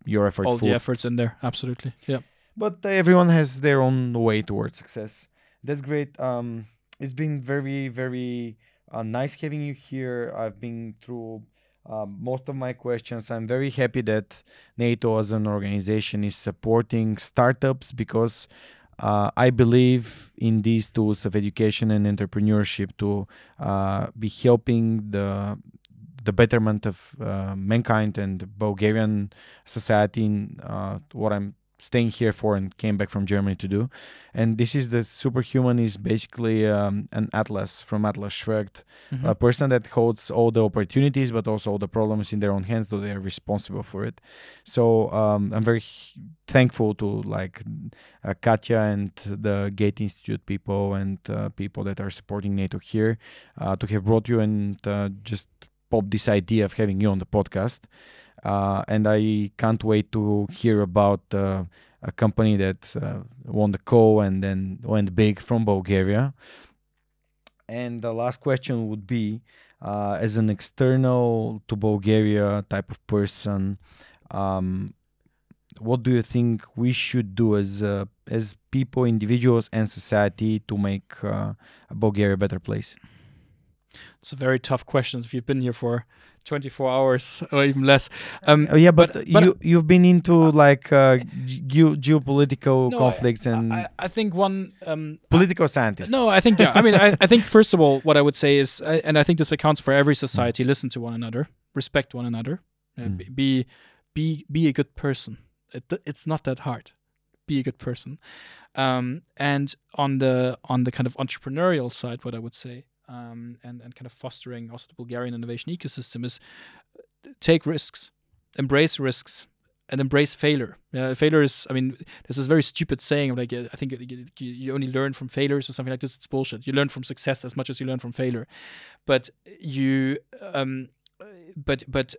your effort All full. the efforts in there. Absolutely. Yeah. But uh, everyone has their own way towards success. That's great. Um, it's been very, very uh, nice having you here. I've been through um, most of my questions. I'm very happy that NATO as an organization is supporting startups because uh, I believe in these tools of education and entrepreneurship to uh, be helping the the betterment of uh, mankind and Bulgarian society. In, uh, what I'm staying here for and came back from Germany to do. And this is the superhuman is basically um, an Atlas from Atlas Shrugged, Mhm. a person that holds all the opportunities but also all the problems in their own hands, though they are responsible for it. So um, I'm very thankful to like uh, Katya and the Gate Institute people and uh, people that are supporting NATO here uh, to have brought you and uh, just pop this idea of having you on the podcast. Uh, and I can't wait to hear about uh, a company that uh, won the call and then went big from Bulgaria. And the last question would be uh, as an external to Bulgaria type of person, um, what do you think we should do as uh, as people, individuals, and society to make uh, Bulgaria a better place? It's a very tough question if you've been here for 24 hours or even less. Um, Oh, yeah, but, but- but- you you've been into like uh, ge- geopolitical No, I- conflicts and I, I think one. Um, political scientist. No, I think yeah. I mean, I, I think first of all, what I would say is, I- and I think this accounts for every society: listen to one another, respect one another, uh, Mm. be, be be be a good person. It, it's not that hard. Be a good person. Um, and on the on the kind of entrepreneurial side, what I would say, um, and and kind of fostering also the Bulgarian innovation ecosystem is uh, take risks, embrace risks, and embrace failure. Yeah, failure is. I mean, there's this very stupid saying like uh, I think you, you- you only learn from failures or something like this. It's bullshit. You learn from success as much as you learn from failure, but you um, but but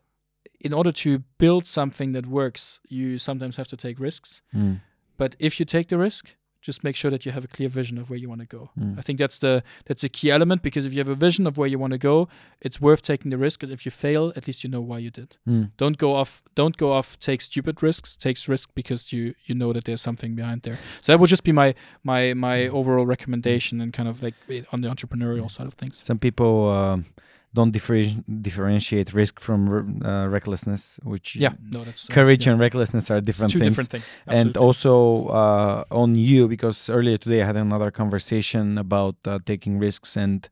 in order to build something that works, you sometimes have to take risks. Mm, But if you take the risk, just make sure that you have a clear vision of where you want to go. mm. I think that's the that's a key element because if you have a vision of where you want to go, it's worth taking the risk. And if you fail, at least you know why you did. Mm. Don't go off. Don't go off. Take stupid risks. Takes risk because you you know that there's something behind there. So that would just be my my my Mm. overall recommendation and kind of like eh, on the entrepreneurial side of things. Some people um, don't differenti- differentiate risk from uh, recklessness, which Yeah, no, that's uh, courage yeah. and recklessness are different two things. different things. and also uh, on you because earlier today I had another conversation about uh, taking risks, and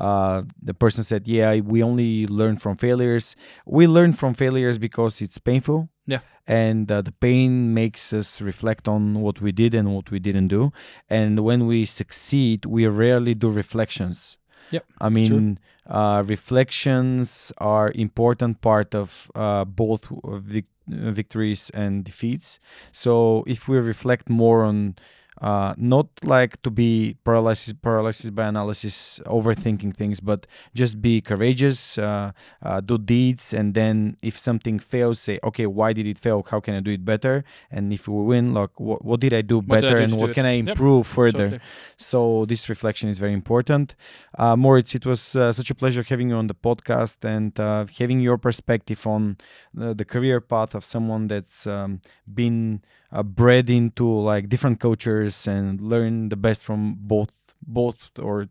uh, the person said, "Yeah, we only learn from failures. We learn from failures because it's painful." Yeah. And uh, the pain makes us reflect on what we did and what we didn't do. And when we succeed, we rarely do reflections. Yep, I mean, uh, reflections are important part of uh, both vic- victories and defeats. So if we reflect more on uh, not like to be paralysis paralysis by analysis, overthinking things, but just be courageous, uh, uh, do deeds, and then if something fails, say, okay, why did it fail? How can I do it better? And if we win, like, what, what did I do What I better, and what it? can I Yep, improve further? Totally. So this reflection is very important. Uh, Moritz, it was uh, such a pleasure having you on the podcast and uh, having your perspective on the, the career path of someone that's um, been uh, bred into like different cultures and learn the best from both both or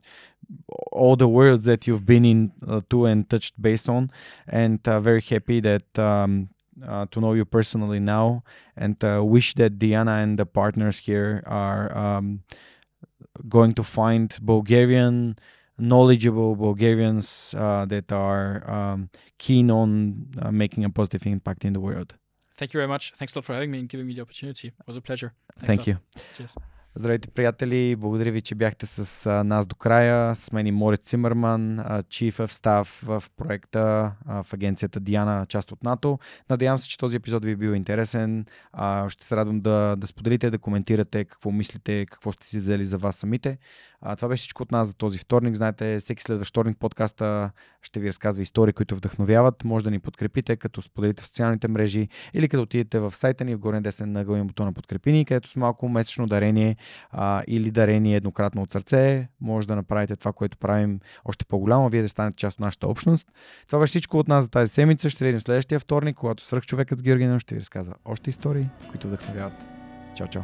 all the worlds that you've been in uh, to and touched based on and uh, very happy that um, uh, to know you personally now and uh, wish that Diana and the partners here are um, going to find Bulgarian knowledgeable Bulgarians uh, that are um, keen on uh, making a positive impact in the world. Thank you very much. Thanks a lot for having me and giving me the opportunity. It was a pleasure. Thanks Thank you. Cheers. Здравейте, приятели! Благодаря ви, че бяхте с нас до края. С мен и Морец Цимърман, Chief of Staff в проекта в агенцията Диана, част от НАТО. Надявам се, че този епизод ви е бил интересен. Ще се радвам да, да споделите, да коментирате какво мислите, какво сте си взели за вас самите. Това беше всичко от нас за този вторник. Знаете, всеки следващ вторник подкаста ще ви разказва истории, които вдъхновяват. Може да ни подкрепите, като споделите в социалните мрежи или като отидете в сайта ни в горен десен нъгъл има бутона подкрепини, където с малко месечно дарение а, или дарение еднократно от сърце, може да направите това, което правим още по-голямо, вие да станете част от нашата общност. Това беше всичко от нас за тази седмица. Ще се видим следващия вторник, когато свръх човекът с Георгина ще ви разказва още истории, които вдъхновяват. Чао, чао!